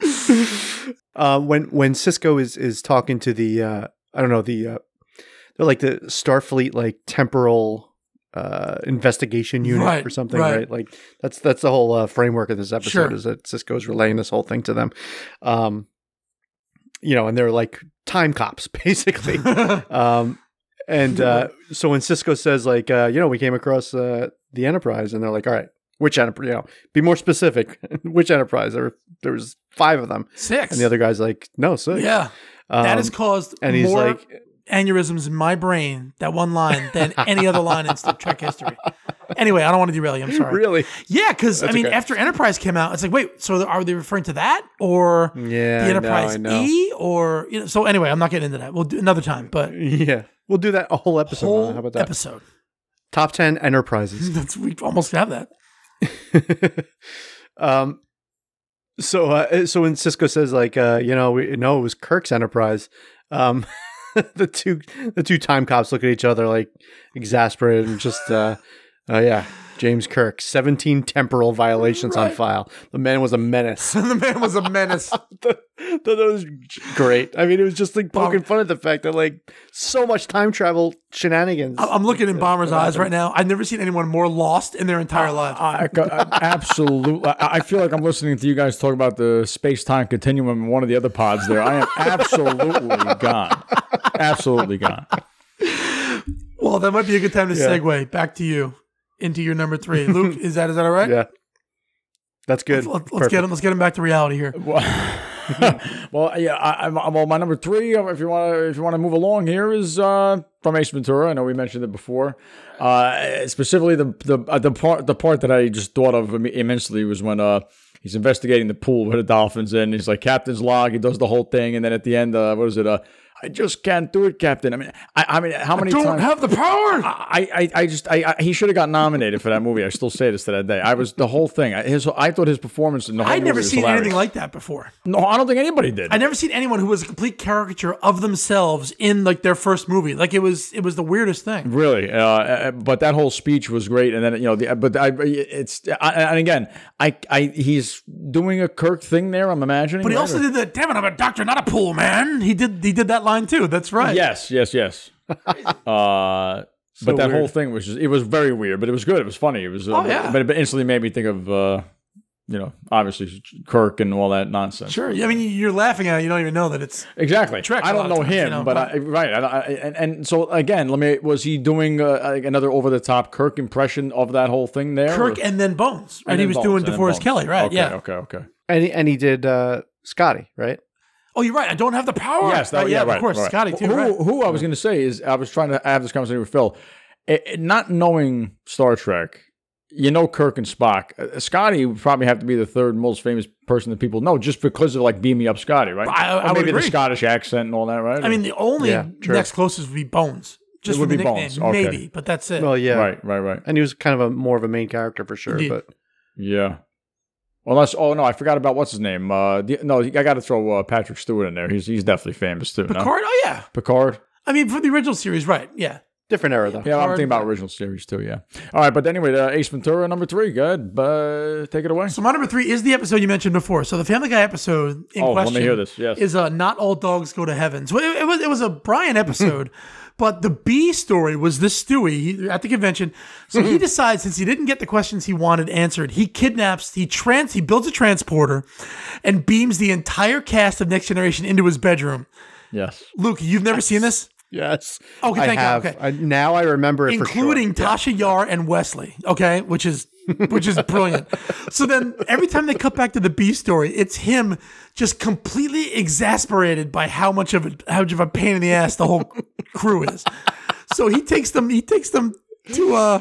uh, when when Sisko is is talking to the uh, I don't know the uh, they're like the Starfleet like temporal uh, investigation unit Right, or something, right. right. Like that's that's the whole uh, framework of this episode Sure. is that Sisko is relaying this whole thing to them. Um, you know, and they're like time cops basically. um, and uh, so when Sisko says like, uh, you know, we came across uh, the Enterprise, and they're like, all right, which Enterprise? You know, be more specific. which Enterprise? There, were, there was five of them, Six. and the other guy's like, no, six. Yeah. Um, that has caused and he's more like, aneurysms in my brain, that one line, than any other line in Star Trek history. Anyway, I don't want to derail you. I'm sorry. really? Yeah, because I mean, okay. after Enterprise came out, it's like, wait, so are they referring to that or Yeah, the Enterprise I know, I know. E or you know? So anyway, I'm not getting into that. We'll do another time, but Yeah, we'll do that a whole episode. whole. How about that? episode. Top ten enterprises. That's we almost have that. um, so uh, so when Sisko says like, uh, you know, we no, it was Kirk's Enterprise. Um, the two the two time cops look at each other like exasperated and just, uh, uh yeah, James Kirk, seventeen temporal violations on file. The man was a menace. the man was a menace. that, that was great. I mean, it was just like poking fun at the fact that like so much time travel shenanigans. I- I'm looking in Bomber's eyes right now. I've never seen anyone more lost in their entire life. I, I, absolutely. I, I feel like I'm listening to you guys talk about the space time continuum in one of the other pods there. I am absolutely gone. Absolutely gone. Well, that might be a good time to Yeah. segue back to you into your number three. Luke, is that is that all right? yeah, that's good. Let's, let's get him. Let's get him back to reality here. Well, yeah. I, I'm, I'm- well, my number three, uh, if you want to, if you want to move along here, is uh, from Ace Ventura. I know we mentioned it before. Uh, specifically, the the uh, the part the part that I just thought of immensely was when uh he's investigating the pool where the dolphins in. He's like captain's log. He does the whole thing, and then at the end, uh, what is it? Uh, I just can't do it, Captain. I mean, I, I mean, how many Don't times? have the power. I, I, I just, I, I he should have got nominated for that movie. I still say this to that day. I was the whole thing. I- His, I thought his performance in the whole I'd never seen hilarious. anything like that before. No, I don't think anybody did. I'd never seen anyone who was a complete caricature of themselves in like their first movie. Like it was, it was the weirdest thing. Really, uh, uh, but that whole speech was great, and then you know, the, but I, it's I, and again, I, I, he's doing a Kirk thing there. I'm imagining, But he right? also did the "Damn it, I'm a doctor, not a pool man." He did, he did that line too. That's right. yes, yes, yes. uh, but that weird. whole thing was just, it was very weird, but it was good. It was funny. It was, uh, Oh, yeah. but it instantly made me think of, uh, you know, obviously Kirk and all that nonsense. Sure. I mean, you're laughing at it. You don't even know that it's. Exactly. Trek I a don't know times, him, you know, but but- I, right. I, I, and, and so again, let me. Was he doing uh, another over the top Kirk impression of that whole thing there? Kirk or- and then Bones, right? and he was Bones, doing DeForest Bones. Kelley, right? Okay, yeah. Okay. Okay. and he, and he did uh, Scotty, right? Oh, you're right. I don't have the power. Yes. That, Right, yeah. yeah, Right. of course. right. Scotty too. Who, right. who I was going to say is I was trying to have this conversation with Phil. It, it- not knowing Star Trek, you know Kirk and Spock. Uh, Scotty would probably have to be the third most famous person that people know, just because of like Beam Me Up Scotty, right? I- I or would maybe the. Scottish accent and all that, right? I mean, the only Yeah, next closest would be Bones. Just It would for the be nickname, Bones, okay. maybe, but that's it. Well, yeah, right, right, right. and he was kind of a more of a main character for sure. Indeed. But Yeah. Unless, oh no, I forgot about what's his name. Uh, the, no, I got to throw uh, Patrick Stewart in there. He's he's definitely famous too. no? Picard? Oh yeah. Picard. I mean, for the original series, right? Yeah. different era though. Yeah, I'm thinking about original series too. Yeah. All right, but anyway, uh, Ace Ventura number three. Good, but take it away. So my number three is the episode you mentioned before. So the Family Guy episode in Oh, let question me hear this, yes. is uh, "Not All Dogs Go to Heaven." So it, it was it was a Brian episode, but the B story was this Stewie he, at the convention. So he mm-hmm. decides since he didn't get the questions he wanted answered, he kidnaps, he trans, he builds a transporter, and beams the entire cast of Next Generation into his bedroom. Yes. Luke, you've never seen this, Yes. Okay, thank you, have. okay. I, now I remember it including for sure. Tasha Yar and Wesley. Okay, which is which is brilliant. So then every time they cut back to the B story, it's him just completely exasperated by how much of a how much of a pain in the ass the whole crew is. So he takes them he takes them to uh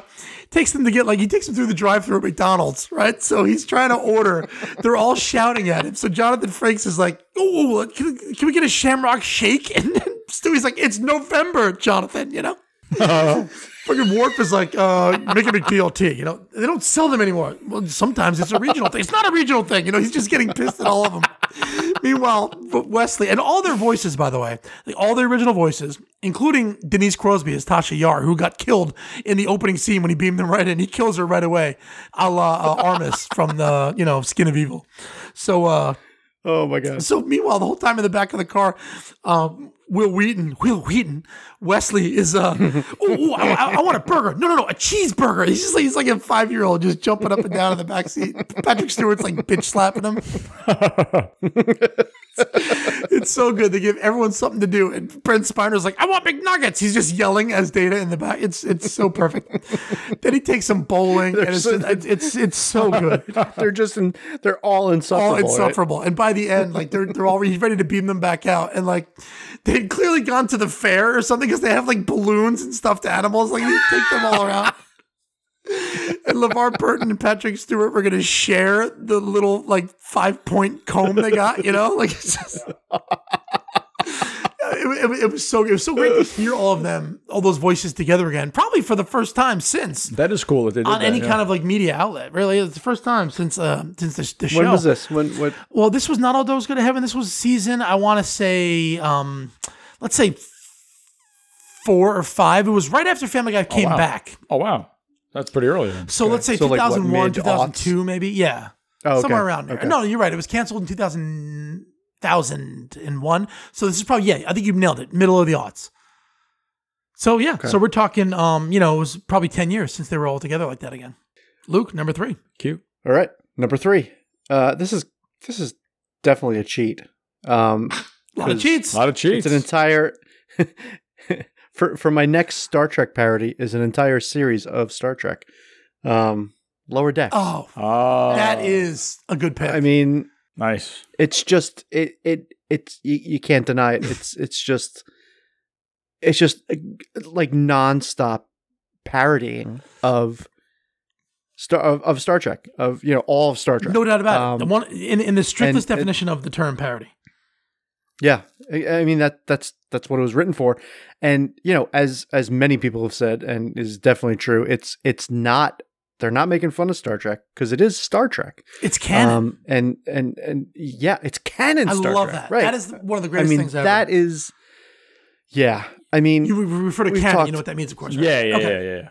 takes them to get like he takes them through the drive-through at McDonald's, right? So he's trying to order. They're all shouting at him. So Jonathan Frakes is like, "Oh, can, can we get a Shamrock Shake?" And then Stewie's like, "It's November, Jonathan," you know. Fucking Worf is like, uh, make a big BLT. You know, they don't sell them anymore. Well, sometimes it's a regional thing. It's not a regional thing. You know, he's just getting pissed at all of them. Meanwhile, Wesley and all their voices, by the way, like all their original voices, including Denise Crosby as Tasha Yar, who got killed in the opening scene when he beamed them right in. He kills her right away, a la uh, Armus from the you know Skin of Evil. So. uh Oh my god. so meanwhile, the whole time in the back of the car, um, Wil Wheaton, Wil Wheaton, Wesley is uh, ooh, I, I- I want a burger. No, no, no, a cheeseburger. He's just like he's like a five year old just jumping up and down in the back seat. Patrick Stewart's like bitch slapping him. it's so good. They give everyone something to do, and Brent Spiner's like, "I want McNuggets." He's just yelling as Data in the back. It's it's so perfect. then he takes some bowling, and it's, so- it's it's it's so good they're just in. They're all insufferable. all right? insufferable. And by the end, like they're they're all he's ready to beam them back out, and like they'd clearly gone to the fair or something because they have like balloons and stuffed animals. Like they take them all around. And LeVar Burton and Patrick Stewart were gonna share the little like five point comb they got, you know, like it's just. It, it- it was so it was so great to hear all of them, all those voices together again. Probably for the first time since That is cool that they did on that, any yeah. kind of like media outlet. Really, it's the first time since uh, since the, the show. When was this? When what? Well, this was not all those go to heaven. This was season. I want to say, um, let's say four or five. It was right after Family Guy came wow. back. Oh wow, that's pretty early. Then. So let's say So, like, what, 2001, mid-aughts? 2002, maybe. Yeah, Oh, okay. somewhere around there. Okay. No, you're right. It was canceled in 2000, 2001. So this is probably yeah. I think you nailed it. Middle of the aughts. So yeah. So we're talking. Um, you know, it was probably ten years since they were all together like that again. Luke, number three. Cute. All right, number three. Uh, this is this is definitely a cheat. Um, A lot of cheats. A lot of cheats. it's an entire. for for my next Star Trek parody is an entire series of Star Trek. Um, Lower Decks. Oh, oh, that is a good pick. I mean, nice. it's just it it it's you, you can't deny it. It's it's just it's just uh, like nonstop parodying of Star of, of Star Trek of you know all of Star Trek. No doubt about it. Um, The one in, in the strictest and- definition of the term parody. Yeah, I, I mean that that's that's what it was written for, and you know as as many people have said, and is definitely true. It's it's not they're not making fun of Star Trek because it is Star Trek. It's canon. Um, and and and yeah, it's canon. I Star love Trek, that. Right. That is one of the greatest I mean things ever. that is. Yeah, I mean, you refer to canon. talked- you know what that means, of course. Right? Yeah, yeah, Okay. yeah, yeah.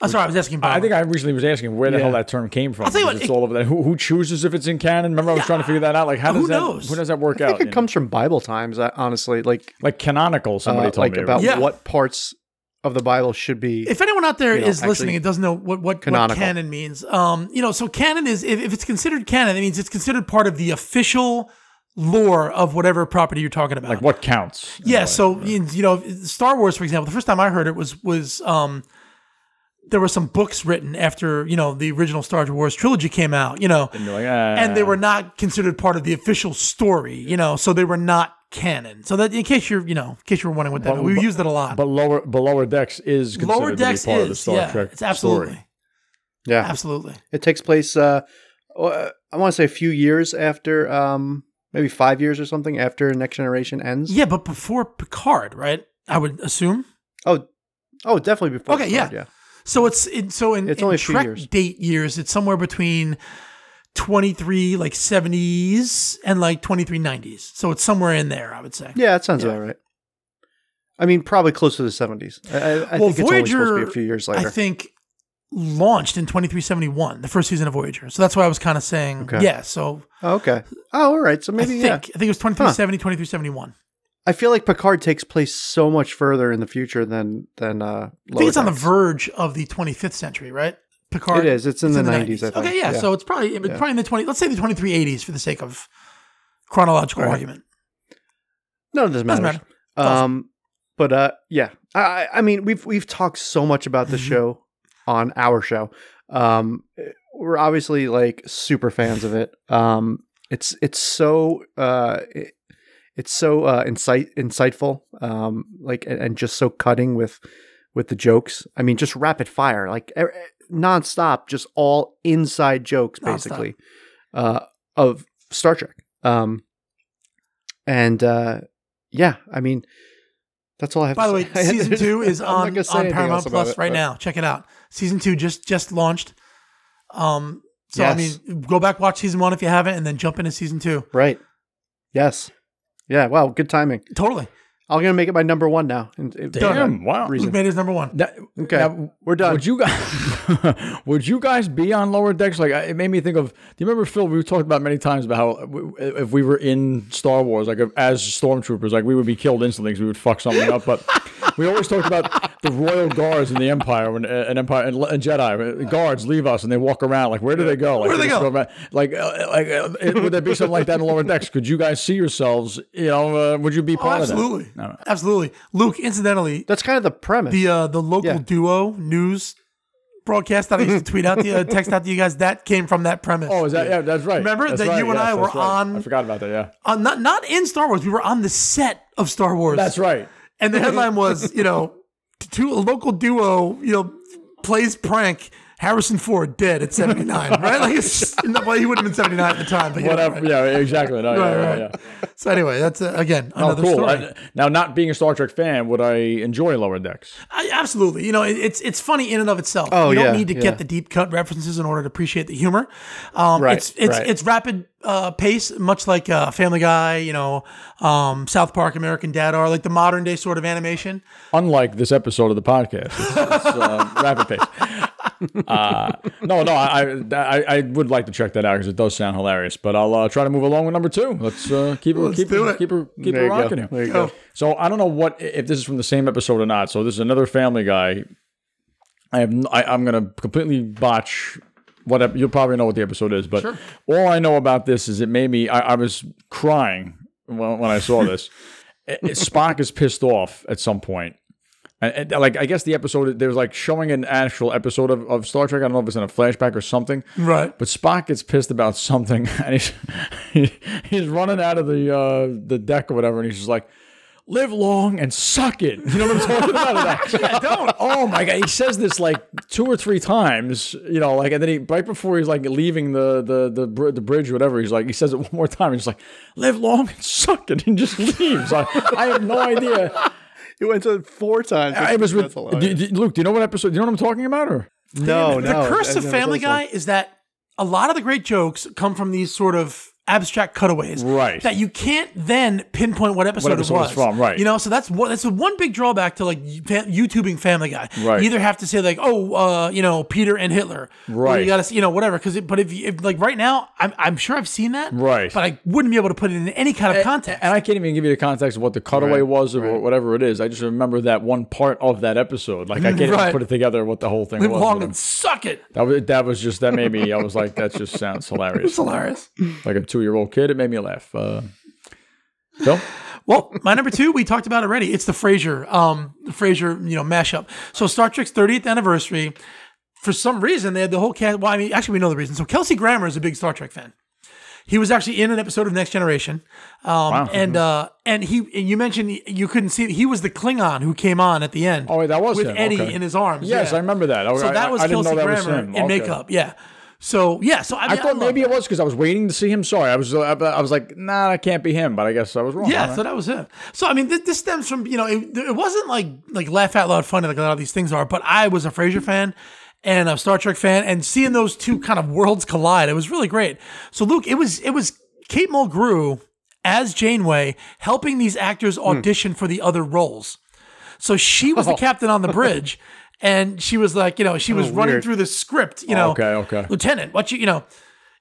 I'm sorry, I was asking. Bob. I think I recently was asking where the Yeah. hell that term came from. I'll tell you because what, it's it- all over that. Who, who chooses if it's in canon? Remember, I was trying to figure that out. Like, how Who does that? knows? Who does that work I out? think it you know? comes from Bible times. I, honestly, like like canonical. Somebody uh, told like me about Yeah. what parts of the Bible should be. if anyone out there is you know, actually listening and doesn't know what what, what canonical. canon means, um, you know, so canon is if, if it's considered canon, it means it's considered part of the official lore of whatever property you're talking about. like what counts. in a Yeah, way. so you you know, Star Wars, for example, the first time I heard it was was um, there were some books written after you know the original Star Wars trilogy came out, you know, And like, ah. and they were not considered part of the official story, you know, so they were not canon. So that in case you're you know, in case you were wondering what that, But- we but- used it a lot. But lower, but lower decks is considered Lower to decks be part is of the Star yeah, Trek it's absolutely. story. Yeah, Absolutely. it takes place. Uh, uh, I want to say a few years after, um, maybe five years or something after Next Generation ends. Yeah, but before Picard, right? I would assume. Oh, oh, definitely before. Okay, Picard, yeah. yeah. So it's it, so in, It's in only Trek years. date years, it's somewhere between twenty three like seventies and like twenty three nineties. So it's somewhere in there, I would say. Yeah, that sounds Yeah. about right. I mean, probably close to the seventies. I, I, I well, think it's only supposed to Voyager, be a few years later. I think launched in twenty three seventy one, the first season of Voyager. So that's why I was kind of saying, Okay. yeah. So oh, okay. Oh, all right. So I maybe think yeah. I think it was 2370, 2371. I feel like Picard takes place so much further in the future than than. Uh, I think it's on the verge of the 25th century, right? Picard. It is. It's in the 90s, I think. Okay, yeah, Yeah. So it's probably it's probably in the 20. Let's say the 2380s for the sake of chronological Right. argument. No, it doesn't matter. Doesn't matter. Um, but uh, yeah. I I mean, we've we've talked so much about the Mhm. show on our show. Um, we're obviously like super fans of it. Um, it's it's so uh, it's so uh, insight insightful. Um, like and, and just so cutting with with the jokes. I mean, just rapid fire, like e- e- nonstop, just all inside jokes, Nonstop. basically, uh, of Star Trek. Um, and uh, yeah, I mean, that's all I have. By the way, say. season two is on, on Paramount Plus it, right but- now. Check it out. Season two just just launched. Um, so I mean, go back watch season one if you haven't, and then jump into season two. Right. Yes. Yeah. Wow. Good timing. Totally. I'm gonna make it my number one now. And uh, it- Damn, wow. Reason. Luke made his number one. That, Okay, now, we're done. Would you guys? would you guys be on lower decks? Like it made me think of. Do you remember Phil? We talked about many times about how if we were in Star Wars, like as stormtroopers, like we would be killed instantly because we would fuck something up. But we always talked about the royal guards in the Empire when uh, an Empire and, and Jedi guards leave us and they walk around. Like where do they go? Like, Where do they just go? around- Like uh, like uh, it- would there be something like that in lower decks? Could you guys see yourselves? You know, uh, would you be Oh, part absolutely, of that? No. absolutely. Luke, incidentally, That's kind of the premise. the uh, the local Yeah. duo news broadcast that I used to tweet out, the uh, text out to you guys, that came from that premise. Oh, is that yeah? That's right. Remember That's that right, you and yes, I were right. on- I forgot about that. Yeah, uh, not not in Star Wars. We were on the set of Star Wars. that's right. And the headline was, you know, two a local duo, you know, plays prank. Harrison Ford dead at 79, right? Like, it's, well, he wouldn't have been 79 at the time, but yeah, Whatever. right. Yeah, exactly. No, Right, yeah, right. yeah. So anyway, that's uh, again Oh, another cool. story. I- now, not being a Star Trek fan, would I enjoy Lower Decks? I, absolutely. You know, it, it's it's funny in and of itself. Oh, you don't yeah, need to yeah. get the deep cut references in order to appreciate the humor. Um, Right, It's it's right. it's rapid uh, pace, much like uh, Family Guy, you know, um, South Park, American Dad are like the modern day sort of animation. Unlike this episode of the podcast, it's, it's uh, rapid pace. Uh, no, no, I, I I would like to check that out because it does sound hilarious. But I'll uh, try to move along with number two. Let's uh, keep it Let's keep do it, it. keep her keep There her you go. rocking here. There you Go. go. So I don't know what if this is from the same episode or not. So this is another Family Guy. I have n- I, am gonna completely botch whatever. You'll probably know what the episode is, but all I know about this is it made me. I, I was crying when, when I saw this. It- it- Spock is pissed off at some point. And, and, like I guess the episode there's like showing an actual episode of, of Star Trek. I don't know if it's in a flashback or something. Right. But Spock gets pissed about something, and he's he, he's running out of the uh, the deck or whatever, and he's just like, "Live long and suck it." You know what I'm talking about? I don't. Oh my god, he says this like two or three times. You know, like, and then he right before he's like leaving the the the, br- the bridge, or whatever, he's like, he says it one more time. He's like, "Live long and suck it," and just leaves. I, I have no idea. It went to it four times. I was with do- do- Luke. Do you know what episode? Do you know what I'm talking about? Or no, the no. The curse I've of never Family saw this Guy is that a lot of the great jokes come from these sort of abstract cutaways, Right. That you can't then pinpoint what episode, episode it was it's from, right. You know, so that's what that's the one big drawback to like YouTubing Family Guy. Right. You either have to say like, oh, uh, you know, Peter and Hitler, Or Right. you got to, see, you know, whatever. Because but if, you, if like right now, I'm I'm sure I've seen that, Right. But I wouldn't be able to put it in any kind of context. And I can't even give you the context of what the cutaway Right, was or whatever it is. I just remember that one part of that episode. Like I can't even Right. put it together what the whole thing Live was. long and suck it. that was that was just that made me. I was like, that just sounds hilarious. It's hilarious. like a two year old kid, it made me laugh. Uh, Phil, Well, my number two, we talked about already. It's the Frasier, um, the Frasier, you know, mashup. So Star Trek's 30th anniversary. For some reason, they had the whole cast. Well, I mean, actually, we know the reason. So Kelsey Grammer is a big Star Trek fan. He was actually in an episode of Next Generation, um, Wow. and uh, and he and you mentioned you couldn't see it. He was the Klingon who came on at the end. Oh, wait, that was with him. Eddie Okay. in his arms. Yes, yeah. I remember that. So that was I, I Kelsey Grammer in Okay. makeup. Yeah. So yeah. So I, I thought love maybe it was because I was waiting to see him. Sorry, I was. I was like, nah, that can't be him. But I guess I was wrong. Yeah, right. so that was it. So I mean, this, this stems from you know, it, it wasn't like like laugh out loud funny like a lot of these things are, but I was a Frasier fan and a Star Trek fan, and seeing those two kind of worlds collide, it was really great. So Luke, it was it was Kate Mulgrew as Janeway helping these actors Hmm. audition for the other roles. So she was Oh. the captain on the bridge. And she was like, you know, she was running through the script, you know, Oh, Okay, okay. Lieutenant, what you, you know,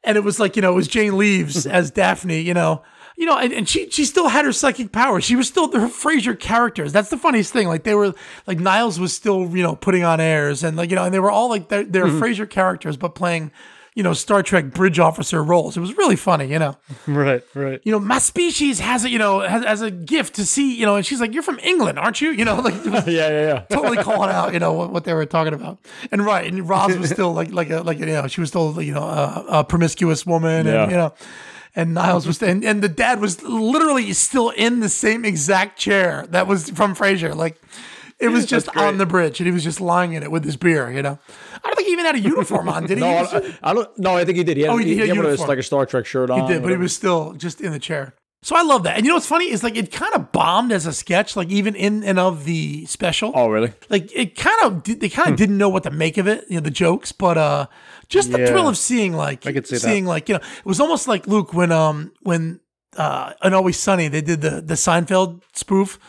and it was like, you know, it was Jane Leeves as Daphne, you know, you know, and, and she she still had her psychic powers. She was still her Frasier characters. That's the funniest thing. Like they were like Niles was still, you know, putting on airs and like, you know, and they were all like they're, they're Mm-hmm. Frasier characters, but playing, you know, Star Trek bridge officer roles. It was really funny, you know Right, right. you know, my species has a, you know, has, has a gift to see, you know, and she's like, you're from England, aren't you? You know, like yeah, yeah, yeah. totally calling out, you know, what, what they were talking about. And right, and Roz was still like, like a, like, you know, she was still, you know, a, a promiscuous woman, Yeah. and you know, and Niles was, and, and the dad was literally still in the same exact chair that was from Frasier, like. It was just on the bridge, and he was just lying in it with his beer. You know, I don't think he even had a uniform on, did he? No, I, I don't. No, I think he did. He had, Oh, he he, did, he had had one of those, uniform. like a Star Trek shirt on. He did, but he was still just in the chair. So I love that. And you know what's funny is like it kind of bombed as a sketch, like even in and of the special. Oh, really? Like it kind of they kind of didn't know what to make of it, you know, the jokes, but uh just the Yeah. thrill of seeing like I could see that. seeing like, you know, it was almost like Luke when um when uh in Always Sunny they did the the Seinfeld spoof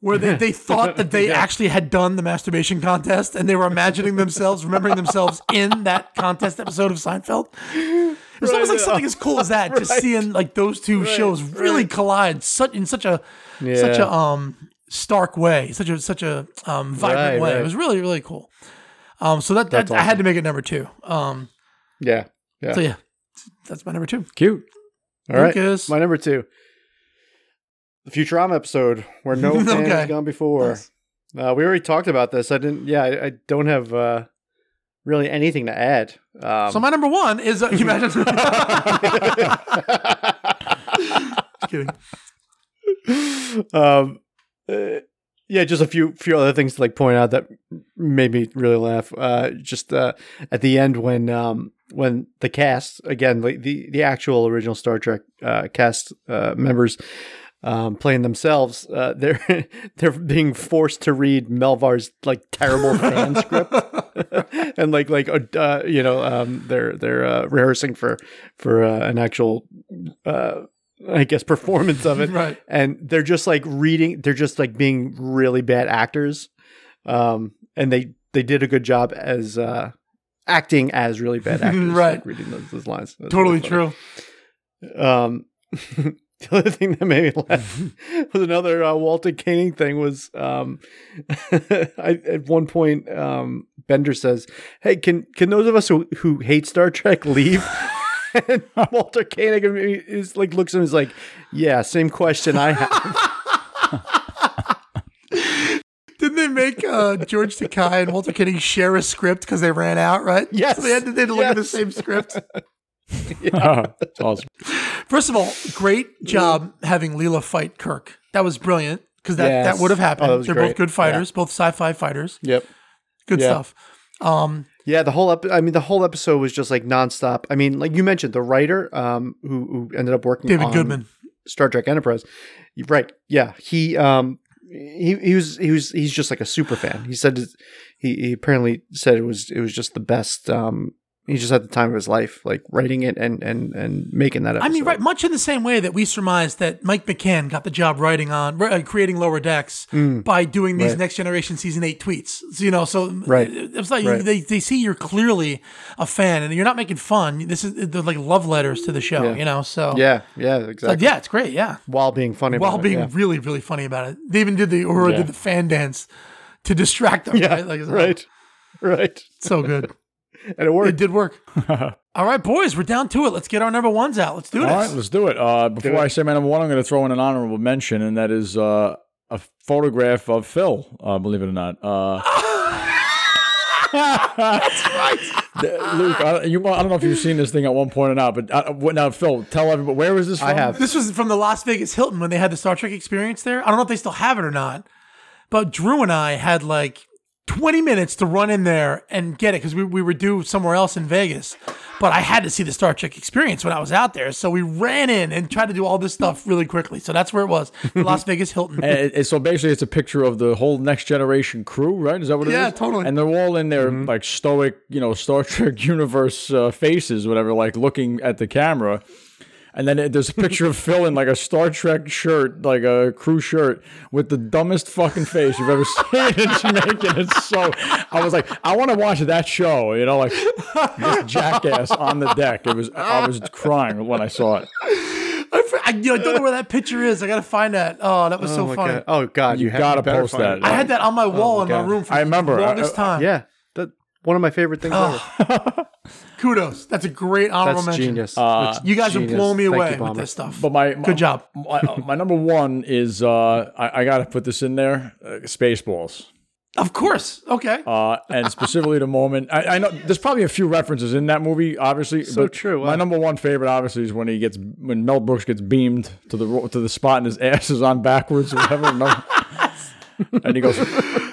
where they, they thought that they actually had done the masturbation contest and they were imagining themselves, remembering themselves in that contest episode of Seinfeld. It was almost like something as cool as that, just seeing like those two shows really collide such in such a such a um stark way, such a such a um vibrant Right, way. right. It was really really cool. Um, so that, that That's I had to make it number two. Um, Yeah. Yeah. so yeah, that's my number two. Cute. All right. Lucas. My number two. The Futurama episode where no fan Okay. has gone before. Nice. Uh, we already talked about this. I didn't. Yeah, I, I don't have uh, really anything to add. Um, So my number one is uh, you imagine. Just kidding. um, uh, yeah, just a few few other things to like point out that made me really laugh. Uh, just uh, at the end when um, when the cast again like the the actual original Star Trek uh, cast uh, members. Um, playing themselves, uh, they're they're being forced to read Melllvar's like terrible fan script, and like like uh, uh, you know um, they're they're uh, rehearsing for for uh, an actual uh, I guess performance of it, Right. and they're just like reading they're just like being really bad actors um and they they did a good job as uh acting as really bad actors Right. like reading those, those lines That's Totally really true. um the other thing that made me laugh was another uh, Walter Koenig thing was um I, at one point um Bender says hey can can those of us who, who hate Star Trek leave and Walter Koenig is like looks at him and is like yeah same question I have Didn't they make uh, George Takei and Walter Koenig share a script because they ran out? Right. Yes. So they had to, they had to look at the same script. That's awesome. First of all, great job having Leela fight Kirk. That was brilliant because that, Yes. that would have happened. Oh, that was They're both good fighters, both sci-fi fighters. yep Good Yeah. stuff. Um, Yeah, the whole ep- I mean the whole episode was just like nonstop. I mean, like you mentioned, the writer um who, who ended up working David on Goodman. Star Trek Enterprise. Right. Yeah. He um he he was he was he's just like a super fan. He said it- he, he apparently said it was it was just the best um he just had the time of his life like writing it and and and making that episode. I mean, right, much in the same way that we surmised that Mike McMahan got the job writing on uh, creating Lower Decks by doing these Mm. right. Next Generation season eight tweets. So, you know, so Right. it was like Right. they, they see you're clearly a fan and you're not making fun. This is they're like love letters to the show, Yeah. you know. So Yeah, yeah, Like, exactly. yeah, it's great. Yeah, While being funny while about being it, yeah. really really funny about it. They even did the Uhura Yeah. did the fan dance to distract them. yeah, right, like, so- right. Right. So good. And it worked. It did work. All right, boys, we're down to it. Let's get our number ones out. Let's do All this. right, let's do it. Uh, before it. I say my number one, I'm going to throw in an honorable mention, and that is uh, a photograph of Phil. Uh, believe it or not. Uh, That's right. Luke, I, you, I don't know if you've seen this thing at one point or not, but uh, what, now, Phil, tell everybody where was this from? I have. This was from the Las Vegas Hilton when they had the Star Trek experience there. I don't know if they still have it or not, but Drew and I had like 20 minutes to run in there and get it because we, we were due somewhere else in Vegas. But I had to see the Star Trek experience when I was out there. So we ran in and tried to do all this stuff really quickly. So that's where it was Las Vegas Hilton. And, and so basically, it's a picture of the whole next generation crew, right? Is that what it is? Yeah, totally. And they're all in their like stoic, you know, Star Trek universe uh, faces, whatever, like looking at the camera. And then it, there's a picture of Phil in like a Star Trek shirt, like a crew shirt, with the dumbest fucking face you've ever seen in Jamaican. It's so. I was like, I want to watch that show, you know, like this jackass on the deck. It was. I was crying when I saw it. I, I, you know, I don't know where that picture is. I got to find that. Oh, that was oh so funny. god! Oh god! You, You have- gotta better post that. it. I had that on my oh wall my in my room for I remember. the I- longest uh, uh, time. Yeah, that one of my favorite things ever. Oh. Kudos. That's a great honorable That's mention. genius. Uh, You guys genius. have blown me Thank away you, with this stuff. But my Good job. My, my number one is uh, I, I got to put this in there: uh, Spaceballs. Of course. Okay. Uh, and specifically the moment I, I know there's probably a few references in that movie, obviously. So but true, My wow. number one favorite, obviously, is when he gets when Mel Brooks gets beamed to the to the spot and his ass is on backwards or whatever. No- and he goes,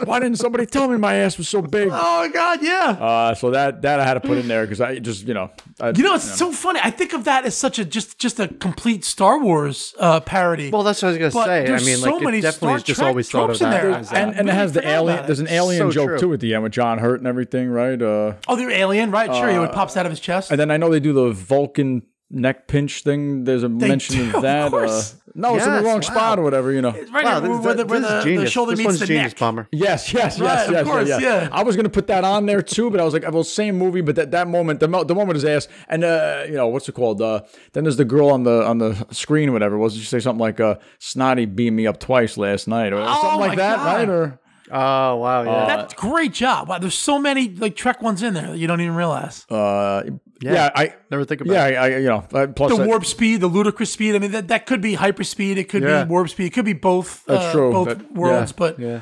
"Why didn't somebody tell me my ass was so big?" oh my God. Yeah. Uh, so that that I had to put in there because I just you know I, You know, it's so funny. I think of that as such a just just a complete Star Wars uh, parody. Well, that's what I was gonna But say. I mean, so like, many it definitely Star is just Trek always thought of in that. there. as and, that. and it has the alien. There's an alien So joke true. too at the end with John Hurt and everything, right? Uh, oh, the alien, right? Sure, he would pops out of his chest. And then I know they do the Vulcan neck pinch thing. There's a mention do, of of that. course. uh, no, it's in the wrong wow. spot or whatever, you know. right wow, there, this, where the, this where is the, the genius. shoulder this meets one's the genius, neck. bomber. Yes, yes, Right, yes, of yes, course, yeah, yeah. I was gonna put that on there too, but I was like, well, same movie, but that, that moment, the, mo- the moment is ass, and uh, you know what's it called? Uh, then there's the girl on the on the screen, whatever. Was she say something like, uh, "Snotty beat me up twice last night," or something Oh like that, God. right? Or Oh wow, yeah. That's great job. Wow, there's so many like Trek ones in there that you don't even realize. uh, yeah, I Never think about yeah, it. I, I you know, uh, plus the I- warp speed, the ludicrous speed. I mean, that, that could be hyperspeed. It could Yeah. be warp speed. It could be both. That's uh, true. Both That- worlds, yeah, but Yeah.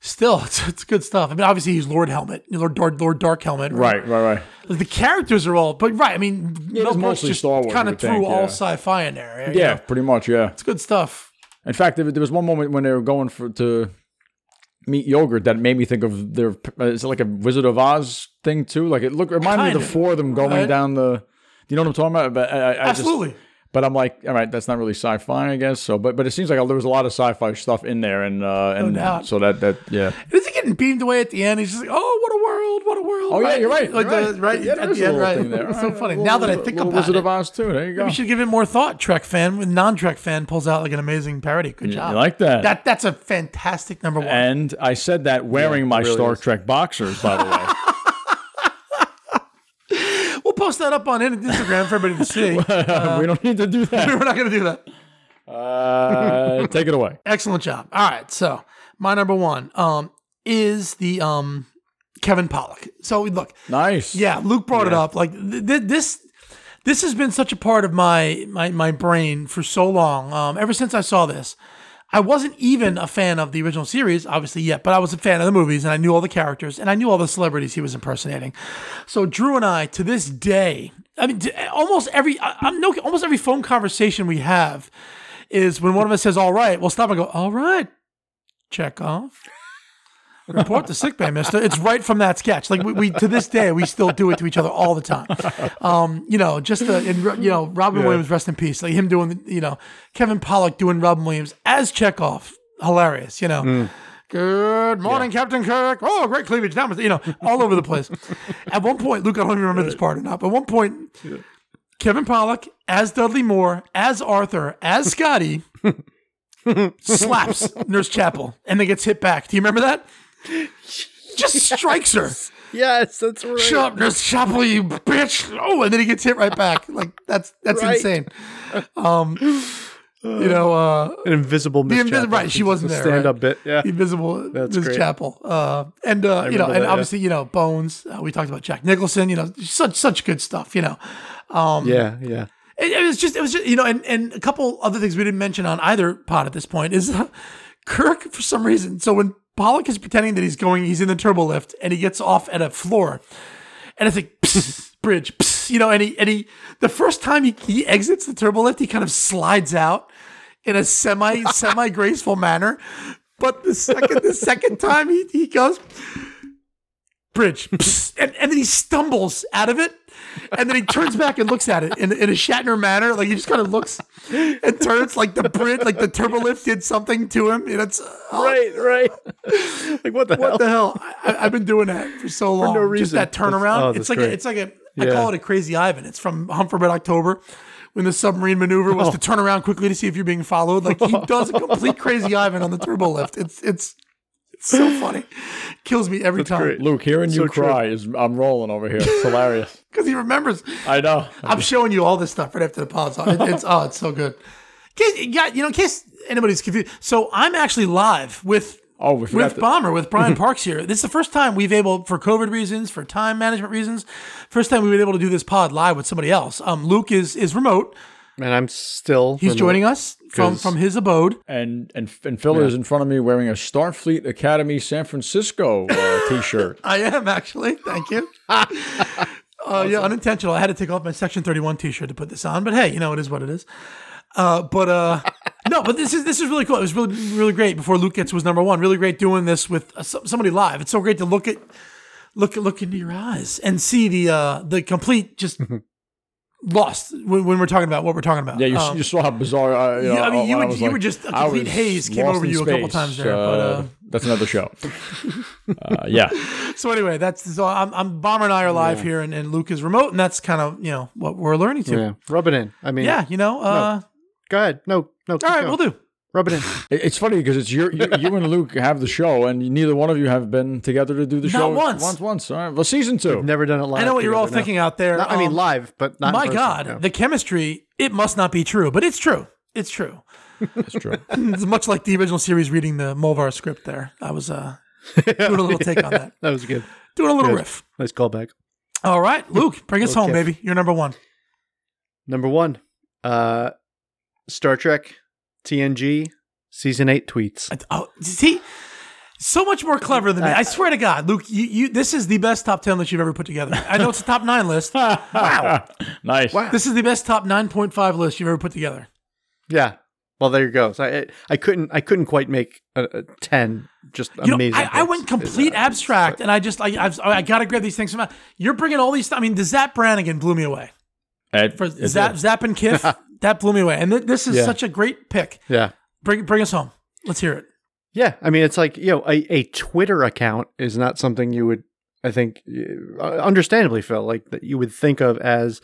still, it's, it's good stuff. I mean, obviously he's Lord Helmet, Lord Lord, Lord Dark Helmet. right, right, right. Like, the characters are all, but right. I mean, it Mel mostly just Star Wars, kind of would threw think, all yeah. sci-fi in there. you Yeah, know? pretty much, yeah. it's good stuff. In fact, there, there was one moment when they were going for to meet yogurt that made me think of their. Uh, is it like a Wizard of Oz thing too? Like it looked reminded me of the four of them going right? down the. Do you know what I'm talking about? But I, I, I just- Absolutely. But I'm like, all right, that's not really sci-fi, I guess. So, but but it seems like there was a lot of sci-fi stuff in there, and uh, and doubt. so that that yeah. Is he getting beamed away at the end? He's just like, "Oh, what a world! What a world!" Oh yeah, you're right. Like you're the, right Yeah, there at the a end, little right? thing there. It's so All right, funny. little- now that I think little about Wizard it, of Oz too. There you go. we should give it more thought. Trek fan non-Trek fan pulls out like an amazing parody. Good job. You like that? That that's a fantastic number one. and I said that wearing my really Star is. Trek boxers, by the way. post that up on Instagram for everybody to see. we don't need to do that. We're not going to do that. Uh, take it away. Excellent job. All right, so my number one um, is the um, Kevin Pollak. So look, Nice. yeah, Luke brought it up. Like th- th- this, this has been such a part of my my my brain for so long. Um, ever since I saw this, I wasn't even a fan of the original series, obviously yet, but I was a fan of the movies, and I knew all the characters, and I knew all the celebrities he was impersonating. So Drew and I, to this day, I mean, almost every I'm no almost every phone conversation we have is when one of us says, "All right," we'll stop and go, "All right, Chekov." Report to sick bay, mister. It's right from that sketch. Like we, we to this day, we still do it to each other all the time. Um, you know, just the, and, you know, Robin Williams, rest in peace. Like him doing, you know, Kevin Pollak doing Robin Williams as Chekov. Hilarious, you know. Good morning, Captain Kirk. Oh, great cleavage. That was, you know, all over the place. At one point, Luke, I don't even remember this part or not, but at one point, Kevin Pollak as Dudley Moore, as Arthur, as Scotty, slaps Nurse Chapel and then gets hit back. Do you remember that? Just strikes her. Yes, that's right. Shut up, Nurse Chapel, you bitch! Oh, and then he gets hit right back. Like that's that's Right. insane. Um, you know, uh, An invisible Miss invisible Chapel. right? She wasn't there. Stand right? up bit. Yeah. Invisible That's Miss great. Chapel, uh, and uh, you know, remember and that, yeah. obviously, you know, Bones. Uh, we talked about Jack Nicholson. You know, such such good stuff. You know, yeah, yeah. it, it was just, it was just, you know, and, and a couple other things we didn't mention on either pod at this point is uh, Kirk, for some reason. So when Pollak is pretending that he's going, he's in the turbo lift and he gets off at a floor. and it's like psst, bridge, psst, you know, and he and he the first time he, he exits the turbo lift, he kind of slides out in a semi semi graceful manner. But the second the second time he, he goes bridge, psst, and, and then he stumbles out of it, and then he turns back and looks at it in, in a Shatner manner, like he just kind of looks and turns like the bridge, like the turbo lift did something to him. And it's oh, right, right. like what the hell? what the hell? I, I've been doing that for so long. For no Just reason. that turnaround. That's- oh, it's like a, it's like a. I Yeah. call it a crazy Ivan. It's from for Red October. When the submarine maneuver Oh. was to turn around quickly to see if you're being followed, like he does a complete crazy Ivan on the turbo lift. It's it's it's so funny, kills me every time great. Luke, hearing you So true. cry is I'm rolling over here. It's hilarious. because he remembers. I know. I'm showing you all this stuff right after the pod. So it- it's oh, it's so good. Yeah, you know, in case anybody's confused, so I'm actually live with Oh, with to- Bomber, with Brian Parks here. This is the first time we've able, for COVID reasons, for time management reasons, first time we've been able to do this pod live with somebody else. Um, Luke is is remote. And I'm still. He's joining us from from his abode. and and and Phil is in front of me wearing a Starfleet Academy San Francisco uh, t-shirt. I am actually. Thank you. uh, Yeah, unintentional. I had to take off my Section Thirty One T-shirt to put this on, but hey, you know it is what it is. Uh, but uh, no, but this is this is really cool. It was really really great. Before Luke gets was number one, really great doing this with uh, somebody live. It's so great to look at look look into your eyes and see the uh the complete just lost when, when we're talking about what we're talking about. Yeah, you, Um, you saw how bizarre. Uh, you know, Yeah, I mean, you I were- you like- were just- a I complete haze came over in you a couple times there, but, uh, that's another show. uh, yeah, so anyway, that's so I'm, I'm Bomber and I are live here, and, and Luke is remote, and that's kind of you know what we're learning to. Yeah, rub it in. I mean, Yeah, you know. Uh, Go ahead. No, no. all right, we'll do. Rub it in. It's funny because it's your, you, you and Luke have the show, and neither one of you have been together to do the Not show once. Once, once. All right. Well, season two. Never done it live. I know what you're all together, no. thinking out there. Not- I mean, Um, live, but not. in My person, God, no. the chemistry. It must not be true, but it's true. It's true. It's true. it's much like the original series reading the Melllvar script. There, I was uh, doing a little take on that, that was good. doing a little Good. riff. Nice callback. All right, Luke, bring us home, Okay. baby. You're number one. Number one, uh, Star Trek, TNG, season eight tweets. Oh, see, so much more clever than me. I swear to God, Luke, you, you this is the best top ten list you've ever put together. I know it's a top nine list. wow. Nice. Wow. This is the best top nine point five list you've ever put together. Yeah. Well, there you go. So I, I couldn't, I couldn't quite make a, a ten. Just You know, amazing. I, I went complete Uh, abstract, and I just, I, I've, I got to grab these things from. You're bringing all these. I mean, the Zapp Brannigan blew me away. Ed, For it Zapp, did. Zapp and Kif, that blew me away. And th- this is Yeah. such a great pick. Yeah. Bring, bring us home. Let's hear it. Yeah, I mean, it's like you know, a, a Twitter account is not something you would, I think, uh, understandably, Phil, like that you would think of as,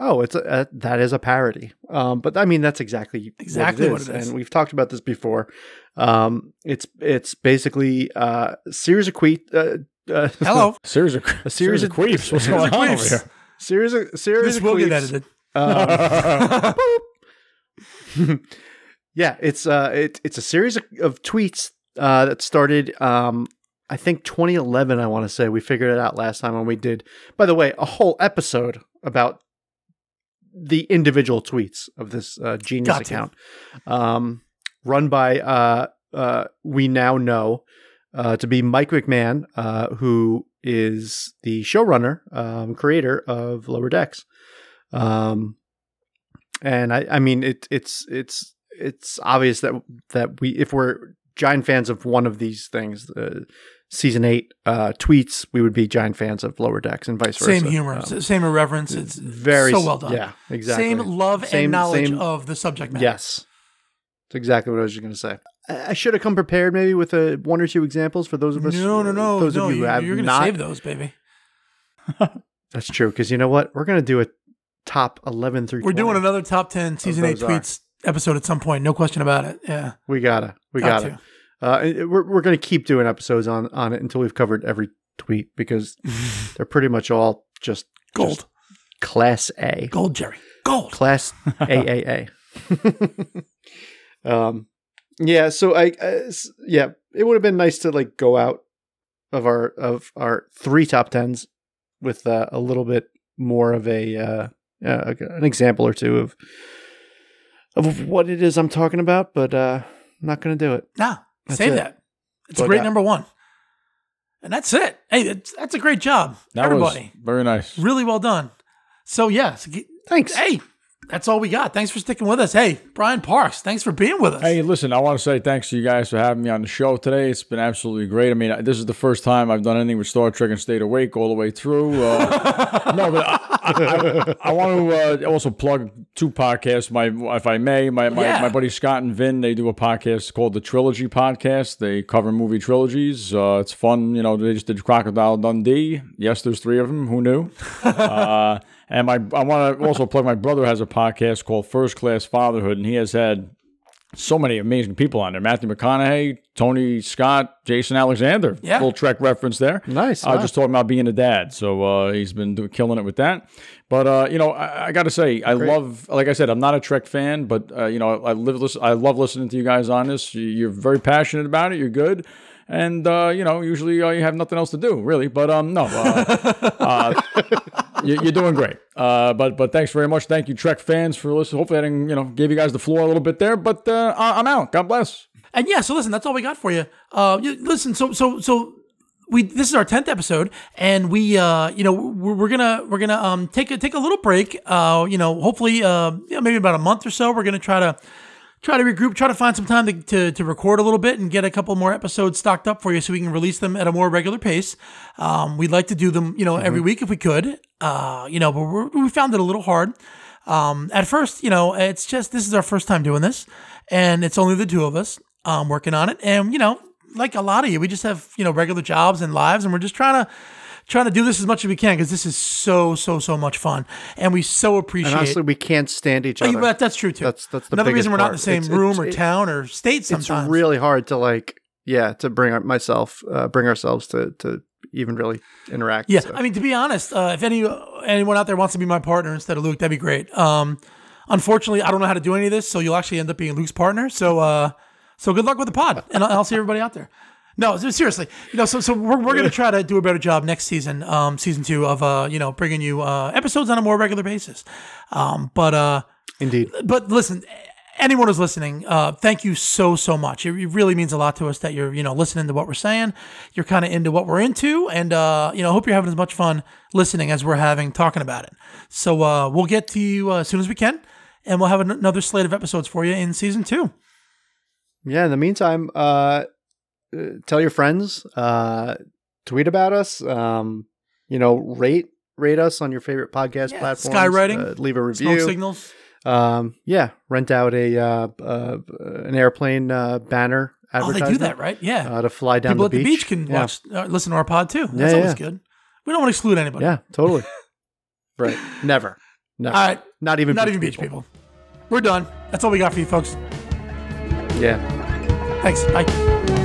oh, it's a, a that is a parody. Um, but I mean, that's exactly Exactly what what it it is, is. and we've talked about this before. Um, it's it's basically uh, a series of tweet. Uh, uh, Hello. Series of, A series of of- queefs. What's going on over here? series of series This of will get edited. Um, yeah, it's uh, it, it's a series of, of tweets uh, that started. Um, I think 2011. I want to say we figured it out last time when we did. By the way, a whole episode about the individual tweets of this uh, genius account, um, run by uh, uh, we now know uh, to be Mike McMahan, uh, who is the showrunner, um, creator of Lower Decks. Um, and I, I mean, it, it's it's it's obvious that that we, if we're giant fans of one of these things, uh, season eight uh, tweets, we would be giant fans of Lower Decks, and vice versa. Same humor, Um, same irreverence. It's very so well done. Yeah, exactly. Same love Same- and knowledge same- of the subject matter. Yes, that's exactly what I was just going to say. I should have come prepared, maybe with a one or two examples for those of us. No, no, no. Those no, of you who you, have you're going to save those, baby. That's true, because you know what? We're going to do a top eleven through. We're 20. doing another top 10 season 8 those are. tweets episode at some point. No question about it. Yeah. We gotta. We Got gotta. Uh, we're we're gonna keep doing episodes on on it until we've covered every tweet because they're pretty much all just Gold. just class A, Gold, Jerry. Gold. class AAA. um, yeah. So I, s- yeah, it would have been nice to like go out of our of our three top tens with uh, a little bit more of a uh, uh, an example or two of of what it is I'm talking about, but uh, I'm not gonna do it. Nah, That's save it. that. It's So a great that- number one. And that's it. Hey, that's, that's a great job. That Everybody. was very nice. Really well done. So, yes. g- Thanks. Hey, that's all we got. Thanks for sticking with us. Hey, Brian Parks, thanks for being with us. Hey, listen, I want to say thanks to you guys for having me on the show today. It's been absolutely great. I mean, this is the first time I've done anything with Star Trek and stayed awake all the way through. Uh, no, but I, I, I want to uh, also plug two podcasts, my if I may. My, my, Yeah. my buddy Scott and Vin, they do a podcast called the Trilogy Podcast. They cover movie trilogies. Uh, it's fun. You know, they just did Crocodile Dundee. Yes, there's three of them. Who knew? uh, and my I want to also plug my brother has a podcast called First Class Fatherhood, and he has had so many amazing people on there. Matthew McConaughey, Tony Scott, Jason Alexander. Yeah. Little Trek reference there. Nice, I was wow. just talking about being a dad. So uh, he's been do- killing it with that. But, uh, you know, I, I got to say, I love, like I said, I'm not a Trek fan, but, uh, you know, I, live, listen, I love listening to you guys on this. You- You're very passionate about it. You're good. And, uh, you know, usually uh, you have nothing else to do, really. But um, no, uh, you're doing great. Uh, but but thanks very much. Thank you, Trek fans, for listening. Hopefully, I didn't you know gave you guys the floor a little bit there. But uh, I'm out. God bless. And yeah, so listen, that's all we got for you. Uh, you listen, so so so we this is our tenth episode, and we uh you know we're, we're gonna we're gonna um take a take a little break. Uh, you know, hopefully uh you know, maybe about a month or so. We're gonna try to try to regroup, try to find some time to, to, to record a little bit and get a couple more episodes stocked up for you so we can release them at a more regular pace. Um, we'd like to do them, you know, every week if we could. Uh, you know, but we're, we found it a little hard. Um, at first, you know, it's just this is our first time doing this, and it's only the two of us um, working on it. And you know, like a lot of you, we just have you know regular jobs and lives, and we're just trying to trying to do this as much as we can because this is so so so much fun, and we so appreciate. And honestly, we can't stand each Oh, other. but that's true too. That's- that's the another reason we're not in the same It's- room it's- or it- town or state. Sometimes it's really hard to like, yeah, to bring our- myself, uh, bring ourselves to to even really interact. Yeah, so. I mean, to be honest, uh, if any anyone out there wants to be my partner instead of Luke, that'd be great. Um, unfortunately, I don't know how to do any of this, so you'll actually end up being Luke's partner. So, uh, so good luck with the pod, and I'll, I'll see everybody out there. No, seriously, you know, so so we're, we're gonna try to do a better job next season, um, season two of uh, you know, bringing you uh episodes on a more regular basis. Um, but uh, indeed. but listen, anyone who's listening, uh, thank you so so much. It it really means a lot to us that you're you know listening to what we're saying. You're kind of into what we're into, and uh, you know, hope you're having as much fun listening as we're having talking about it. So uh, we'll get to you uh, as soon as we can, and we'll have an- another slate of episodes for you in season two. Yeah. In the meantime, uh, uh, tell your friends, uh, tweet about us. Um, you know, rate rate us on your favorite podcast Yeah, platforms. skywriting, uh, leave a Smoke review. signals. Um, yeah, rent out a uh, uh, an airplane uh, banner. Oh, they do that, right? Yeah. Uh, to fly down People the at the beach can Yeah. watch, uh, listen to our pod too. That's Yeah, always yeah. good. We don't want to exclude anybody. Yeah, totally. right. Never. Never. All right. Not even. Not even beach people. We're done. That's all we got for you, folks. Yeah. Thanks. Bye.